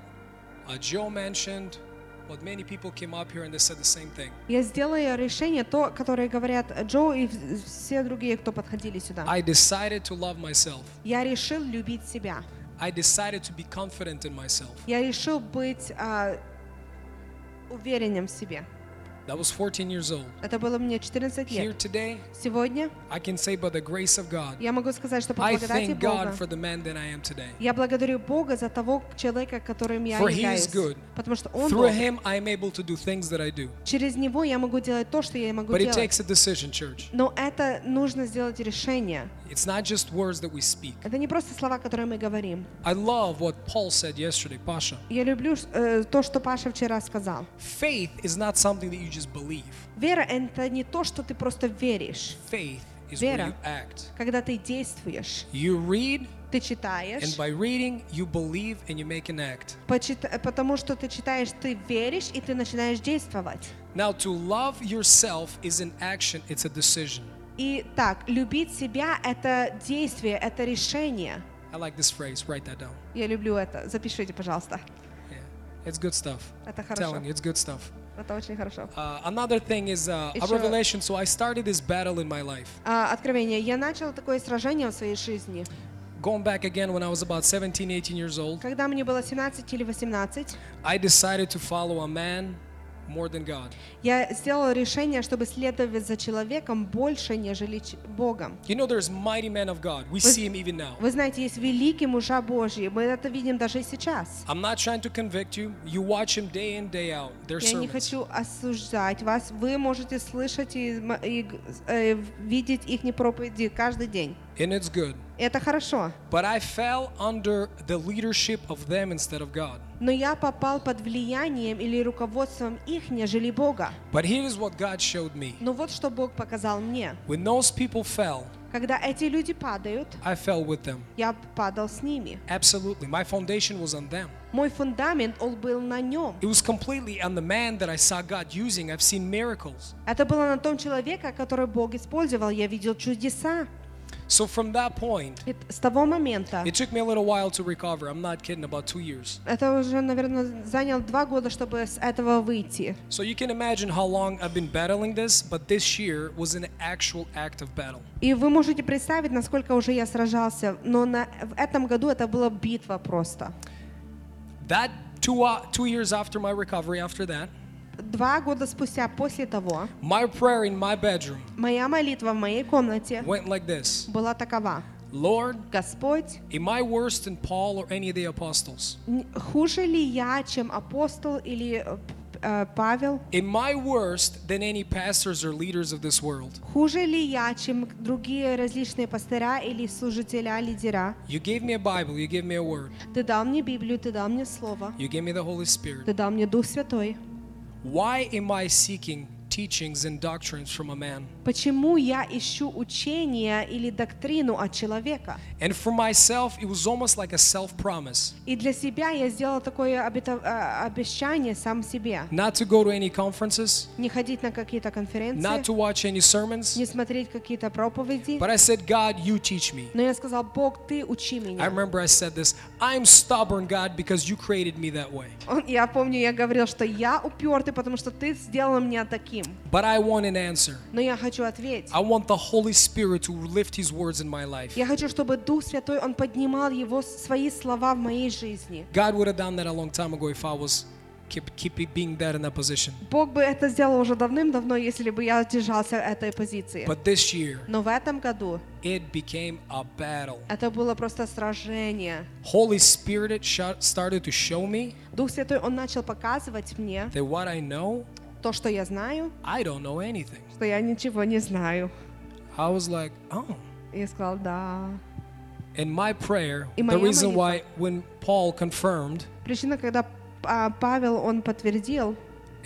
uh, Joe mentioned, but many people came up here and they said the same thing. я сделала решение, то, которое говорят Джо и в- все другие, кто подходили сюда. I decided to love myself. Я решил любить себя. I decided to be confident in myself. Я решил быть а, уверенным в себе. That was 14 years old. Это было мне 14 Here лет. today, Сегодня I can say by the grace of God, я могу сказать, что по I благодати Бога God for the man that I am today. я благодарю Бога за того человека, которым я For he являюсь. is good. Потому что Он Through Бог. him, I am able to do things that I do. Через Него я могу делать то, что я могу But it делать. takes a decision, church. Но это нужно сделать решение. It's not just words that we speak. Это не просто слова, которые мы говорим. I love what Paul said yesterday, Pasha. Я люблю э, то, что Паша вчера сказал. Faith is not something that you just believe. Вера — это не то, что ты просто веришь. Faith is Вера, you act. когда ты действуешь, You read, ты читаешь, and by reading, you believe and you make an act. потому что ты читаешь, ты веришь, и ты начинаешь действовать. Now, to love yourself is an action, it's a decision. И так, любить себя — это действие, это решение. I like this phrase, write that down. Я люблю это. Запишите, пожалуйста. It's good stuff. Это I'm хорошо. telling you, it's good stuff. Это очень хорошо. Uh, another thing is uh, a Еще- revelation. So I started this battle in my life. А, откровение. Я начала такое сражение в своей жизни. Going back again when I was about 17, 18 years old, Когда мне было 17 или 18, I decided to follow a man more than God. Я сделала решение, чтобы следовать за человеком больше, нежели Богом. You know, there's mighty men of God. We see him even now. Вы знаете, есть великие мужа Божьи. Мы это видим даже и сейчас. I'm not trying to convict you. You watch him day in, day out. Their Я не sermons. хочу осуждать вас. Вы можете слышать и, м- и, э, видеть их проповеди каждый день. And it's good. Это хорошо. But I fell under the leadership of them instead of God. Но я попал под влиянием или руководством их, нежели Бога. But here's what God showed me. Но вот что Бог показал мне. When those people fell, Когда эти люди падают, I fell with them. я падал с ними. Absolutely. My foundation was on them. Мой фундамент, он был на нем. It was completely on the man that I saw God using. I've seen miracles. Это было на том человека, который Бог использовал. Я видел чудеса. So from that point, И с того момента, it took me a little while to recover. I'm not kidding, about two years. это уже, наверное, занял два года, чтобы с этого выйти. So you can imagine how long I've been battling this, but this year was an actual act of battle. И вы можете представить, насколько уже я сражался, но на, в этом году это была битва просто. That two, uh, two years after my recovery, after that, Два года спустя, после того, my prayer in my bedroom моя молитва в моей комнате went like this была такова. Lord, Господь, am I worse than Paul or any of the apostles? хуже ли я, чем апостол или э, э, Павел? Am I worse than any pastors or leaders of this world? Хуже ли я, чем другие различные пастыря или служителя, лидера? You gave me a Bible, you gave me a word, Ты дал мне Библию, ты дал мне Слово, you gave me the Holy Spirit. ты дал мне Дух Святой. Why am I seeking teachings and doctrines from a man? Почему я ищу учение или доктрину от человека? And for myself, it was almost like a self promise И для себя я сделала такое э, обещание сам себе. not to go to any conferences, Не ходить на какие-то конференции, not to watch any sermons, не смотреть какие-то проповеди. but I said, God, you teach me. Но я сказал, Бог, ты учи I меня. remember I said this I'm stubborn, God, because you created me that way. Я помню, я говорил, что я упертый, потому что ты сделал меня таким. But I want an answer. Но я хочу ответить. I want the Holy Spirit to lift His words in my life. Я хочу, чтобы Дух Святой, Он поднимал его, свои слова в моей жизни. God would have done that a long time ago if I was keep, keep being that in that position. Бог бы это сделал уже давным-давно, если бы я держался этой позиции. But this year, Но в этом году it became a battle. это было просто сражение. Holy Spirit started to show me Дух Святой, Он начал показывать мне that what I know, то, что я знаю, I don't know anything. что я ничего не знаю. I was like, oh. Я сказал, да. And my prayer, И the моя reason молитва. why when Paul confirmed, Причина, когда а, Павел, он подтвердил,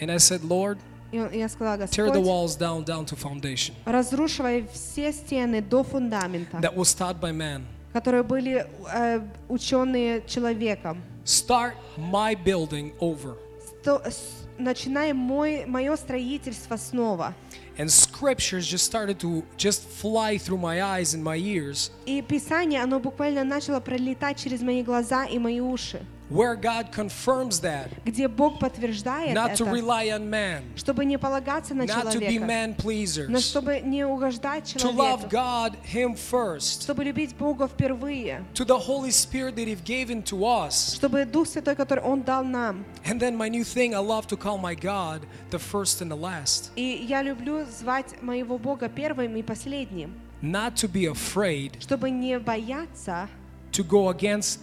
and I said, Lord, и он- я сказала, tear the Господь, walls down down to foundation разрушивай все стены до фундамента, that was taught by man. которые были э, ученые человеком. Start my building over. Сто- с- начинай мой, мое строительство снова. And scriptures just started to just fly through my eyes and my ears, И Писание, оно буквально начало пролетать через мои глаза и мои уши, where God confirms that, где Бог подтверждает not to это, rely on man, чтобы не полагаться на not to be человека, man но pleasers, чтобы не угождать to love человеку, God Him first, чтобы любить Бога впервые, to the Holy Spirit that He've given to us. чтобы Дух Святой, который Он дал нам. And then my new thing, I love to call my God the first and the last. И я люблю звать моего Бога первым и последним, Not to be afraid чтобы не бояться to go against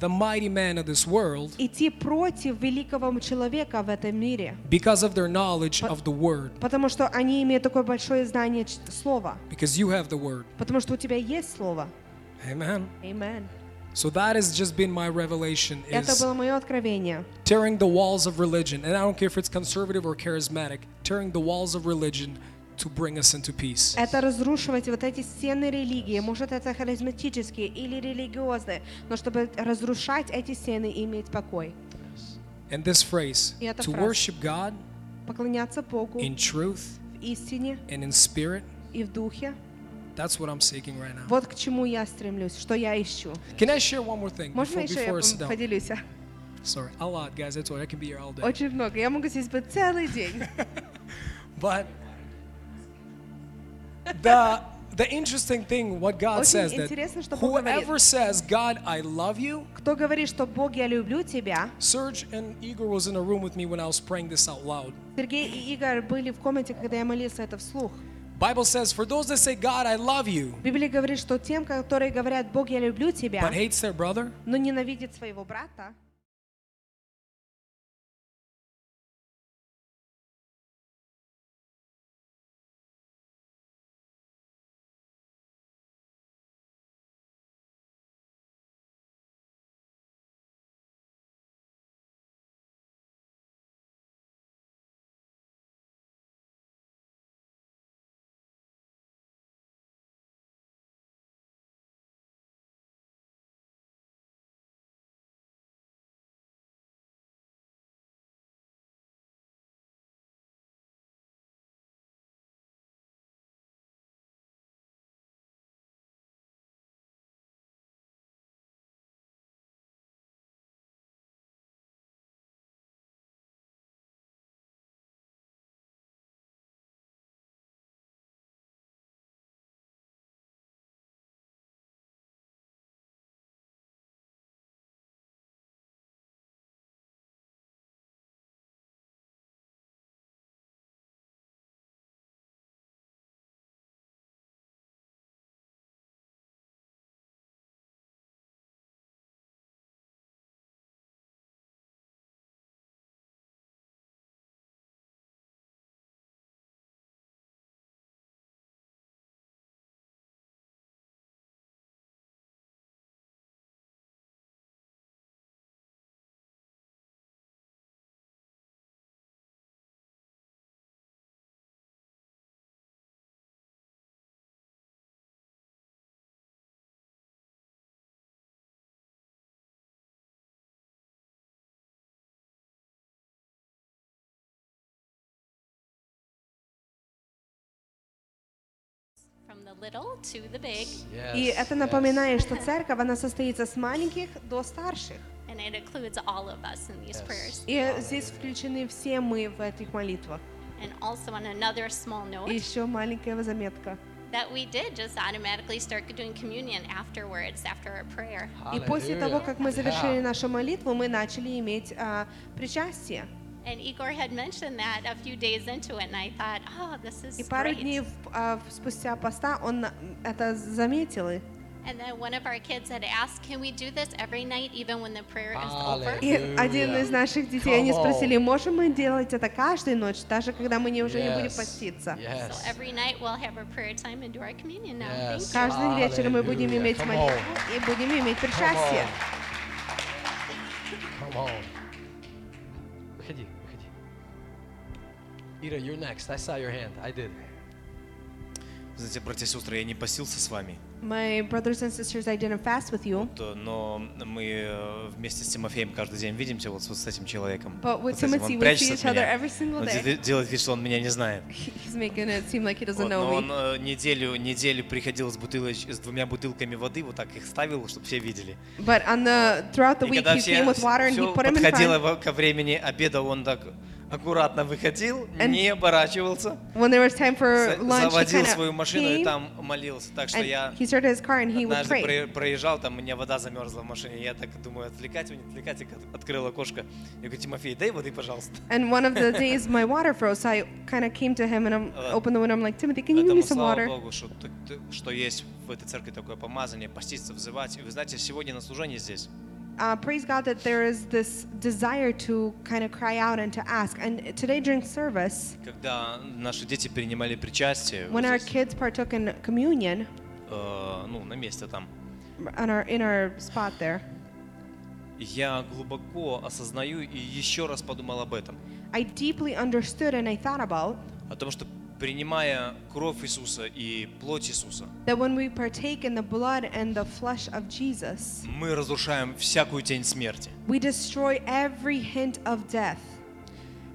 the mighty man of this world идти против великого человека в этом мире, because of their knowledge of the Word. потому что они имеют такое большое знание ч- слова, Because you have the Word. потому что у тебя есть слово. Amen. Amen. So that has just been my revelation Это is было мое откровение. tearing the walls of religion. And I don't care if it's conservative or charismatic, tearing the walls of religion to bring us into peace. Это разрушивать вот эти стены религии, может это харизматические или религиозные, но чтобы разрушать эти стены и иметь покой. And this phrase, to worship God Поклоняться Богу in truth в истине and in spirit, и в духе. that's what I'm seeking right now. Вот к чему я стремлюсь, что я ищу. Can I share one more thing Можно before, еще я поделюсь? Sorry, a lot, guys. That's why I can be here all day. Очень много. Я могу здесь быть целый день. [laughs] But the the interesting thing, what God Очень says, that интересно, что Бог говорит. whoever says, God, I love you, Кто говорит, что Бог, я люблю тебя, Serge and Igor was in a room with me when I was praying this out loud. Сергей и Игорь были в комнате, когда я молился это вслух. Bible says, for those that say, God, I love you, Библия говорит, что тем, которые говорят, Бог, я люблю тебя, but hates their brother, но ненавидит своего брата, И это напоминает, что церковь, она состоится с маленьких до старших. And it includes all of us in these prayers. И здесь включены все мы в этих молитвах. And also on another small note, еще маленькая заметка. that we did just automatically start doing communion afterwards, after our prayer. И после того, как мы завершили нашу молитву, мы начали иметь а, причастие. And Igor had mentioned that a few days into it, and I thought, oh, this is И пару great. дней а, спустя поста он это заметил. И- And then one of our kids had asked, can we do this every night, even when the prayer is over? И один из наших детей, они спросили, можем мы делать это каждую ночь, даже когда мы не, уже не будем Yes. поститься? So every night we'll have our prayer time and do our communion now. Thank you. Каждый вечер мы будем иметь Come молитву и будем иметь причастие. Come on. Ира, you're next. I saw your hand. I did. Знаете, братья и сестры, я не постился с вами, My brothers and sisters, I didn't fast with you, то- но мы э, вместе с Тимофеем каждый день видимся вот вот с этим человеком. But with Вот этим. Timothy, Он we see each other every single Он day. де- делает вид, что он меня не знает. [laughs] he's making it seem like he doesn't Вот, know но me. он э, неделю, неделю приходил с, бутылоч, с двумя бутылками воды, вот так их ставил, чтобы все видели. But on the throughout the week, he came with water and he put them in подходило front. во- ко времени обеда, он так аккуратно выходил, And не оборачивался, When there was time for lunch, he заводил свою машину и came там молился. Так что and я he started his car and he would однажды pray. про- проезжал, там у меня вода замерзла в машине. Я так думаю, отвлекать его, не отвлекать. Я от- открыл окошко. Я говорю, Тимофей, дай воды, пожалуйста. And one of the [laughs] days my water froze, so I kind of came to him and I Uh, opened the window. I'm like, Timothy, can you give me Поэтому some слава water? Богу, что, что есть в этой церкви такое помазание, поститься, взывать. И вы знаете, сегодня на служении здесь Uh, praise God that there is this desire to kind of cry out and to ask. And today during service, когда наши дети принимали причастие, вот when our здесь, kids partook in communion, э, ну, на месте там, on our in our spot there, я глубоко осознаю и еще раз подумал об этом. I deeply understood and I thought about О том, что принимая кровь Иисуса и плоть Иисуса, that when we partake in the blood and the flesh of Jesus, мы разрушаем всякую тень смерти. we destroy every hint of death.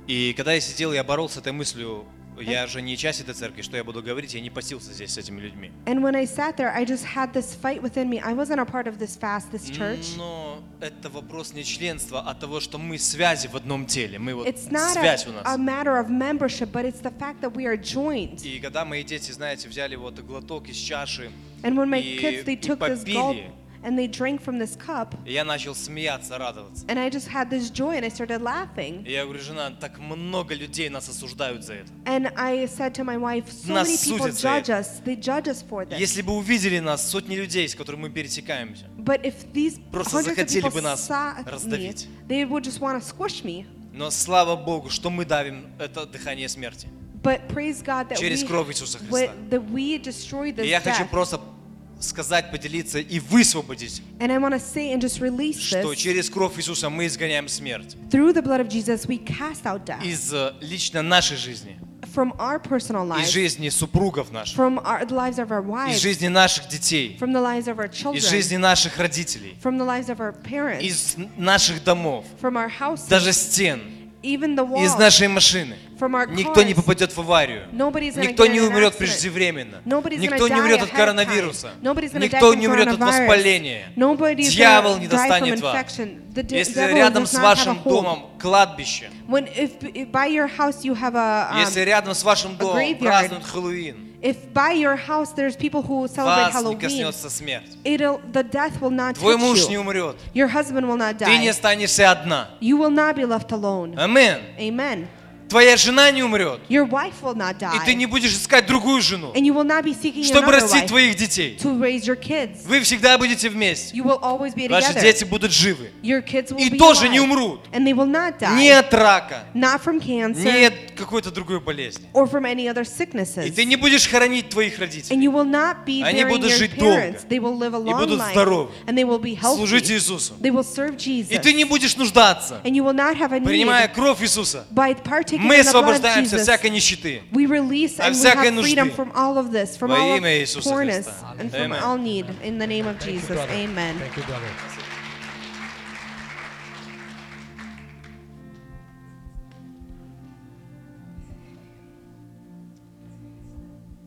И когда я сидел, я боролся с этой мыслью Я же не часть этой церкви, что я буду говорить, я не постился здесь с этими людьми. And when I sat there, I just had this fight within me. I wasn't a part of this fast, this church. Но это вопрос не членства, а того, что мы связи в одном теле. Мы вот It's not связь у нас. a matter of membership, but it's the fact that we are joined. И когда мои дети, знаете, взяли вот глоток из чаши And when my и, kids, they took this gulp and they drank from this cup, я начал смеяться, радоваться. and I just had this joy and I started laughing. И я говорю, жена, так много людей нас осуждают за это. And I said to my wife, so Нас many people judge us. They judge us for this. Если бы увидели нас сотни людей, с которыми мы пересекаемся, But if these Просто захотели бы нас saw me, раздавить. they would just want to squish me. но слава Богу, что мы давим это дыхание смерти. But praise God that Через we, кровь Иисуса Христа. that we destroy this И я хочу просто сказать, поделиться и высвободить, And I want to say and just release что this. через кровь Иисуса мы изгоняем смерть Through the blood of Jesus, we cast out death из э, лично нашей жизни, from our personal из lives, жизни супругов наших, from our, the lives of our из wives, жизни наших детей, from the lives of our children, из жизни наших родителей, from the lives of our parents, из наших домов, from our houses, даже стен, из нашей машины. Никто не попадет в аварию. Никто не умрет преждевременно. Никто не умрет от коронавируса. Никто не умрет от воспаления. Дьявол не достанет вас. Если devil рядом с вашим домом кладбище, um, если рядом с вашим домом празднуют Хэллоуин, if by your house there's people who celebrate вас не Halloween, коснется смерть. it'll the death will not Твой touch муж не you. умрет. Your husband will not Ты не die. останешься одна. You will not be left alone. Амен. Amen. Твоя жена не умрет. Your wife will not die. И ты не будешь искать другую жену, and you will not be seeking чтобы растить wife твоих детей. to raise your kids. Вы всегда будете вместе. You will always be Ваши together. дети будут живы. Your kids will И be тоже alive. не умрут. And they will not die. Не от рака, Not from cancer не от какой-то другой болезни. or from any other И ты не будешь хоронить твоих родителей. And you will not be Они будут жить parents. долго They will live a и будут здоровы. And they will be healthy. Служить Иисусу. They will serve Jesus. И ты не будешь нуждаться. And you will not have a need Принимая кровь Иисуса, by partaking мы освобождаемся Jesus. всякой нищеты. We release от we всякой have freedom нужды. from all of this, from Во all имя of Иисуса poorness, Христа. and from Amen. all need. In the name of Jesus, brother. Amen. Thank you, brother.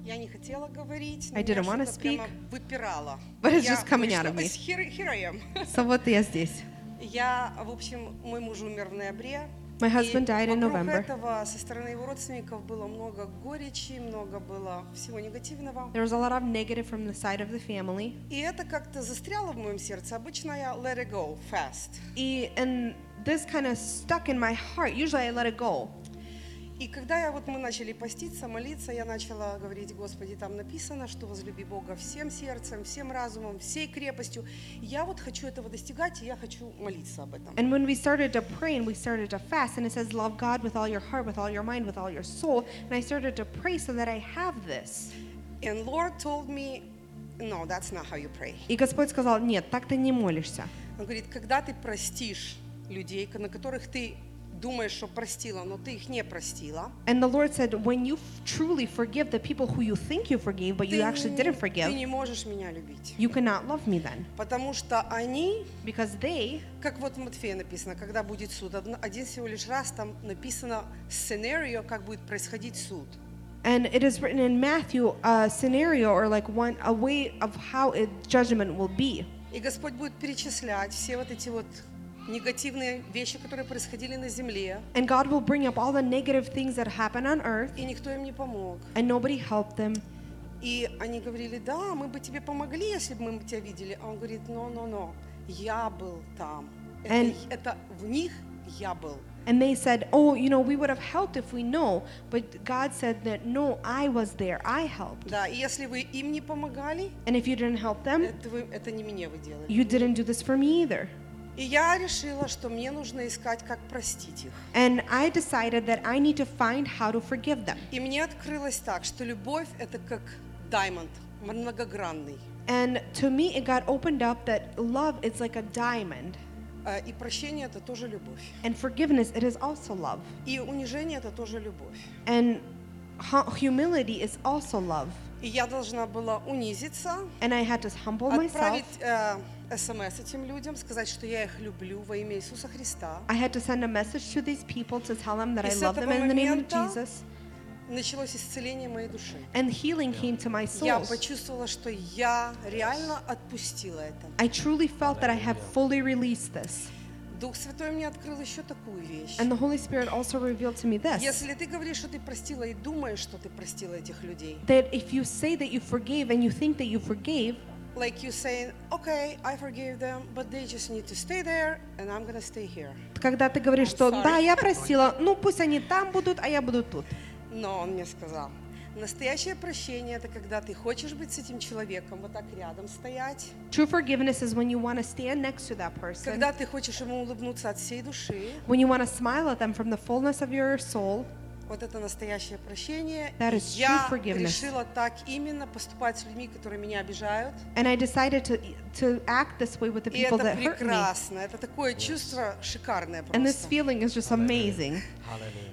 Я не хотела говорить, но I didn't меня wanna что-то прямо speak, выпирало. but it's Я- just coming ну out of me. Here, here I am. So вот я здесь. Я, в общем, мой муж умер в ноябре. My husband и died in вокруг November. этого со стороны его родственников было много горечи, много было всего негативного. There was a lot of negative from the side of the family. И это как-то застряло в моем сердце. Обычно я let it go fast. И, and this kind of stuck in my heart. Usually I let it go. И когда я, вот мы начали поститься, молиться, я начала говорить, Господи, там написано, что возлюби Бога всем сердцем, всем разумом, всей крепостью. Я вот хочу этого достигать, и я хочу молиться об этом. And when we started to pray and we started to fast, and it says, Love God with all your heart, with all your mind, with all your soul. And I started to pray so that I have this. And Lord told me, no, that's not how you pray. И Господь сказал, нет, так ты не молишься. Он говорит, когда ты простишь людей, на которых ты думаешь, что простила, но ты их не простила, And the Lord said, when you f- truly forgive the people who you think you forgave, but ты, you actually didn't не- forgive, ты не можешь меня любить. you cannot love me then. Потому что они, Because they, как вот в Матфея написано, когда будет суд, одно- один всего лишь раз там написано сценарий, как будет происходить суд. and it is written in Matthew a scenario or like one a way of how it, judgment will be. И Господь будет перечислять все вот эти вот негативные вещи, которые происходили на земле, And God will bring up all the negative things that happen on earth, и никто им не помог. and nobody helped them. И они говорили, да, мы бы тебе помогли, если бы мы тебя видели. А он говорит, но-но-но, я был там. Это, And- это в них я был. And they said, Oh, you know, we would have helped if we know. But God said that, No, I was there. I helped. Да, и если вы им не помогали, And if you didn't help them, это, вы, это не мне вы делали. you didn't do this for me either. И я решила, что мне нужно искать, как простить их. And I decided that I need to find how to forgive them. И мне открылось так, что любовь это как diamond, многогранный. And to me, it got opened up that love is like a diamond. А, И прощение это тоже любовь. And forgiveness, it is also love. И унижение это тоже любовь. And hu- humility is also love. И я должна была унизиться, And I had to humble myself. отправить э, смс этим людям, сказать, что я их люблю во имя Иисуса Христа. I had to send a message to these people to tell them that И I с love them этого in the name of момента Jesus. началось исцеление моей души. And healing came to my Я soul. почувствовала, что я реально отпустила это. I truly felt that I have fully released this. Дух Святой мне открыл еще такую вещь. And the Holy Spirit also revealed to me this. Если ты говоришь, что ты простила и думаешь, что ты простила этих людей, That if you say that you forgave and you think that you forgave, like you saying, okay, I forgave them, but they just need to stay there, and I'm gonna stay here. когда ты говоришь, что sorry. да, я простила, ну пусть они там будут, а я буду тут. Но он мне сказал, настоящее прощение это когда ты хочешь быть с этим человеком, вот так рядом стоять, True forgiveness is when you want to stand next to that person, когда ты хочешь ему улыбнуться от всей души. when you want to smile at them from the fullness of your soul. Вот это настоящее прощение. That is true Я forgiveness. решила так именно поступать с людьми, которые меня обижают. And I decided to to act this way with the people это that hurt me. прекрасно. Это такое чувство шикарное And this просто. feeling is just amazing.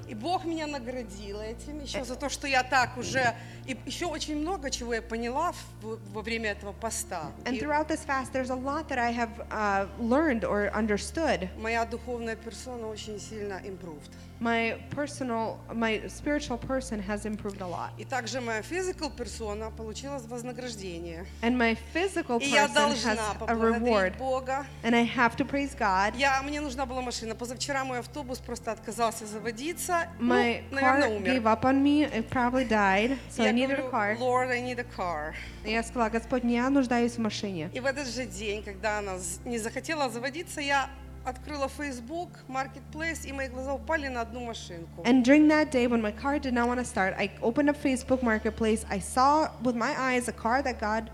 И Бог меня наградил этим еще за то, что я так уже... И еще очень много чего я поняла в- во время этого поста. And throughout this fast, there's a lot that I have uh, learned or understood. моя духовная персона очень сильно improved. My personal, my spiritual person has improved a lot. И также моя physical персона получила вознаграждение. And my physical И я person has должна a поблагодарить reward. Бога. And I have to praise God. Я, мне нужна была машина. Позавчера мой автобус просто отказался заводиться. My ну, наверное, car умер. gave up on me. It probably died. So Я I needed a говорю, car. Lord, I need a car. И я сказала, Господь, я нуждаюсь в машине. И в этот же день, когда она з- не захотела заводиться, я открыла Facebook, Marketplace, и мои глаза упали на одну машинку. And during that day, when my car did not want to start, I opened up Facebook Marketplace. I saw with my eyes a car that God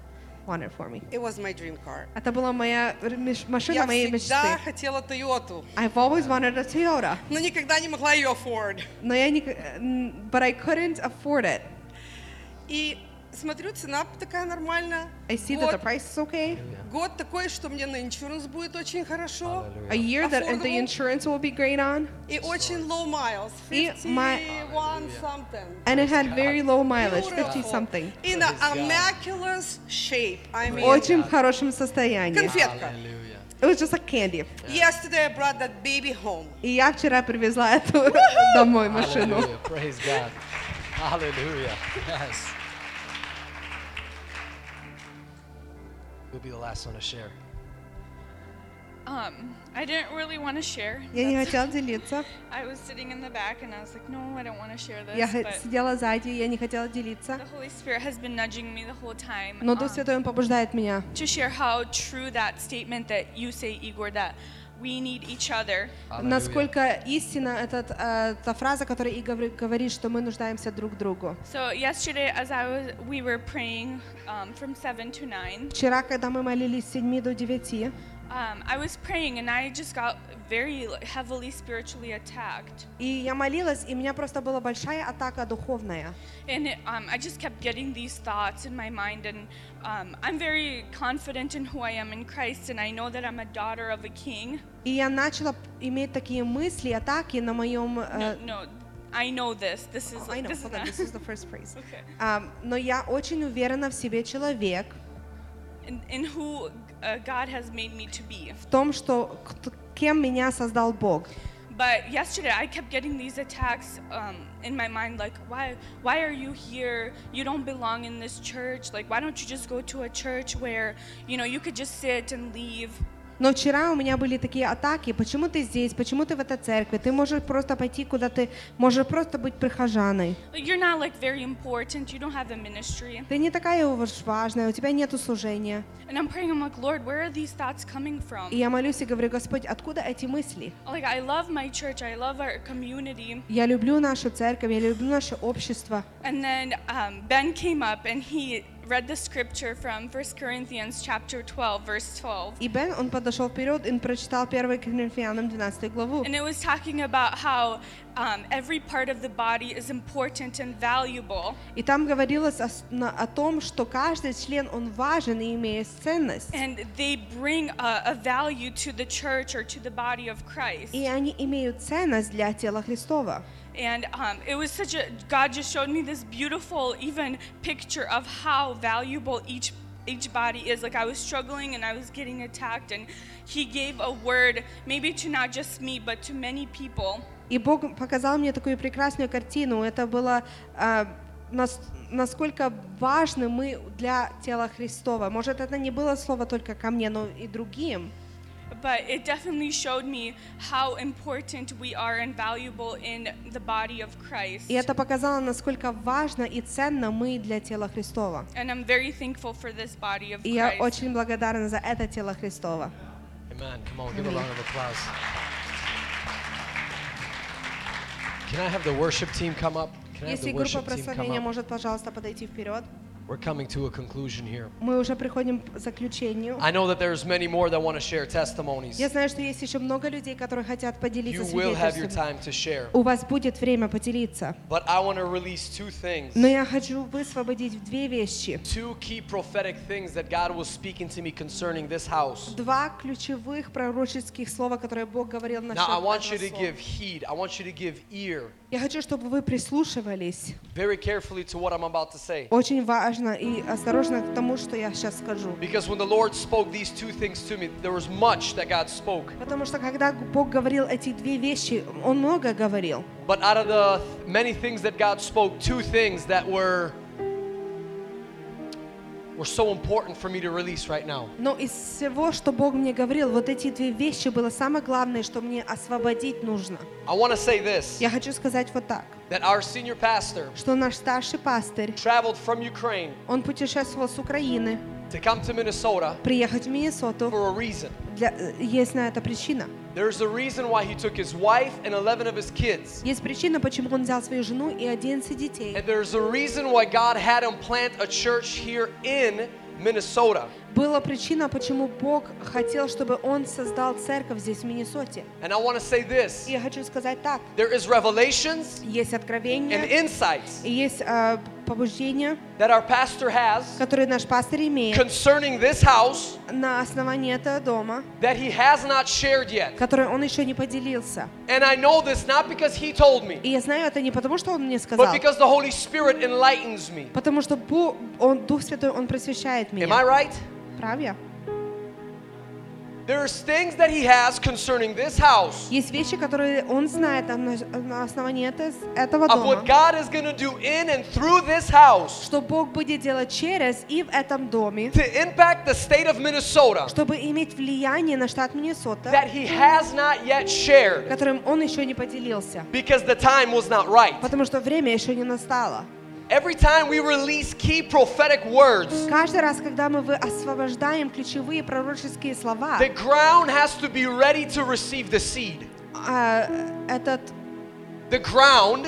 wanted for me. It was my dream car. Это была моя р- меш- машина Я моей всегда мечты. хотела Toyota, I've always wanted a Toyota, но никогда не могла ее afford. но я не, н- but I couldn't afford it. И смотрю, цена такая нормальная. I see that the Год, price is okay. год такой, что мне на insurance будет очень хорошо. A year that the affordable, insurance will be great on, И очень low miles. И 51 my- something. and it had very low mileage, Beautiful. 50 something. In an immaculate shape. I mean, Очень хорошем состоянии. конфетка. It was just like candy. Yesterday I brought that baby home. И я вчера привезла эту домой машину. Hallelujah. Praise God. Hallelujah. Yes. Who'll be the last one to share? Um, I didn't really want to share. Я не That's- хотела делиться. I was sitting in the back and I was like, no, I don't want to share this. Я [laughs] х- but сидела сзади, я не хотела делиться. the Holy Spirit has been nudging me the whole time Но Дух um, Святой, Он побуждает меня. to share how true that statement that you say, Igor, that we need each other. Насколько истина этот, э, та фраза, которая и говори- говорит, что мы нуждаемся друг другу. So yesterday, as I was, we were praying um, from seven to nine. Вчера, когда мы молились с 7 до 9, Um, I was praying and I just got very like, heavily spiritually attacked. и я молилась, и у меня просто была большая атака духовная. And it, um, I just kept getting these thoughts in my mind, and um, I'm very confident in who I am in Christ, and I know that I'm a daughter of a king. И я начала иметь такие мысли, атаки на моем... No, э, no, I know this. This is I know, this is hold on, not- this is the first phrase. [laughs] okay. Ам, но я очень уверена в себе человек, In, in who uh, God has made me to be. в том, что кто- кем меня создал Бог. But yesterday, I kept getting these attacks um, in my mind, like, why, why are you here? You don't belong in this church. Like, why don't you just go to a church where, you know, you could just sit and leave? Но вчера у меня были такие атаки, почему ты здесь, почему ты в этой церкви, ты можешь просто пойти куда ты, можешь просто быть прихожаной. Like, you're not like very important. You don't have a ministry. Ты не такая уж важная, у тебя нету служения. And I'm praying, I'm like, Lord, where are these thoughts coming from? И я молюсь и говорю, Господь, откуда эти мысли? Like, I love my church. I love our community. Я люблю нашу церковь, я люблю наше общество. And then um, Ben came up and he read the scripture from 1 Corinthians chapter 12, verse 12. И Бен, он подошел вперед и прочитал 1 Коринфянам 12 главу. And it was talking about how um, every part of the body is important and valuable. И там говорилось о, с- на- о том, что каждый член, он важен и имеет ценность. And they bring a, a value to the church or to the body of Christ. И они имеют ценность для тела Христова. And um, it was such a, God just showed me this beautiful, even picture of how valuable each each body is. Like I was struggling and I was getting attacked, and He gave a word, maybe to not just me, but to many people. И Бог показал мне такую прекрасную картину. Это было а, нас- насколько важны мы для тела Христова. Может, это не было слово только ко мне, но и другим. But it definitely showed me how important we are and valuable in the body of Christ. И это показало, насколько важно и ценно мы для тела Христова. And I'm very thankful for this body of И я Christ. очень благодарна за это тело Христова. Amen. Come on, give a round of applause. Can I have the worship team come up? Can I have Если the группа worship team come прославления up? может, пожалуйста, подойти вперед. We're coming to a conclusion here. Мы уже приходим к заключению. I know that there's many more that want to share testimonies. Я знаю, что есть еще много людей, которые хотят поделиться You will have your time to share. У вас будет время поделиться. But I want to release two things. Но я хочу высвободить две вещи. Two key prophetic things that God was speaking to me concerning this house. Два ключевых пророческих слова, которые Бог говорил насчет Now I want you to give heed. I want you to give ear Я хочу, чтобы вы прислушивались very carefully to what I'm about to say. очень важно и осторожно к тому, что я сейчас скажу. Because when the Lord spoke these two things to me, there was much that God spoke. Потому что когда Бог говорил эти две вещи, Он много говорил. But out of the many things that God spoke, two things that were were so important for me to release right now. Но из всего, что Бог мне говорил, вот эти две вещи было самое главное, что мне освободить нужно. I want to say this Я хочу сказать вот так, that our senior pastor что наш старший пастырь, traveled from Ukraine он путешествовал с Украины, to come to Minnesota приехать в Миннесоту. for a reason. Для, э, есть на это причина. There's a reason why he took his wife and 11 of his kids. Есть причина, почему он взял свою жену и 11 детей. And there's a reason why God had him plant a church here in Minnesota. Была причина, почему Бог хотел, чтобы он создал церковь здесь, в Миннесоте. And I want to say this И я хочу сказать так. there is revelations Есть and откровения, insights и есть э, побуждения, that our pastor has которые наш пастор имеет concerning this house на основании этого дома, that he has not shared yet. который он еще не поделился. And I know this not because he told me, И я знаю это не потому, что он мне сказал, but because the Holy Spirit enlightens me. потому что он, Дух Святой, он просвещает меня. Am I right? Прав я? There's things that he has concerning this house Есть вещи, которые он знает на, на основании это- этого of дома. what God is going to do in and through this house Что Бог будет делать через и в этом доме, to impact the state of Minnesota чтобы иметь влияние на штат Миннесота, that he has not yet shared которым он еще не поделился. because the time was not right. Потому что время еще не настало. Every time we release key prophetic words, Каждый раз, когда мы вы- освобождаем ключевые пророческие слова, the ground has to be ready to receive the seed. а, этот The ground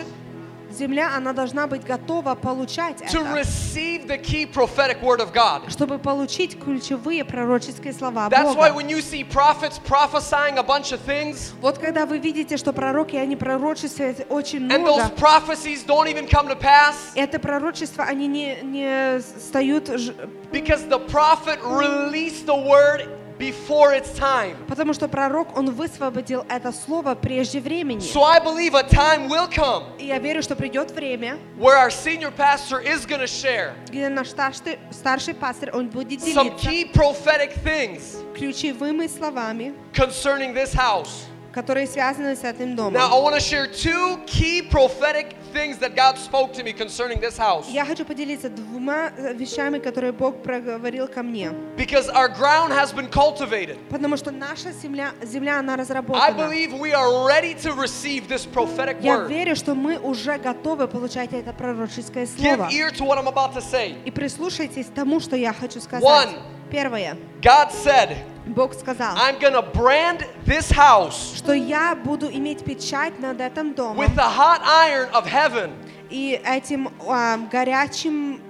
земля, она должна быть готова получать to это, receive the key prophetic word of God. чтобы получить ключевые пророческие слова That's why Бога. when you see prophets prophesying a bunch of things, Вот когда вы видите, что пророки, они пророчествуют очень and those много, prophecies don't even come to pass, это пророчество, они не, не стают, ж- because the prophet released the word before its time. потому что пророк, он высвободил это слово прежде времени. So I believe a time will come И я верю, что придет время, where our senior pastor is going to share где наш старший, старший пастор, он будет some делиться key prophetic things ключевыми словами, concerning this house. которые связаны с этим домом. Now, I want to share two key prophetic things that God spoke to me concerning this house. Я хочу поделиться двумя э, вещами, которые Бог проговорил ко мне. Because our ground has been cultivated. Потому что наша земля, земля она I разработана. believe we are ready to receive this prophetic Я word. верю, что мы уже готовы получать это пророческое Give слово. ear to what I'm about to say. И прислушайтесь тому, что я хочу сказать. One. Первое. God said, Бог сказал, I'm going to brand this house что я буду иметь печать над этим домом. with the hot iron of heaven, И этим а, горячим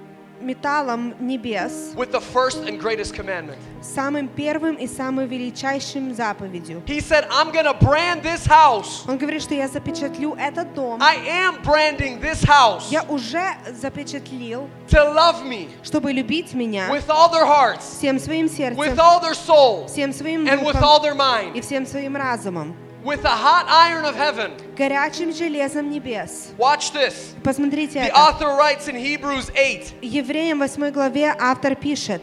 металлом небес, with the first and greatest commandment. самым первым и самым величайшим заповедью. He said, I'm going to brand this house. Он говорит, что я запечатлю этот дом. I am branding this house Я уже запечатлил, to love me чтобы любить меня with all their hearts, всем своим with сердцем, all their soul, всем своим and with all духом their mind, и всем своим разумом, with the hot iron of heaven. горячим железом небес. Watch this. Посмотрите The это. author writes in Hebrews 8 Евреям 8 главе автор пишет,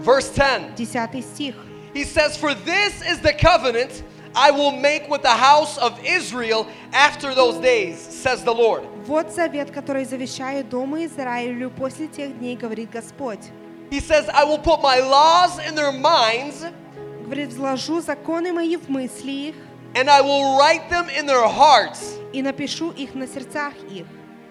Verse 10. Десятый стих. He says, For this is the covenant I will make with the house of Israel after those days, says the Lord. Вот завет, который завещаю Дому Израилю после тех дней, говорит Господь. He says, I will put my laws in their minds, Говорит, вложу законы мои в мысли их and I will write them in their hearts. и напишу их на сердцах их.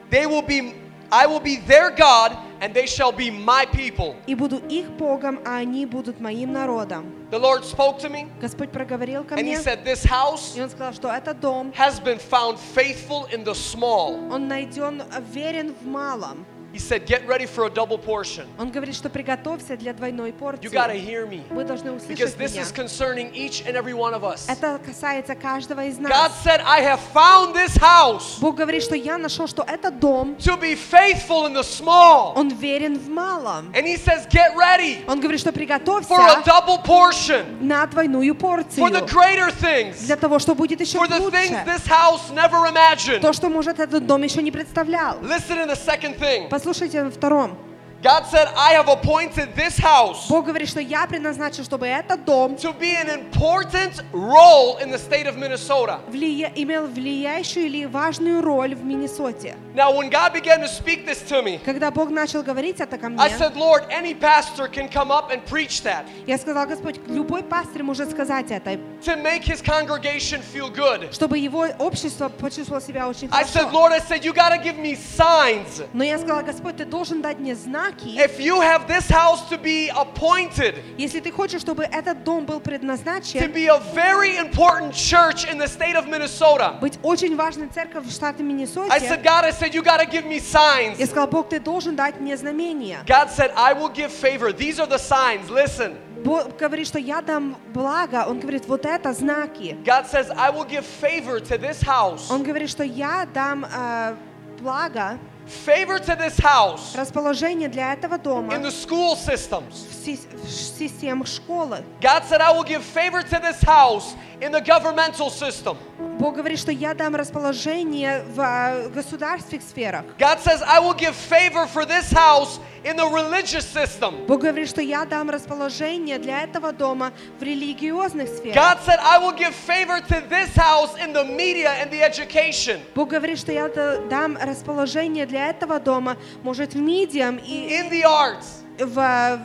They will be, I will be their God, and they shall be my people. И буду их Богом, а они будут моим народом. The Lord spoke to me, Господь проговорил ко and He мне, said, This house и Он сказал, что этот дом, has been found faithful in the small. он найден верен в малом. He said, Get ready for a double portion. Он говорит, что приготовься для двойной You порции. got to hear me. Вы должны Because услышать this меня. is concerning each and every one of us. Это касается каждого из нас. God said, I have found this house Бог говорит, что я нашел, что этот дом, to be faithful in the small. он верен в малом. And He says, Get ready Он говорит, что приготовься for a double portion, на двойную порцию. for the greater things, Для того, что будет еще for the things лучше. this house never imagined. То, что, может, этот дом еще не представлял. Listen to the second thing. Послушайте втором. God said, I have appointed this house Бог говорит, что я предназначил, чтобы этот дом to be an important role in the state of Minnesota. влия- имел влияющую или важную роль в Миннесоте. Now, when God began to speak this to me, Когда Бог начал говорить это ко мне, I said, Lord, any pastor can come up and preach that я сказал, Господь, любой пастырь может сказать это, to make his congregation feel good. чтобы его общество почувствовало себя очень I said, хорошо. Lord, I said, you got to give me signs. Но я сказала, Господь, ты должен дать мне знаки. If you have this house to be appointed Если ты хочешь, чтобы этот дом был to предназначен be a very important church in the state of Minnesota, быть очень важной церковью в штате I said, Миннесоте, God, I said, you got to give me signs. я сказал, Бог, ты должен дать мне знамения. God said, I will give favor. These are the signs. Listen. Бог говорит, что я дам благо. Он говорит, вот это знаки. God says, I will give favor to this house. Он говорит, что я дам э, благо, Favor to this house расположение для этого дома in the school systems. в, си- в системах школы. God said, I will give favor to this house in the governmental system. Бог говорит, что я дам расположение в э, государственных сферах. God says, I will give favor for this house in the religious system. Бог говорит, что я дам расположение для этого дома в религиозных сферах. God said, I will give favor to this house in the media and the education. Бог говорит, что я да- дам расположение для этого дома, может, в медиам и In the arts, в,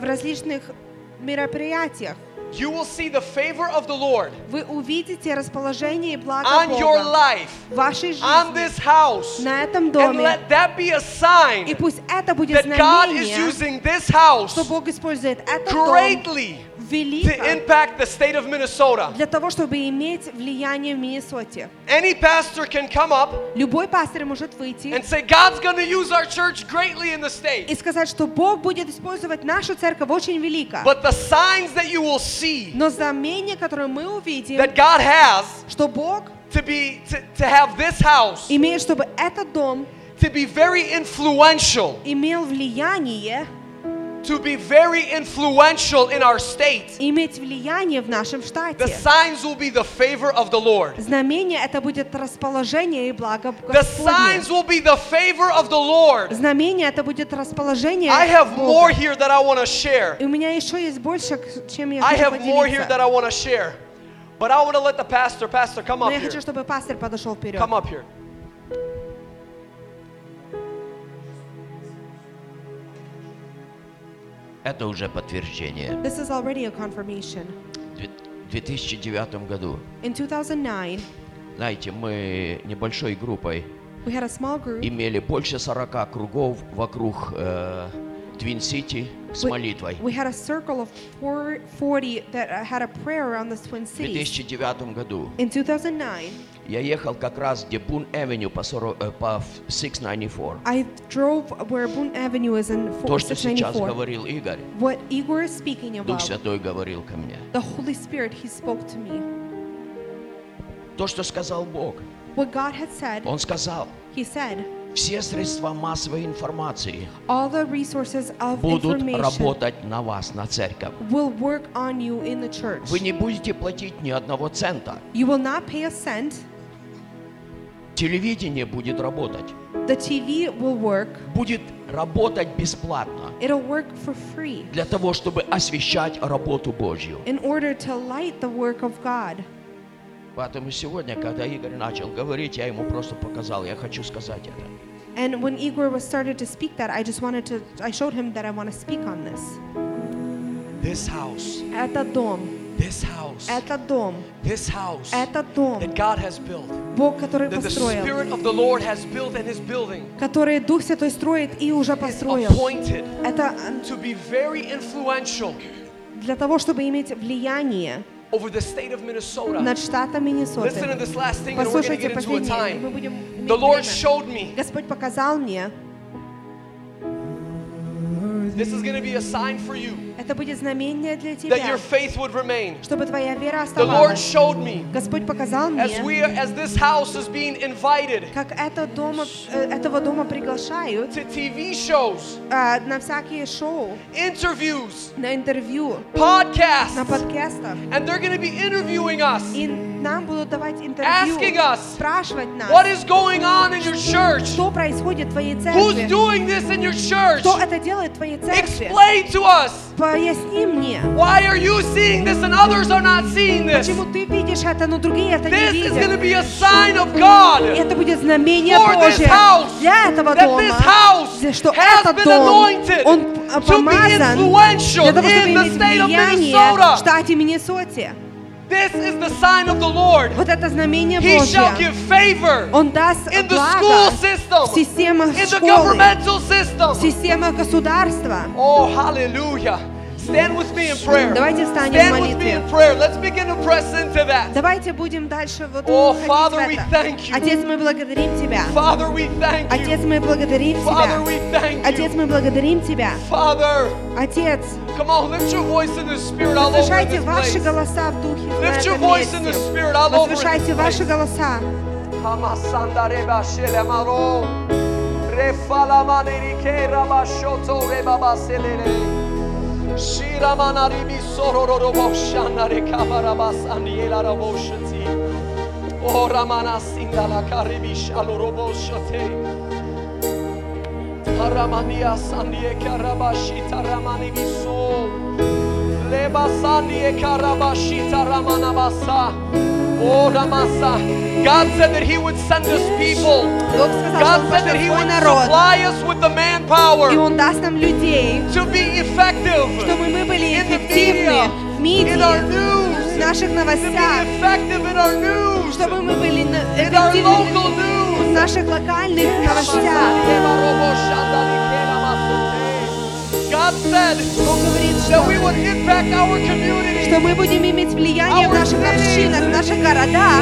в различных мероприятиях. you will see the favor of the Lord Вы увидите расположение и благо on your Бога life, в вашей on жизни, this house. на этом And доме. let that be a sign И пусть это будет that God is знамение, using this house что Бог использует этот дом greatly to велико impact the state of Minnesota. для того, чтобы иметь влияние в Миннесоте. Any pastor can come up Любой пастор может выйти and say, God's going to use our church greatly in the state. и сказать, что Бог будет использовать нашу церковь очень велико. But the signs that you will see Но знамение, которое мы увидим, that God has что Бог to be to, to have this house имеет, чтобы этот дом to be very influential, имел влияние, to be very influential in our state. иметь влияние в нашем The штате. signs will be the favor of the Lord. Знамение это будет расположение и благо The signs Господне. will be the favor of the Lord. Знамение это будет расположение I have more Бога. here that I want to share. И у меня еще есть больше, к- чем я I хочу have more here that поделиться. I want to share. But I want to let the pastor, pastor, come Но up я here. хочу, чтобы пастор подошел вперед. Come up here. Это уже подтверждение. This is already a confirmation. В 2009 году, In 2009, знаете, мы небольшой группой we had a small group. имели больше 40 кругов вокруг э, Twin Cities с We- молитвой. We had a circle of four- 40 that uh, had a prayer around the Twin В Cities. 2009 году In 2009, я ехал как раз где Boone Avenue по, 40, э, по 694. I drove where Boone Avenue is in То, что сейчас 694. говорил Игорь, What Igor is speaking Дух about, Святой говорил ко мне. the Holy Spirit, He spoke to me. То, что сказал Бог, What God had said, Он сказал, He said, все средства массовой информации all the resources of будут работать на вас, на церковь. will work on you in the church. Вы не будете платить ни одного цента. You will not pay a cent. Телевидение будет работать. The TV will work. Будет работать бесплатно. It'll work for free Для того, чтобы освещать работу Божью. in order to light the work of God. Поэтому сегодня, когда Игорь начал говорить, я ему просто показал, я хочу сказать это. And when Igor was started to speak that, I just wanted to, I showed him that I want to speak on this. This house, Это дом. This house, Это дом. this house Это дом. that God has built, Бог, который that the построил. Spirit of the Lord has built and is building, Который Дух Святой строит и уже построил. appointed Это to be very influential для того, чтобы иметь влияние over the state of Minnesota. над штатом Миннесоты. Listen to this last thing and we're going to Послушайте get into a последнее. Мы time. будем иметь The Lord время. showed me Господь показал мне, this is going to be a sign for you это будет знамение для that your тебя, faith would remain. чтобы твоя вера The Lord оставалась. showed me Господь показал as мне, we as this house is being invited как это дома, э, этого дома приглашают to TV shows, а, на всякие шоу, interviews, на интервью, podcasts, на подкастах. and they're going to be interviewing us, И нам будут давать интервью, asking us спрашивать нас, what is going on in your church? что происходит в твоей Who's церкви, doing this in your church? кто это делает в твоей церкви. Explain to us. Поясни мне, Why are you seeing this and others are not seeing this? почему ты видишь это, но другие это не This is going to видят. be a sign of God Это будет знамение for this Божье house. для этого That дома, this house где- что has этот been дом, anointed он to be помазан influential для того, чтобы in the иметь state of влияние Minnesota. в штате Миннесоте. This is the sign of the Lord. Вот это знамение He shall Божье. give favor Он даст in the благо school system, в системах in the школы, governmental system. в системах государства. Oh, hallelujah. Stand with me in prayer. Давайте встанем в Stand with me молитве. in prayer. Let's begin to press into that. Давайте будем дальше вот Oh, уходить Father, в we это. thank you. Отец, мы благодарим Тебя. Father, we thank you. Отец, мы благодарим Father, Тебя. we thank you. Отец, мы благодарим Тебя. Father, Отец, come on, lift your voice in the spirit all over возвышайте this ваши place. голоса в духе на Lift your этом voice in the месте. spirit all over Возвышайте this ваши place. голоса. Hamasanda reba shele maro. Refala maneri ke raba shoto reba baselele. شیرمانری بی سرور رو باشنری کمر بسن یلا رو باشتی او رمان استین دلکری بی شلو رو باشتی ترمانی استن یکرباشی ترمانی بی سو لباسن یکرباشی ترمان بسا او رمسه ramana basa. Oh, Ramasa. God said that He would send us people. God said that He would supply us with the manpower И Он даст нам людей, to be effective чтобы мы были in the эффективны в media, in our медиа, news, в наших to be новостях, effective in our news, чтобы мы были на- in our эффективны local news. в наших локальных новостях. God said that we would impact our community. Что мы будем иметь влияние в наших общинах, в наших городах.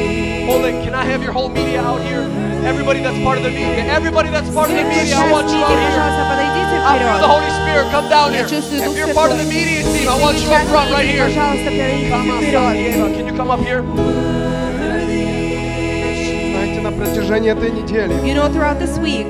it. Can I have your whole media out here? Everybody that's part of the media. Everybody that's part of the media, I want you out here. I feel the Holy Spirit. Come down here. If you're part of the media team, I want you up front right here. Come on, Santiago. Can you come up here? Знаете, на протяжении этой недели You know, throughout this week,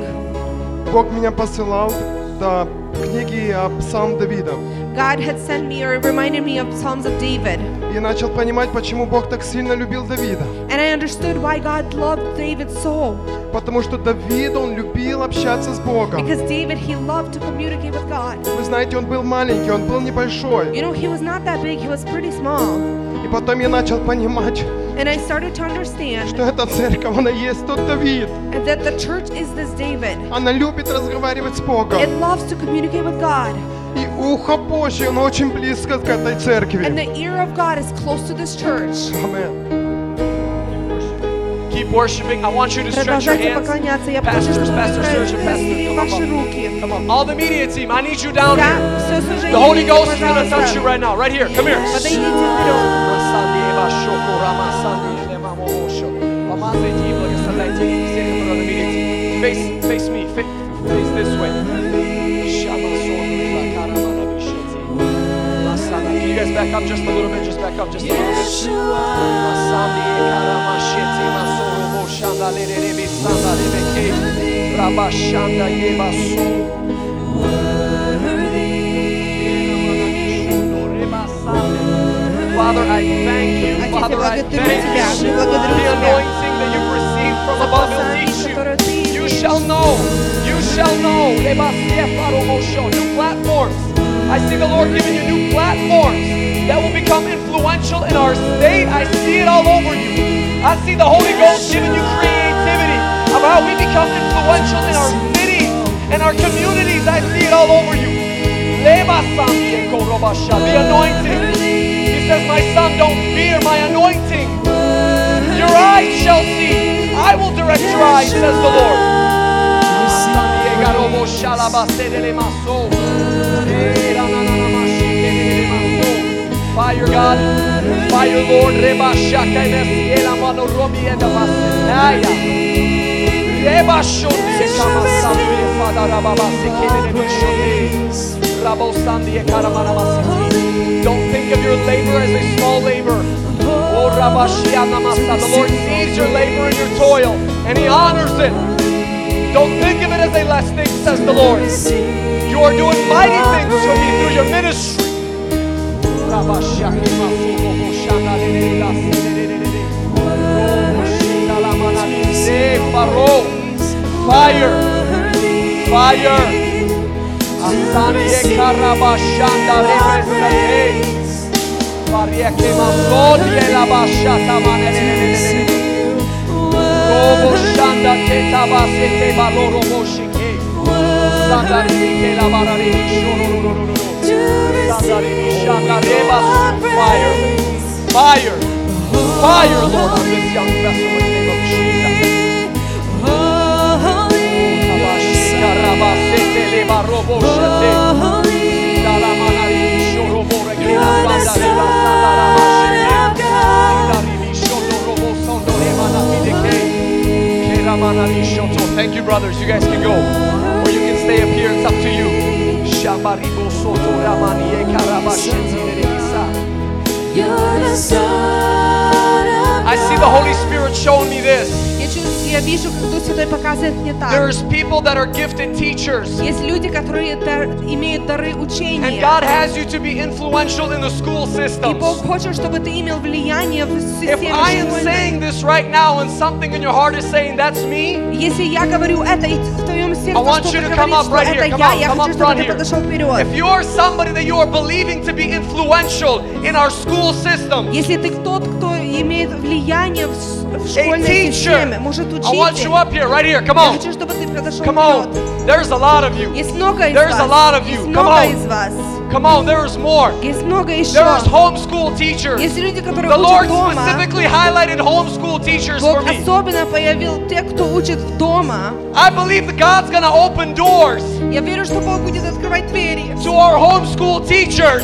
Бог меня посылал до книги о Псалм Давида. God had sent me or reminded me of Psalms of David. И начал понимать, почему Бог так сильно любил Давида. And I understood why God loved David so. Потому что Давид, он любил общаться с Богом. Because David, he loved to communicate with God. Вы знаете, он был маленький, он был небольшой. You know, he was not that big, he was pretty small. И потом я начал понимать, And I started to understand что эта церковь, она есть тот Давид. that the church is this David. Она любит разговаривать с Богом. It loves to communicate with God. И ухо Божье, оно очень близко к этой церкви. And the ear of God is close to this church. Keep worshiping. I want you to stretch your Продолжайте hands. поклоняться. Я прошу, Pastors, чтобы Pastor Serge, вы and Pastor. простили Come ваши on. руки. Come on. All the media team, I need you down Я here. все служение, The Holy Ghost is going to пожалуйста. touch you right now. Right here. Come here. Подойдите вперед. Face, face me. Face, face this way. Can you guys back up just a little bit? Just back up just a little bit. le le le be sanda le be ke. Rabashanda ye Father, I thank you. Father, I thank you. The anointing that you've received from above will teach you. You shall know. You shall know. New platforms. I see the Lord giving you new platforms that will become influential in our state. I see it all over you. I see the Holy Ghost giving you creativity of how we become influential in our cities and our communities. I see it all over you. The anointing. Says, My son, don't fear my anointing. Your eyes shall see. I will direct your eyes, says the Lord. Fire God, fire Lord, Reba Shaka Mano Vasenaya. Reba. Rabo Sandi. Don't think of your labor as a small labor. Oh. The Lord sees your labor and your toil, and He honors it. Don't think of it as a less thing, says the Lord. You are doing mighty things for me through your ministry. Fire, fire. Fire. Fire. Fire, Lord, on this young vessel in the name of Jesus. Kabashika Thank you, brothers. You guys can go. Or you can stay up here. It's up to you. Shabaribo soto ramani karabasheti rebisa. I see the Holy Spirit showing me this Я, чувствую, я вижу, как Дух Святой показывает мне так. There's people that are gifted teachers. Есть люди, которые дар- имеют дары And учения. God has you to be influential in the school И systems. Бог хочет, чтобы ты имел влияние в If системе I am школьной. saying this right now and something in your heart is saying that's me, Если я говорю это, и в твоем сердце I want you что-то to come говорит, up что right это here. Come я, on, я come хочу, up чтобы front ты here. подошел вперед. if you are somebody that you are believing to be influential in our school system, Если ты тот, кто имеет влияние в, с- в a школьной teacher, системе, может I want учить. you up here, right here. Come Я on. хочу, чтобы ты подошел Come вперед. on. There's a lot of you. Есть много из There's вас. a lot of you. Есть Come много on. из вас. Come on, there's more. Есть много еще. There's homeschool teachers. Есть люди, которые The Lord учат дома. specifically highlighted homeschool teachers for Бог me. особенно появил тех, кто учит дома. I believe that God's going to open doors Я верю, что Бог будет открывать двери. to our homeschool teachers.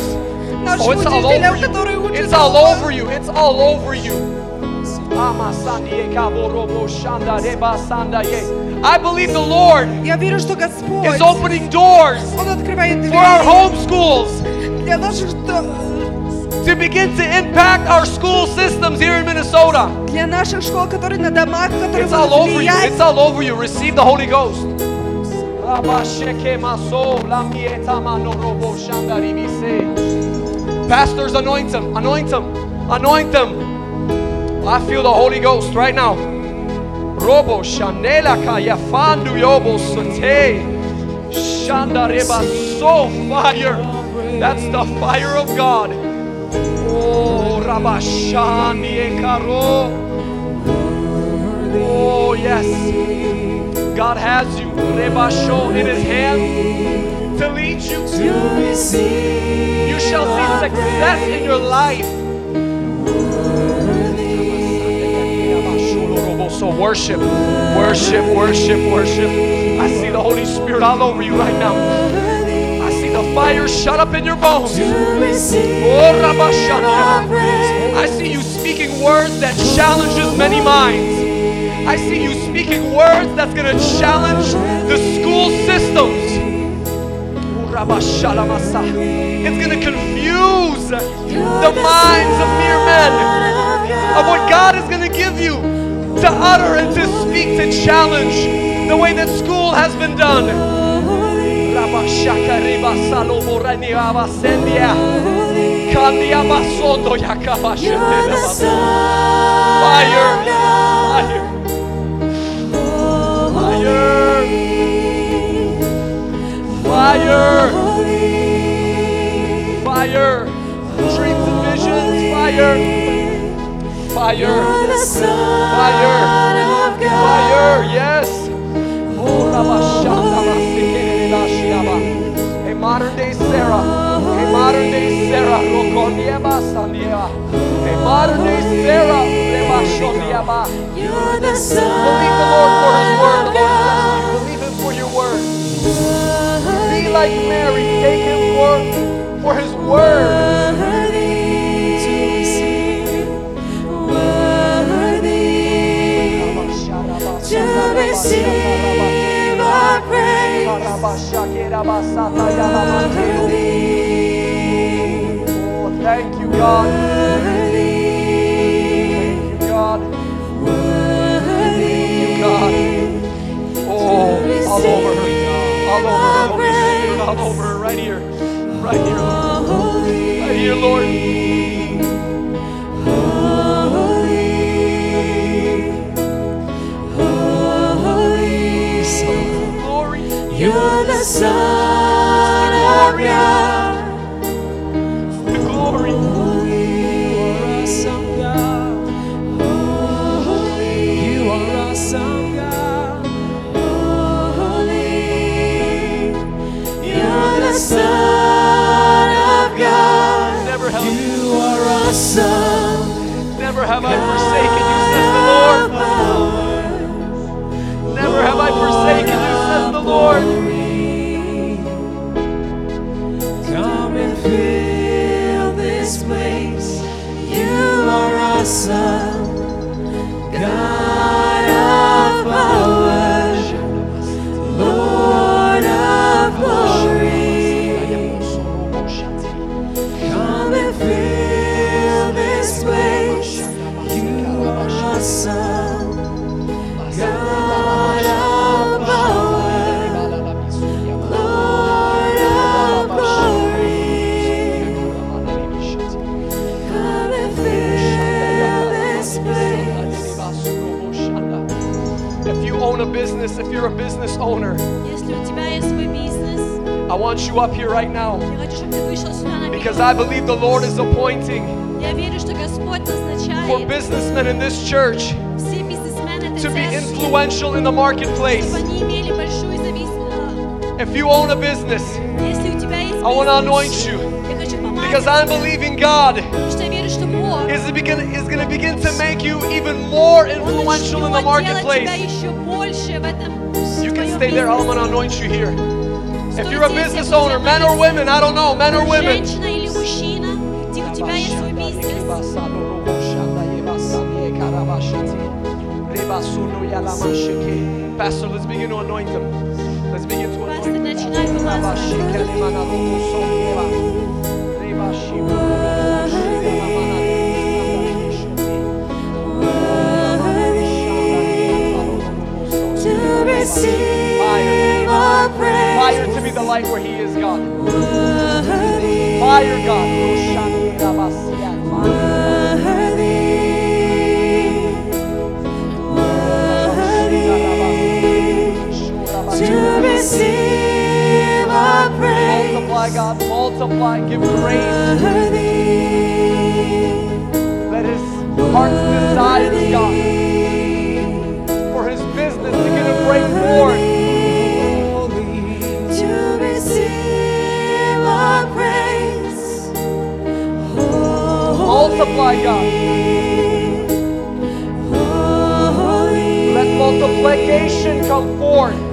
Нашим Oh, it's all учителям, over you. которые учат It's all дома. over you. It's all over you. I believe the Lord Я верю, что Господь, is opening doors Он открывает for our двери homeschools для наших, до- to begin to impact our school systems here in Minnesota. для наших школ, которые на домах, которые It's all будут over you. влиять. It's all over you. Receive the Holy Ghost. Rabasheke maso, lamieta manorobo shandaribise. Pastors, anoint them, anoint them, anoint them. I feel the Holy Ghost right now. Robo shanela kaya fandu yobo sate. Shandareba so fire. That's the fire of God. Oh, Rabashani ekaro. Oh, yes. God has you, Rebasho, in His hand to lead you. You shall see success in your life. So worship, worship, worship, worship. I see the Holy Spirit all over you right now. I see the fire shut up in your bones. Oh, I see you speaking words that challenges many minds. I see you speaking words that's going to challenge the school systems. Rabashalamasa. It's going to confuse the minds of mere men of what God is going to give you. to utter and to speak, to challenge the way that school has been done. Rabashaka riba Fire! Fire! Dreams and visions, fire! Fire! Fire! Fire! Yes! Rabashanda basikere dashiaba. A modern day Sarah. A modern day Sarah. A modern day Sarah. Believe the Lord for His word. Lord Be like Mary. Take Him for, for His word. To receive our praise. Oh, thank you, God. Thank you, God. Thank you, God. Oh, all over her. All over her. All over. Right here. Right here, Lord. Right here, Lord. You're the Son of God. God forsaken. want you up here right now. Because I believe the Lord is appointing for businessmen in this church to be influential in the marketplace. If you own a business, I want to anoint you because I'm believing God is, begin, is going to begin to make you even more influential in the marketplace. You can stay there. I want to anoint you here. If you're a business owner, men or women, I don't know, men or women. Pastor, let's begin to anoint them. Let's begin to anoint them. see light where He is, God. Fire, God. To receive our praise. Multiply, God. Multiply. Give grace. Let His heart's desires, God, for His business to get a break forward. Multiply, God. Let multiplication come forth.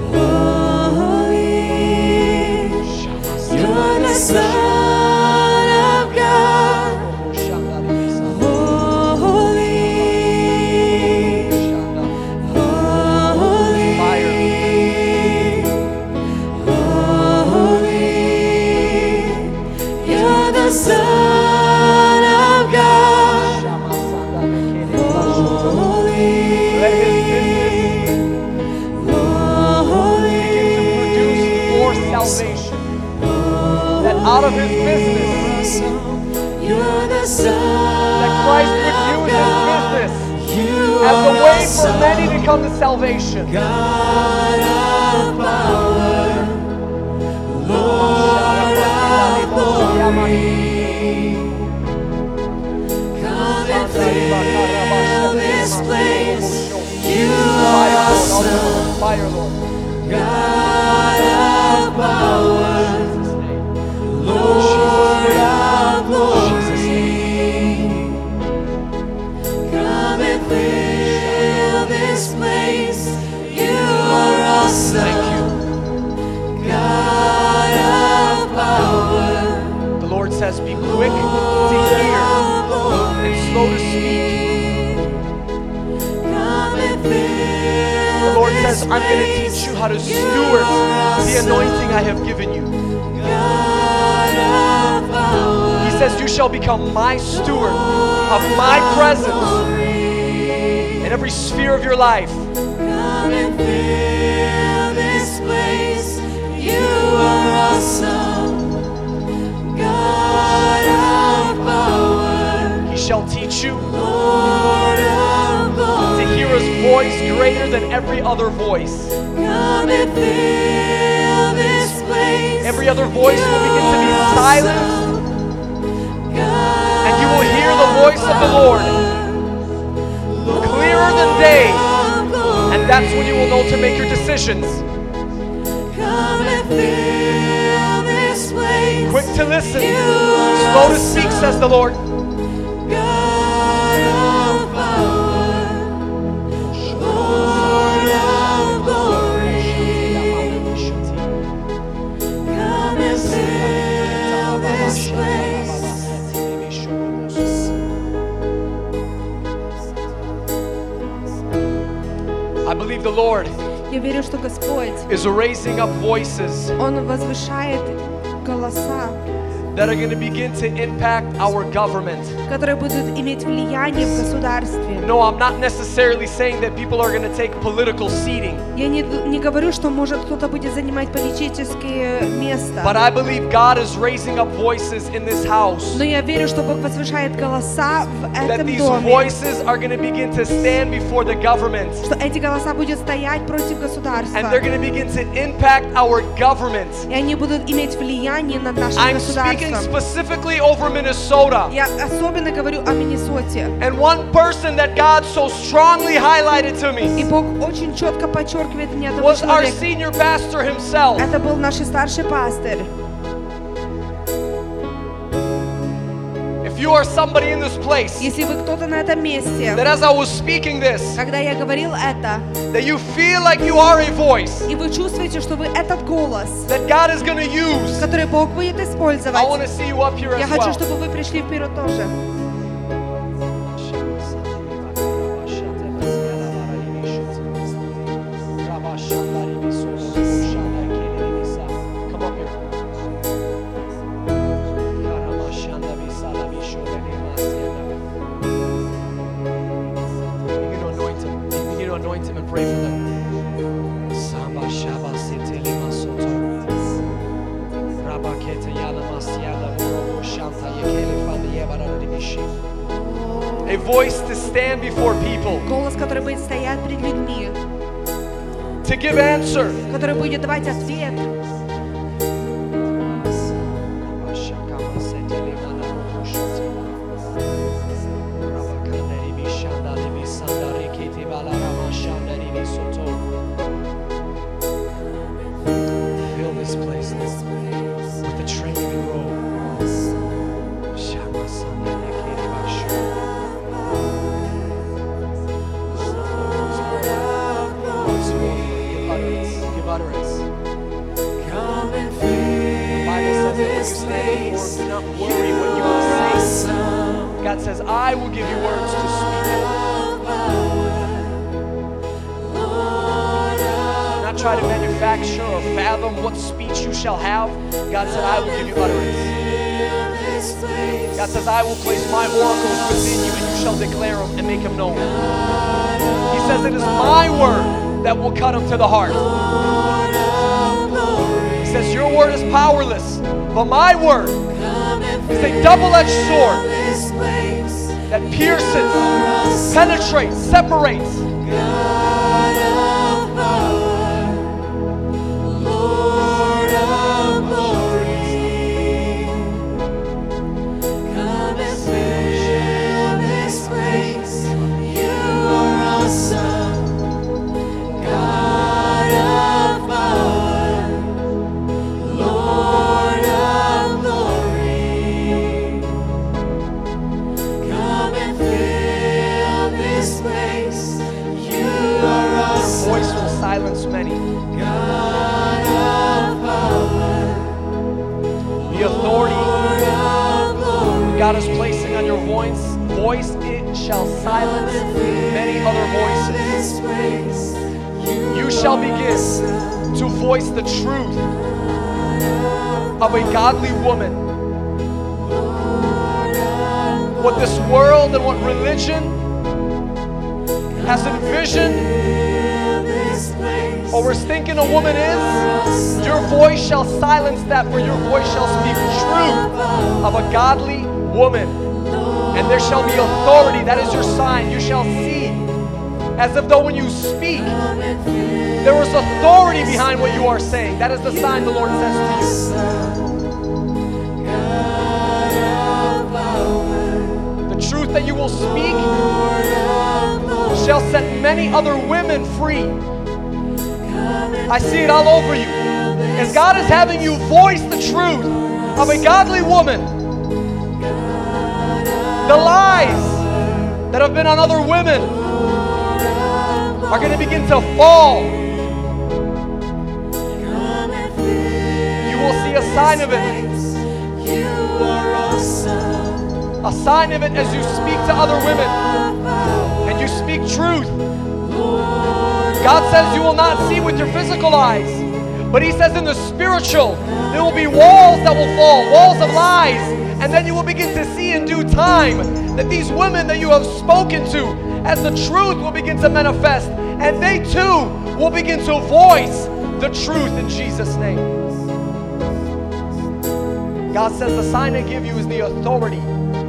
For many to come to salvation. God of power, Lord of glory. Quick to hear and slow to speak. The Lord says, I'm going to teach you how to steward the anointing I have given you. He says, You shall become my steward of my presence in every sphere of your life. Come and fill this place. You are awesome. Shall teach you Lord of glory. to hear his voice greater than every other voice. Come and fill this place. Every other voice will begin to be silenced, and you will hear the voice of the Lord clearer than day. And that's when you will know to make your decisions. Come and fill this place. Quick to listen, slow to speak, says the Lord. Lord Я верю, что Господь, is raising up voices Он возвышает голоса, that are going to begin to impact our government. которые будут иметь влияние в государстве. No, I'm not necessarily saying that people are going to take political seating, Я не, не говорю, что может кто-то будет занимать политические места. but I believe God is raising up voices in this house. Но я верю, что Бог возвышает голоса в That этом these доме. voices are going to begin to stand before the government. Что эти голоса будут стоять против государства. And they're going to begin to impact our government. И они будут иметь влияние над нашим I'm speaking государством. specifically over Minnesota. Я особенно говорю о Миннесоте. And one person that God so strongly highlighted to me И Бог очень четко подчеркивает мне этого was our человека. senior pastor himself. Это был наш старший пастырь. you are somebody in this place, Если вы кто-то на этом месте, that as I was speaking this, когда я говорил это, that you feel like you are a voice и вы чувствуете, что вы этот голос, that God is going to use, который Бог будет I использовать, want to see you up here я as хочу, well. чтобы вы пришли вперед тоже. anoint him and pray for them. Samba shaba sete lima soto. Rabakete yana masiala borobo shanta yekele fandi yebara dibishi. A voice to stand before people, Голос, который будет стоять перед людьми, to give answer. который будет давать ответ. To the heart. He says, Your word is powerless, But my word is a double-edged sword that pierces, penetrates, separates. Silence many other voices. You shall begin to voice the truth of a godly woman. What this world and what religion has envisioned or is thinking a woman is, your voice shall silence that, for your voice shall speak truth of a godly woman. There shall be authority. That is your sign. You shall see as if though when you speak, there is authority behind what you are saying. That is the sign the Lord says to you. The truth that you will speak shall set many other women free. I see it all over you. As God is having you voice the truth of a godly woman, the lies that have been on other women are going to begin to fall. You will see a sign of it. A sign of it as you speak to other women and you speak truth. God says you will not see with your physical eyes, but He says in the spiritual, there will be walls that will fall, walls of lies, and then you will begin to see in due time that these women that you have spoken to, as the truth will begin to manifest, and they too will begin to voice the truth in Jesus' name. God says the sign I give you is the authority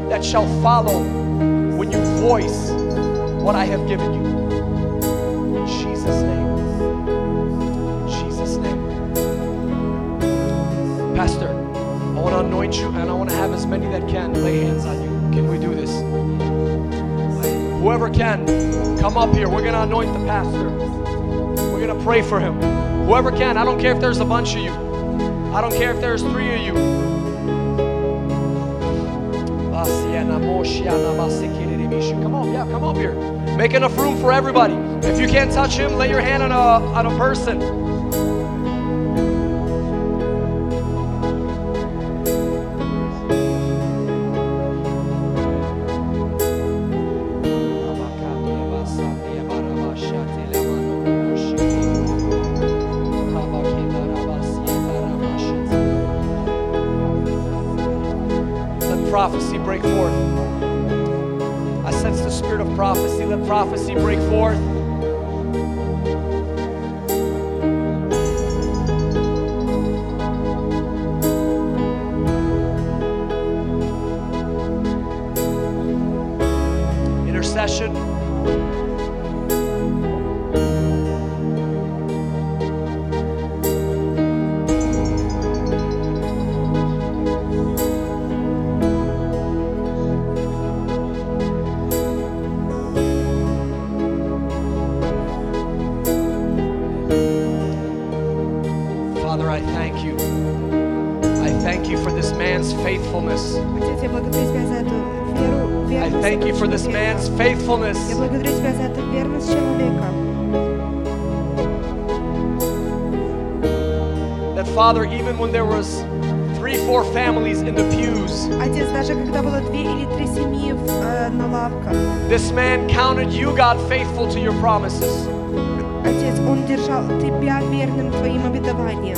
that shall follow when you voice what I have given you. Anoint you and I want to have as many that can lay hands on you. Can we do this? Whoever can, come up here. We're going to anoint the pastor. We're going to pray for him. Whoever can, I don't care if there's a bunch of you. I don't care if there's three of you. Come on, yeah, come up here. Make enough room for everybody. If you can't touch him, lay your hand on a on a person. counted you, God, faithful to your promises. Отец, он держал Тебя верным Твоим обетованиям.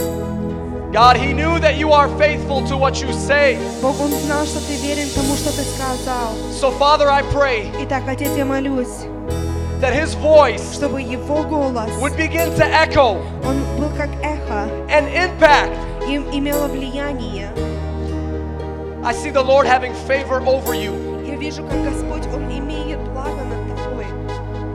God, he knew that you are faithful to what you say. Бог, он знал, что Ты верен тому, что Ты сказал. So, Father, I pray Итак, Отец, я молюсь, that his voice чтобы Его голос, would begin to echo он был как эхо and impact и имело влияние I see the Lord having favor over you Я вижу, как Господь, Он имеет благо над тобой.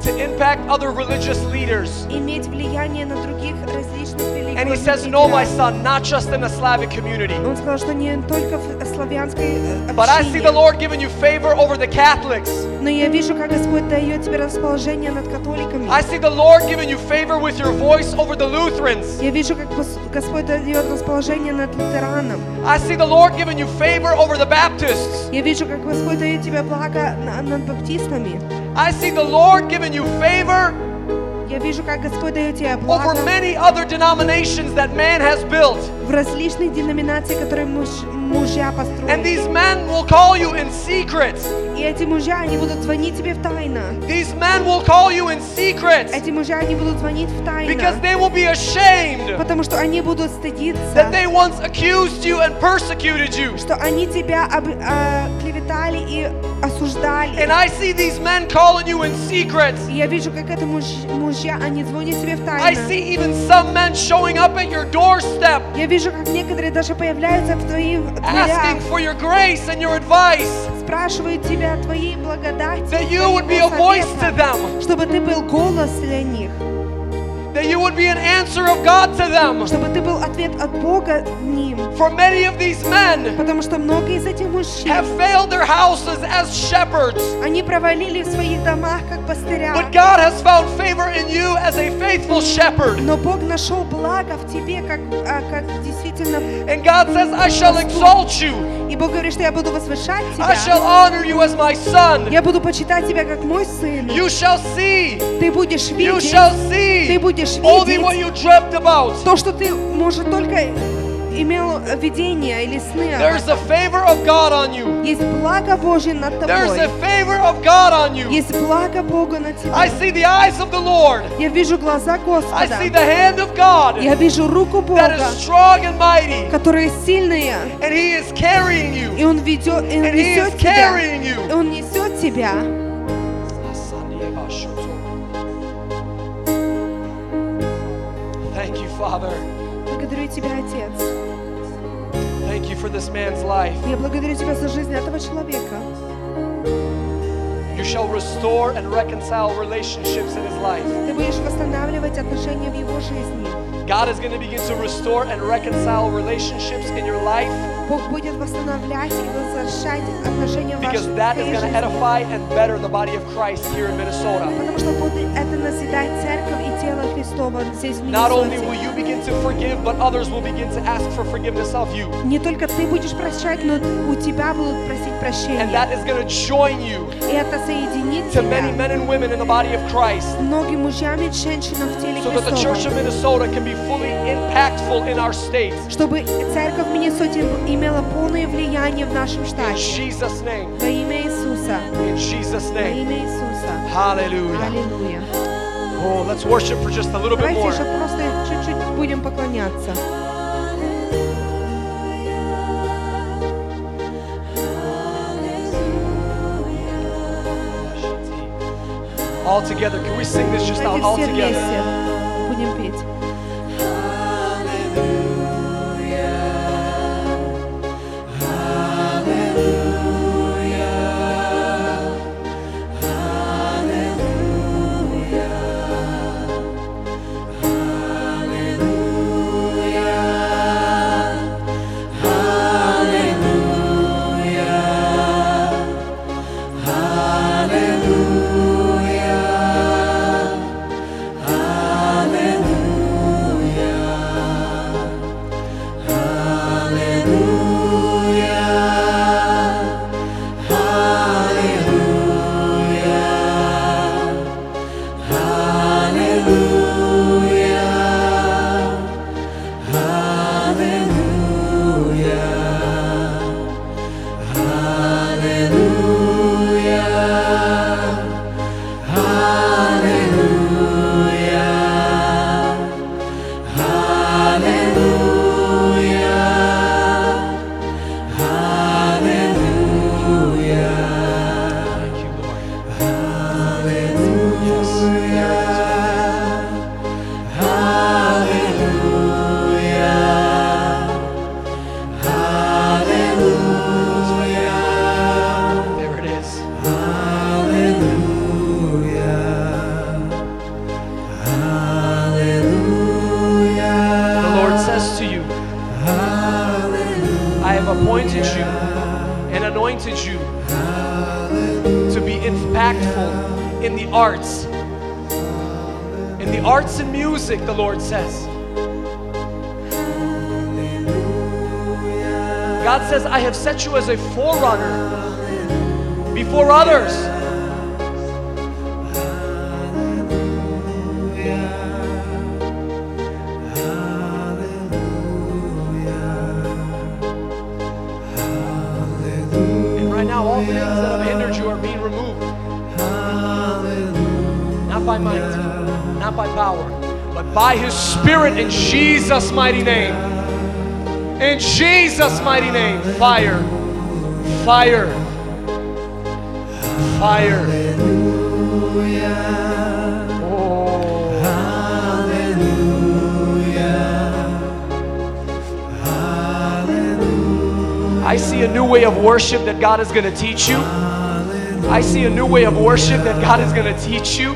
to impact other religious leaders. Иметь влияние на других различных And he религиозных says, No, my лидеров. son, not just in the Slavic community. Он сказал, что не только в славянской э, But I see the общине. Lord giving you favor over the Catholics. Но я вижу, как Господь дает тебе расположение над католиками. I see the Lord giving you favor with your voice over the Lutherans. Я вижу, как Гос- Господь дает расположение над лютераном. I see the Lord giving you favor over the Baptists. Я вижу, как Господь дает тебе благо на- над баптистами. I see the Lord giving you favor Я вижу, как Господь дает тебе over благо many other denominations that man has built. в различных деноминациях, которые муж- мужья And построили. these men will call you in secret. И эти мужья, они будут звонить тебе в тайно. These men will call you in secret Эти мужья, они будут звонить в because тайно. they will be ashamed Потому что они будут стыдиться, that they once accused you and persecuted you. что они тебя об- а, клеветали и осуждали. And I see these men calling you in secret. И я вижу, как это муж- мужья, они звонят тебе в I тайно. see even some men showing up at your doorstep Я вижу, как некоторые даже появляются в твоих дверях, asking for your grace and your advice спрашивают тебя о твоей благодати, that you would be a твоего voice to совета, them, чтобы ты был голос для них, that you would be an answer of God to them. чтобы ты был ответ от Бога ним. For many of these men Потому что многие из этих мужчин, have failed their houses as shepherds, они провалили в своих домах, как пастыря. but God has found favor in you as a faithful shepherd. Но Бог нашел благо в тебе, как, а, как действительно... And God says, I shall exalt you. И Бог говорит, что я буду возвышать I shall тебя. honor you as my son. Я буду почитать тебя, как мой сын. You shall see, Ты будешь you видеть, shall see ты будешь only what you видеть dreamt about. то, что ты, может, только имел видение или сны об There's a этом. favor of God on you. Есть благо Божье над There's a тобой. favor of God on you. Есть благо Бога над I тобой. see the eyes of the Lord. Я вижу глаза I Господа. see the hand of God Я вижу руку that Бога, is strong and mighty. которая сильная. And He is carrying you. И Он ведет, и Он And He is несет тебя. carrying И you. Он несет тебя. Thank you, Father. Благодарю Тебя, Отец. Thank you for this man's life. Я благодарю Тебя за жизнь этого человека. You shall restore and reconcile relationships in his life. Ты будешь восстанавливать отношения в его жизни. God is going to begin to restore and reconcile relationships in your life Бог будет восстанавливать и возвращать отношения в because вашей that is going to жизни. edify and better the body of Christ here in Minnesota. Потому что будет это назидать церковь и тело Христова здесь в Not only will Миннесоте. you begin to forgive, but others will begin to ask for forgiveness of you. Не только ты будешь прощать, но у тебя будут просить And прощения. that is going to join you И это соединит to many тебя men and women in the body of Christ многим мужьям и женщинам в теле so that the church of Христова. Minnesota can be fully impactful in our state. Чтобы церковь в Миннесоте имела полное влияние в нашем In штате. Jesus' name. Во имя Иисуса. In Jesus' Во name. имя Иисуса. Hallelujah. Аллилуйя. Oh, let's worship for just a little bit Давайте more. же просто чуть-чуть будем поклоняться. All together. Can we sing this just out Давайте all все together? вместе будем петь. Music, the Lord says. God says, I have set you as a forerunner before others. And right now, all things that have hindered you are being removed. Not by might, not by power, by His Spirit in Jesus' mighty name. In Jesus' mighty name, fire, fire, fire. Oh. I see a new way of worship that God is going to teach you. I see a new way of worship that God is going to teach you.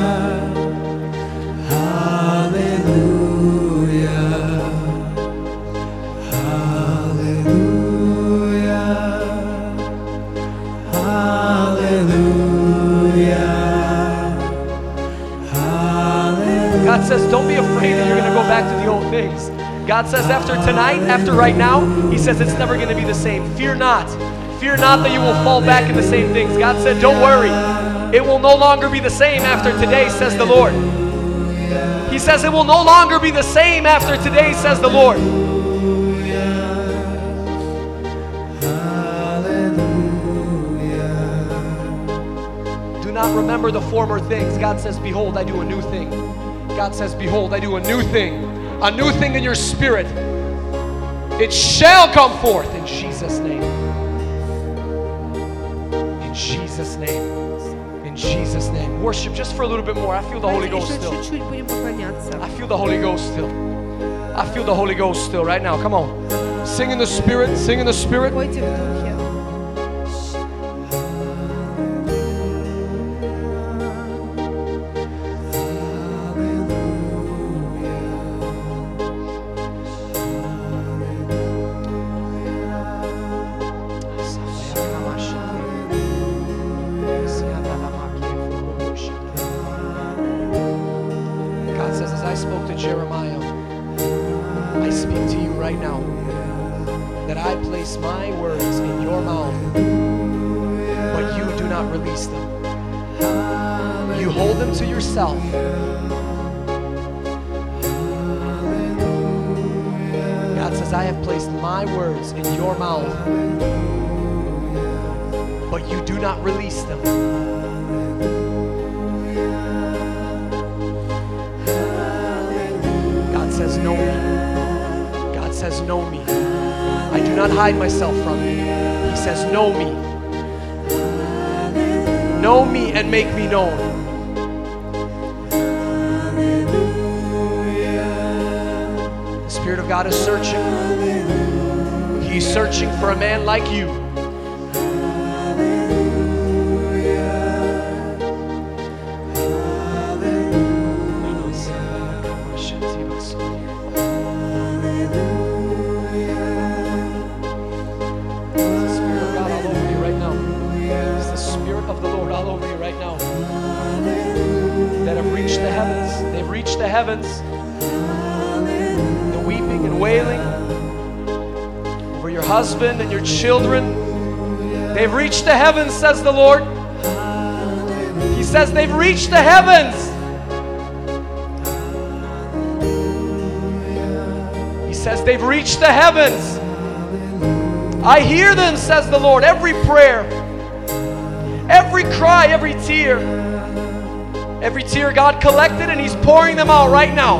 says, don't be afraid that you're going to go back to the old things. God says, after tonight, after right now, He says it's never going to be the same. Fear not. Fear not that you will fall back in the same things. God said, don't worry. It will no longer be the same after today, says the Lord. He says, it will no longer be the same after today, says the Lord. Do not remember the former things. God says, Behold, I do a new thing. God says, Behold, I do a new thing, a new thing in your spirit. It shall come forth in Jesus' name. In Jesus' name. In Jesus' name. Worship just for a little bit more. I feel the Holy Ghost still. I feel the Holy Ghost still. I feel the Holy Ghost still right now. Come on. Sing in the Spirit. Sing in the Spirit. Make me known. The Spirit of God is searching. He's searching for a man like you. Reached the heavens, says the Lord. He says they've reached the heavens. He says they've reached the heavens. I hear them, says the Lord, every prayer, every cry, every tear. Every tear God collected, and He's pouring them out right now.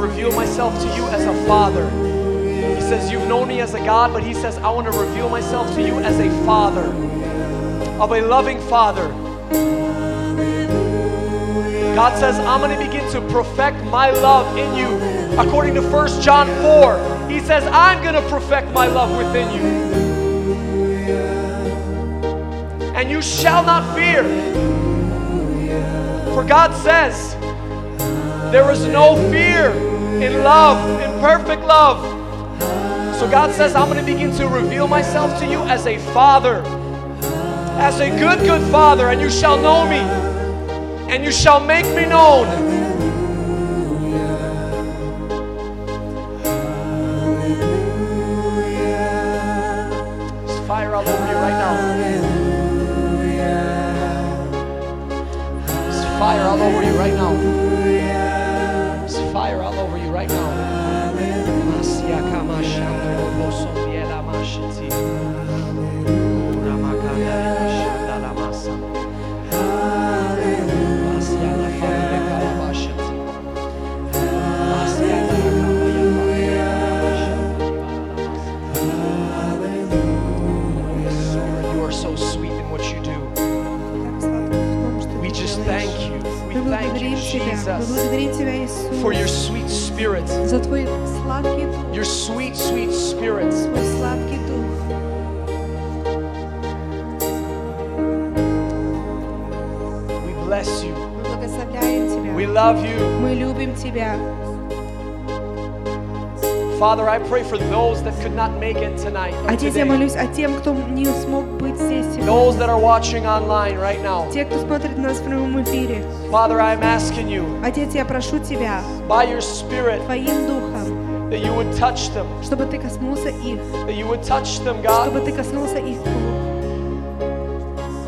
reveal myself to you as a father. He says, You've known me as a God, but He says, I want to reveal myself to you as a father, of a loving father. God says, I'm going to begin to perfect my love in you. According to 1 John 4, He says, I'm going to perfect my love within you. And you shall not fear. For God says, there is no fear in love, in perfect love. So God says, I'm going to begin to reveal myself to you as a father, as a good, good father, and you shall know me, and you shall make me known. love you. Мы любим Тебя. Father, I pray for those that could not make it tonight. or Отец, я today. молюсь о тем, кто не смог быть здесь Those сегодня. that are watching online right now. Те, кто смотрит нас в прямом эфире. Father, I'm asking you, Отец, я прошу Тебя, by your Spirit, Твоим Духом, that you would touch them, чтобы Ты коснулся их, that you would touch them, God, чтобы Ты коснулся их рук,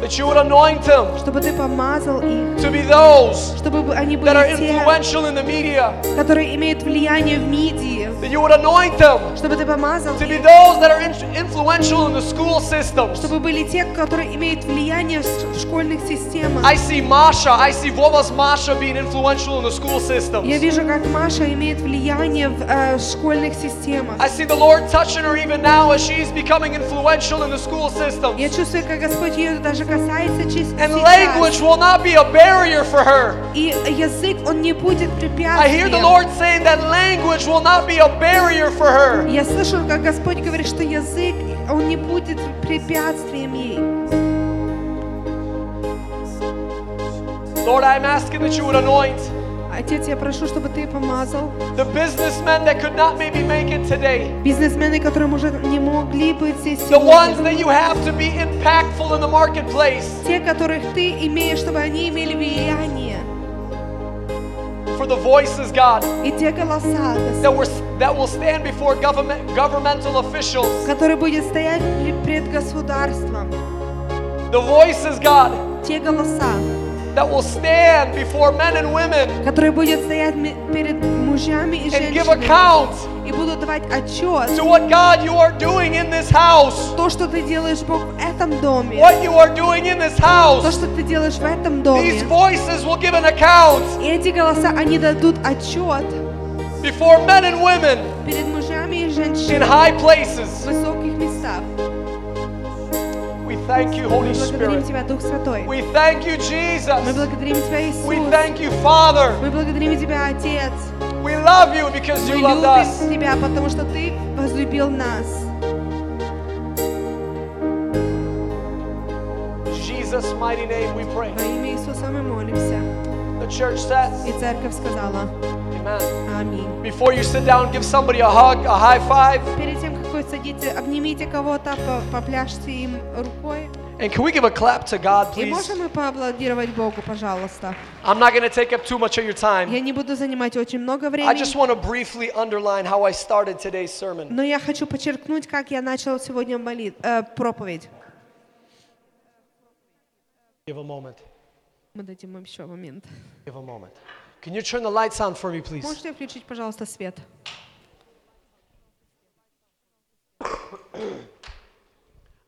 that you would anoint them чтобы Ты помазал их, to be those чтобы бы они that are были те, influential in the media, которые имеют влияние в медиа, that you would anoint them чтобы Ты помазал to be их, those that are in- influential in the school systems. чтобы были те, которые имеют влияние в школьных системах. I see Masha, I see Vova's Masha being influential in the school systems. Я вижу, как Маша имеет влияние в э, школьных системах. I see the Lord touching her even now as she's becoming influential in the school system. Я чувствую, как Господь ее даже касается чис- And сейчас. language will not be a barrier for her. И язык, он не будет I hear the препятствием. Lord saying that language will not be a barrier for her. Я слышу, как Господь говорит, что язык, он не будет препятствием ей. Lord, I'm asking that you would anoint Отец, я прошу, чтобы ты помазал the businessmen that could not maybe make it today. бизнесмены, которые, может, не могли быть здесь The ones сегодня. that you have to be impactful in the marketplace. Те, которых ты имеешь, чтобы они имели влияние. For the voices, God, И те голоса, Господь, that, were, that will stand before government, governmental officials. которые будут стоять пре- пред государством. The voices, God, Те голоса, that will stand before men and women которые будут стоять ме- перед мужьями и and give женщинами account и будут давать отчет to what God you are doing in this house. то, что ты делаешь, Бог, в этом доме. What you are doing in this То, house. что ты делаешь в этом доме. These voices will give an account И эти голоса, они дадут отчет before men and women перед мужьями и in женщинами high в places. высоких местах. We thank you, Holy Мы благодарим Spirit. Тебя, Дух Святой. We thank you, Мы Jesus. благодарим Тебя, Иисус. We thank you, Father. Мы благодарим Тебя, Отец. We love you because Мы you loved us. любим Тебя, потому что Ты возлюбил нас. In Jesus' mighty name we pray. Во имя Иисуса мы молимся. The church says, И церковь сказала Amen. Аминь. Before you sit down, give somebody a hug, a high five. Перед тем, Вы садитесь, обнимите кого-то, по- попляшьте им рукой. And can we give a clap to God, И please? можем мы поаплодировать Богу, пожалуйста? I'm not going to take up too much of your time. Я не буду занимать очень много I времени. just want to briefly underline how I started today's sermon. Но я хочу подчеркнуть, как я начал сегодня молит, э, проповедь. Give a moment. Мы дадим им еще момент. Give a moment. Can you turn the lights on for me, please? Можете включить, пожалуйста, свет? [coughs]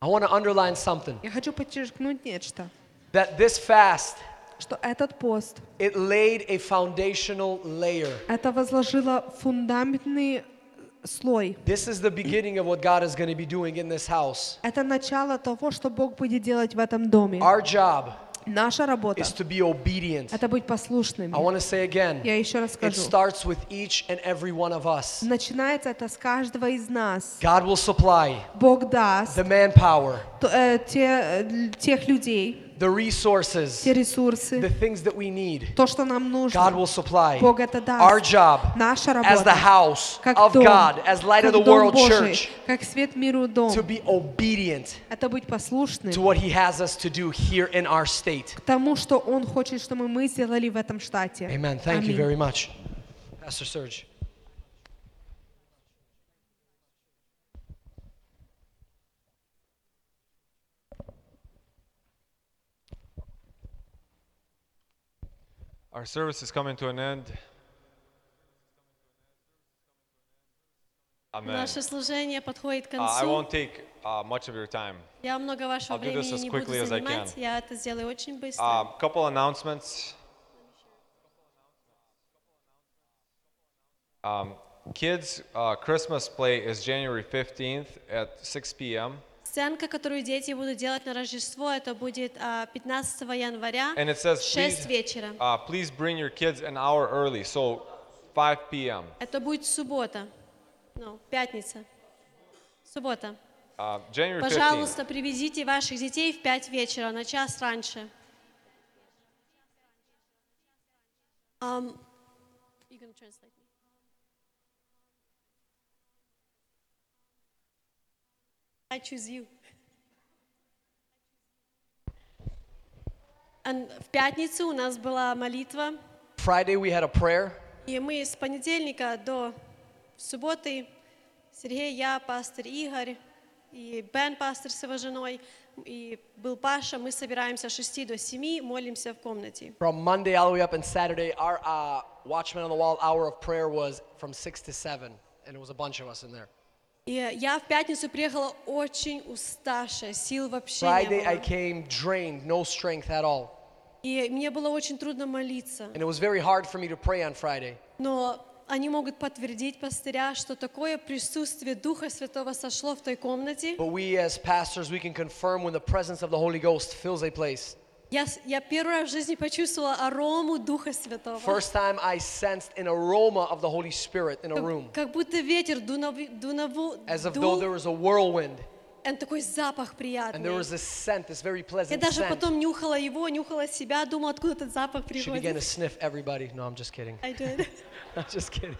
I want to underline something Я хочу подчеркнуть нечто. that this fast что этот пост, it laid a foundational layer. это возложило фундаментный слой. This is the beginning of what God is going to be doing in this house. Это начало того, что Бог будет делать в этом доме. Our job Наша работа is to be obedient. – это быть послушными. I want to say again, Я еще раз it скажу. starts with each and every one of us. Начинается это с каждого из нас. God will supply Бог даст the manpower, т- э, те, э, тех людей, the resources, те ресурсы, the things that we need. то, что нам нужно. God will supply. Бог это даст. Our job Наша as the работа, house как of дом, God, as light of как the дом world Божий, church, как свет миру дом, to be obedient это быть послушным to what He has us to do here in our state. к тому, что Он хочет, чтобы мы сделали в этом штате. Amen. Thank you Аминь. very much. Pastor Serge. Our service is coming to an end. Amen. Наше служение подходит к Uh, I концу. won't take uh, much of your time. Я много вашего I'll do this времени as не буду quickly as I занимать. can. Я это сделаю очень быстро. A couple announcements. Um, kids' uh, Christmas play is January 15th at 6 p.m. Сценка, которую дети будут делать на Рождество, это будет а, 15 января And it says, в 6 please, вечера. uh, please bring your kids an hour early, so 5 p.m. Это будет суббота. Ну, пятница. Суббота. Uh, January 15th. Пожалуйста, привезите ваших детей в 5 вечера, на час раньше. Um, I choose you. And в пятницу у нас была молитва, Friday we had a prayer. и мы с понедельника до субботы, Сергей, я, пастор Игорь, и Бен, пастор с его женой, и был Паша, мы собираемся с 6 до 7, молимся в комнате. From Monday all the way up and Saturday, our uh, Watchman on the Wall hour of prayer was from 6 to 7, and it was a bunch of us in there. И я в пятницу приехала очень уставшая, сил вообще Friday не I было. came drained, no strength at all. И мне было очень трудно молиться. And it was very hard for me to pray on Friday. Но они могут подтвердить, пастыря, что такое присутствие Духа Святого сошло в той комнате. But we as pastors, we can confirm when the presence of the Holy Ghost fills a place. Я, я первый раз в жизни почувствовала арому Духа Святого. First time I sensed an aroma of the Holy Spirit in a room, Как будто ветер дунаву, as if though there was a whirlwind, и такой запах and приятный. there was this scent, this very Я pleasant даже scent. потом нюхала его, нюхала себя, думала, откуда этот запах She began to приходит. sniff everybody. No, I'm just kidding. I did. I'm just kidding.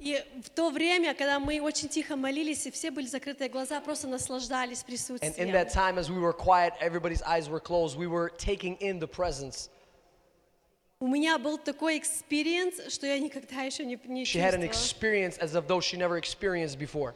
И в то время, когда мы очень тихо молились, и все были закрытые глаза, просто наслаждались And in присутствием. that time, as we were quiet, everybody's eyes were closed. We were taking in the presence. У меня был такой experience, что я никогда еще не, не She had an чувствовала. experience as of though she never experienced before.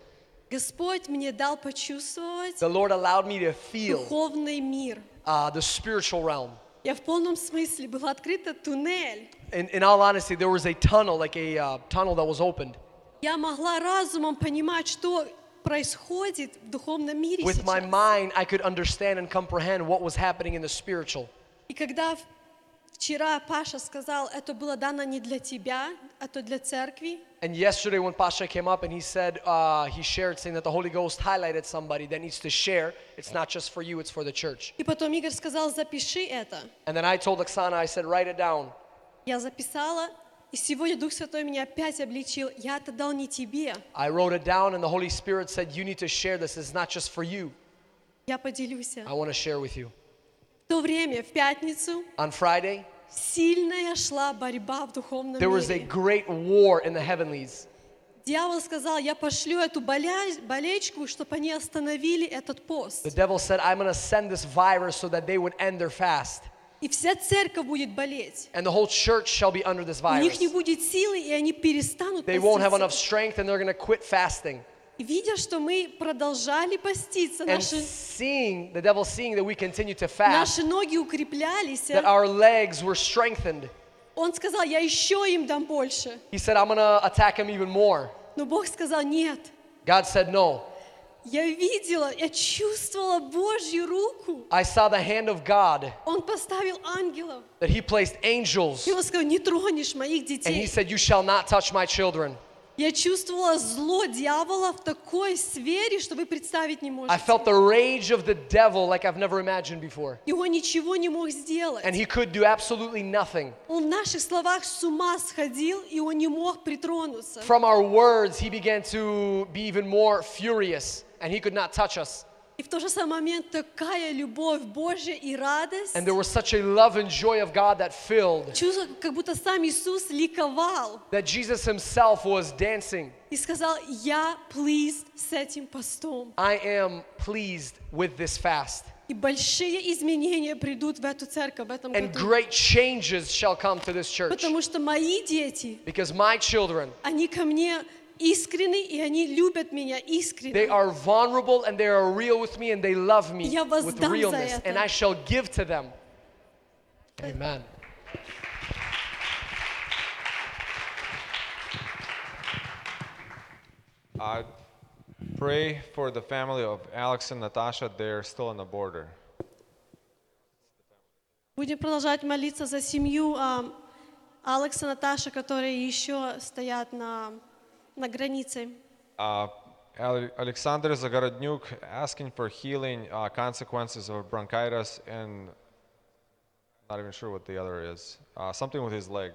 Господь мне дал почувствовать The Lord allowed me to feel духовный мир. uh, the spiritual realm. Я в полном смысле был открыт туннель. In, in all honesty, there was a tunnel, like a uh, tunnel that was opened. Я могла разумом понимать, что происходит в духовном мире With my mind, I could understand and comprehend what was happening in the spiritual. И когда вчера Паша сказал, это было дано не для тебя, а то для церкви, And yesterday, when Pasha came up and he said, uh, he shared saying that the Holy Ghost highlighted somebody that needs to share. It's not just for you, it's for the church. и потом Игорь сказал, запиши это. And then I told Oksana, I said, write it down. Я записала, и сегодня Дух Святой меня опять обличил. Я это дал не тебе, I wrote it down, and the Holy Spirit said, You need to share this. It's not just for you. я поделюсь. I want to share with you. В то время, в пятницу, On Friday, сильная шла борьба в духовном there was a мире. great war in the heavenlies. Дьявол сказал, я пошлю эту боля- болечку, чтобы они остановили этот пост. The devil said, I'm going to send this virus so that they would end their fast. И вся церковь будет болеть. And the whole church shall be under this У них virus. не будет силы, и они перестанут They won't have поститься. enough strength and they're going to quit fasting. Видя, что мы продолжали поститься, And наши, seeing, the devil seeing that we to fast, наши ноги укреплялись, that our legs were strengthened, он сказал, я еще им дам больше. he said, I'm going to attack him even more. Но Бог сказал, нет, God said, No. Я видела, я чувствовала Божью руку. I saw the hand of God, Он поставил ангелов. that He placed angels, И он сказал, не тронешь моих and He детей. said, You shall not touch my children. Я чувствовала зло дьявола в такой сфере, что вы представить не I можете. felt the rage of the devil like I've never imagined before. И он ничего не мог сделать. And he could do absolutely nothing. Он в наших словах с ума сходил, и он не мог притронуться. From our words, he began to be even more furious, and he could not touch us. И в тот же самый момент такая любовь Божья и радость. And there was such a love and joy of God that filled Чувство, как будто сам Иисус ликовал that Jesus himself was dancing. и сказал, я pleased с этим постом. I am pleased with this fast. И большие изменения придут в эту церковь в этом And году. great changes shall come to this church. Потому что мои дети, Because my children, они ко мне искренны, и они любят меня искренне. they are vulnerable and they are real with me and they love me Я with realness. And I shall give to them. Amen. I pray for the family of Alex and Natasha. They're still on the border. Будем продолжать молиться за семью а, Алекса и Наташи, которые еще стоят на, на границе. Uh, Ale- Alexander Zagorodnyuk asking for healing uh, consequences of bronchitis and not even sure what the other is. Uh, something with his leg.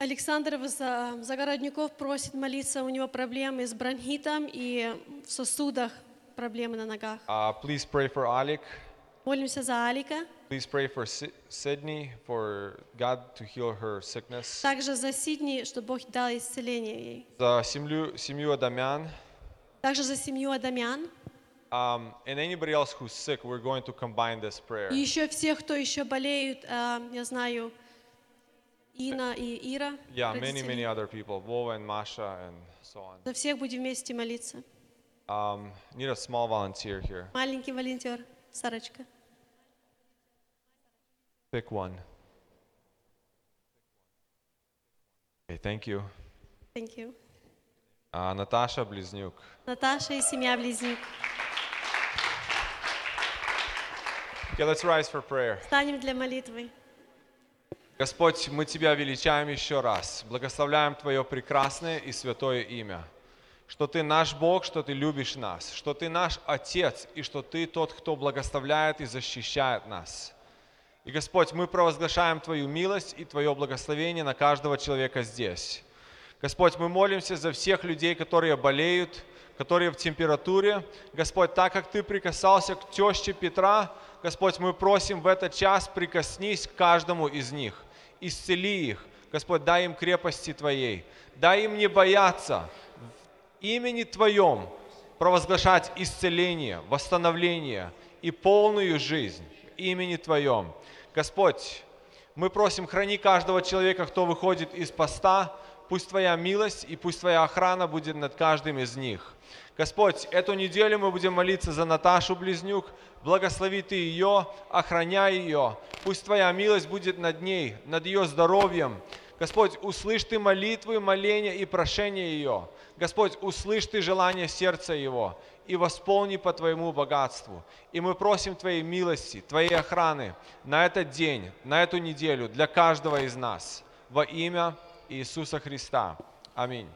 Александр За- Загороднюков просит молиться, у него проблемы с бронхитом и в сосудах проблемы на ногах. Uh, please pray for Alik. Молимся за Алика, Please pray for Sydney for God to heal her sickness. также за Сидни, чтобы Бог дал исцеление ей. За семью, семью Адамян. Также за семью Адамян Um, and anybody else who's sick, we're going to combine this prayer. и еще всех, кто еще болеют, а, я знаю, Ина и Ира. Yeah, many, родители. many other people, Vova and Masha and so on. За всех будем вместе молиться. Um, need a small volunteer here. Маленький волонтер, Сарочка. Pick one. Okay, thank you. Thank you. Uh, Natasha Bliznuk. Наташа и семья Близнюк. Okay, let's rise for prayer. Встанем для молитвы. Господь, мы Тебя величаем еще раз. Благословляем Твое прекрасное и святое имя. Что Ты наш Бог, что Ты любишь нас, что Ты наш Отец, и что Ты тот, кто благословляет и защищает нас. И, Господь, мы провозглашаем Твою милость и Твое благословение на каждого человека здесь. Господь, мы молимся за всех людей, которые болеют, которые в температуре. Господь, так как Ты прикасался к теще Петра, Господь, мы просим в этот час прикоснись к каждому из них, исцели их. Господь, дай им крепости Твоей, дай им не бояться в имени Твоем провозглашать исцеление, восстановление и полную жизнь имени Твоем. Господь, мы просим, храни каждого человека, кто выходит из поста, пусть Твоя милость и пусть Твоя охрана будет над каждым из них. Господь, эту неделю мы будем молиться за Наташу Близнюк. Благослови Ты ее, охраняй ее. Пусть Твоя милость будет над ней, над ее здоровьем. Господь, услышь Ты молитвы, моления и прошения ее. Господь, услышь Ты желание сердца его и восполни по Твоему богатству. И мы просим Твоей милости, Твоей охраны на этот день, на эту неделю для каждого из нас. Во имя Иисуса Христа. Аминь.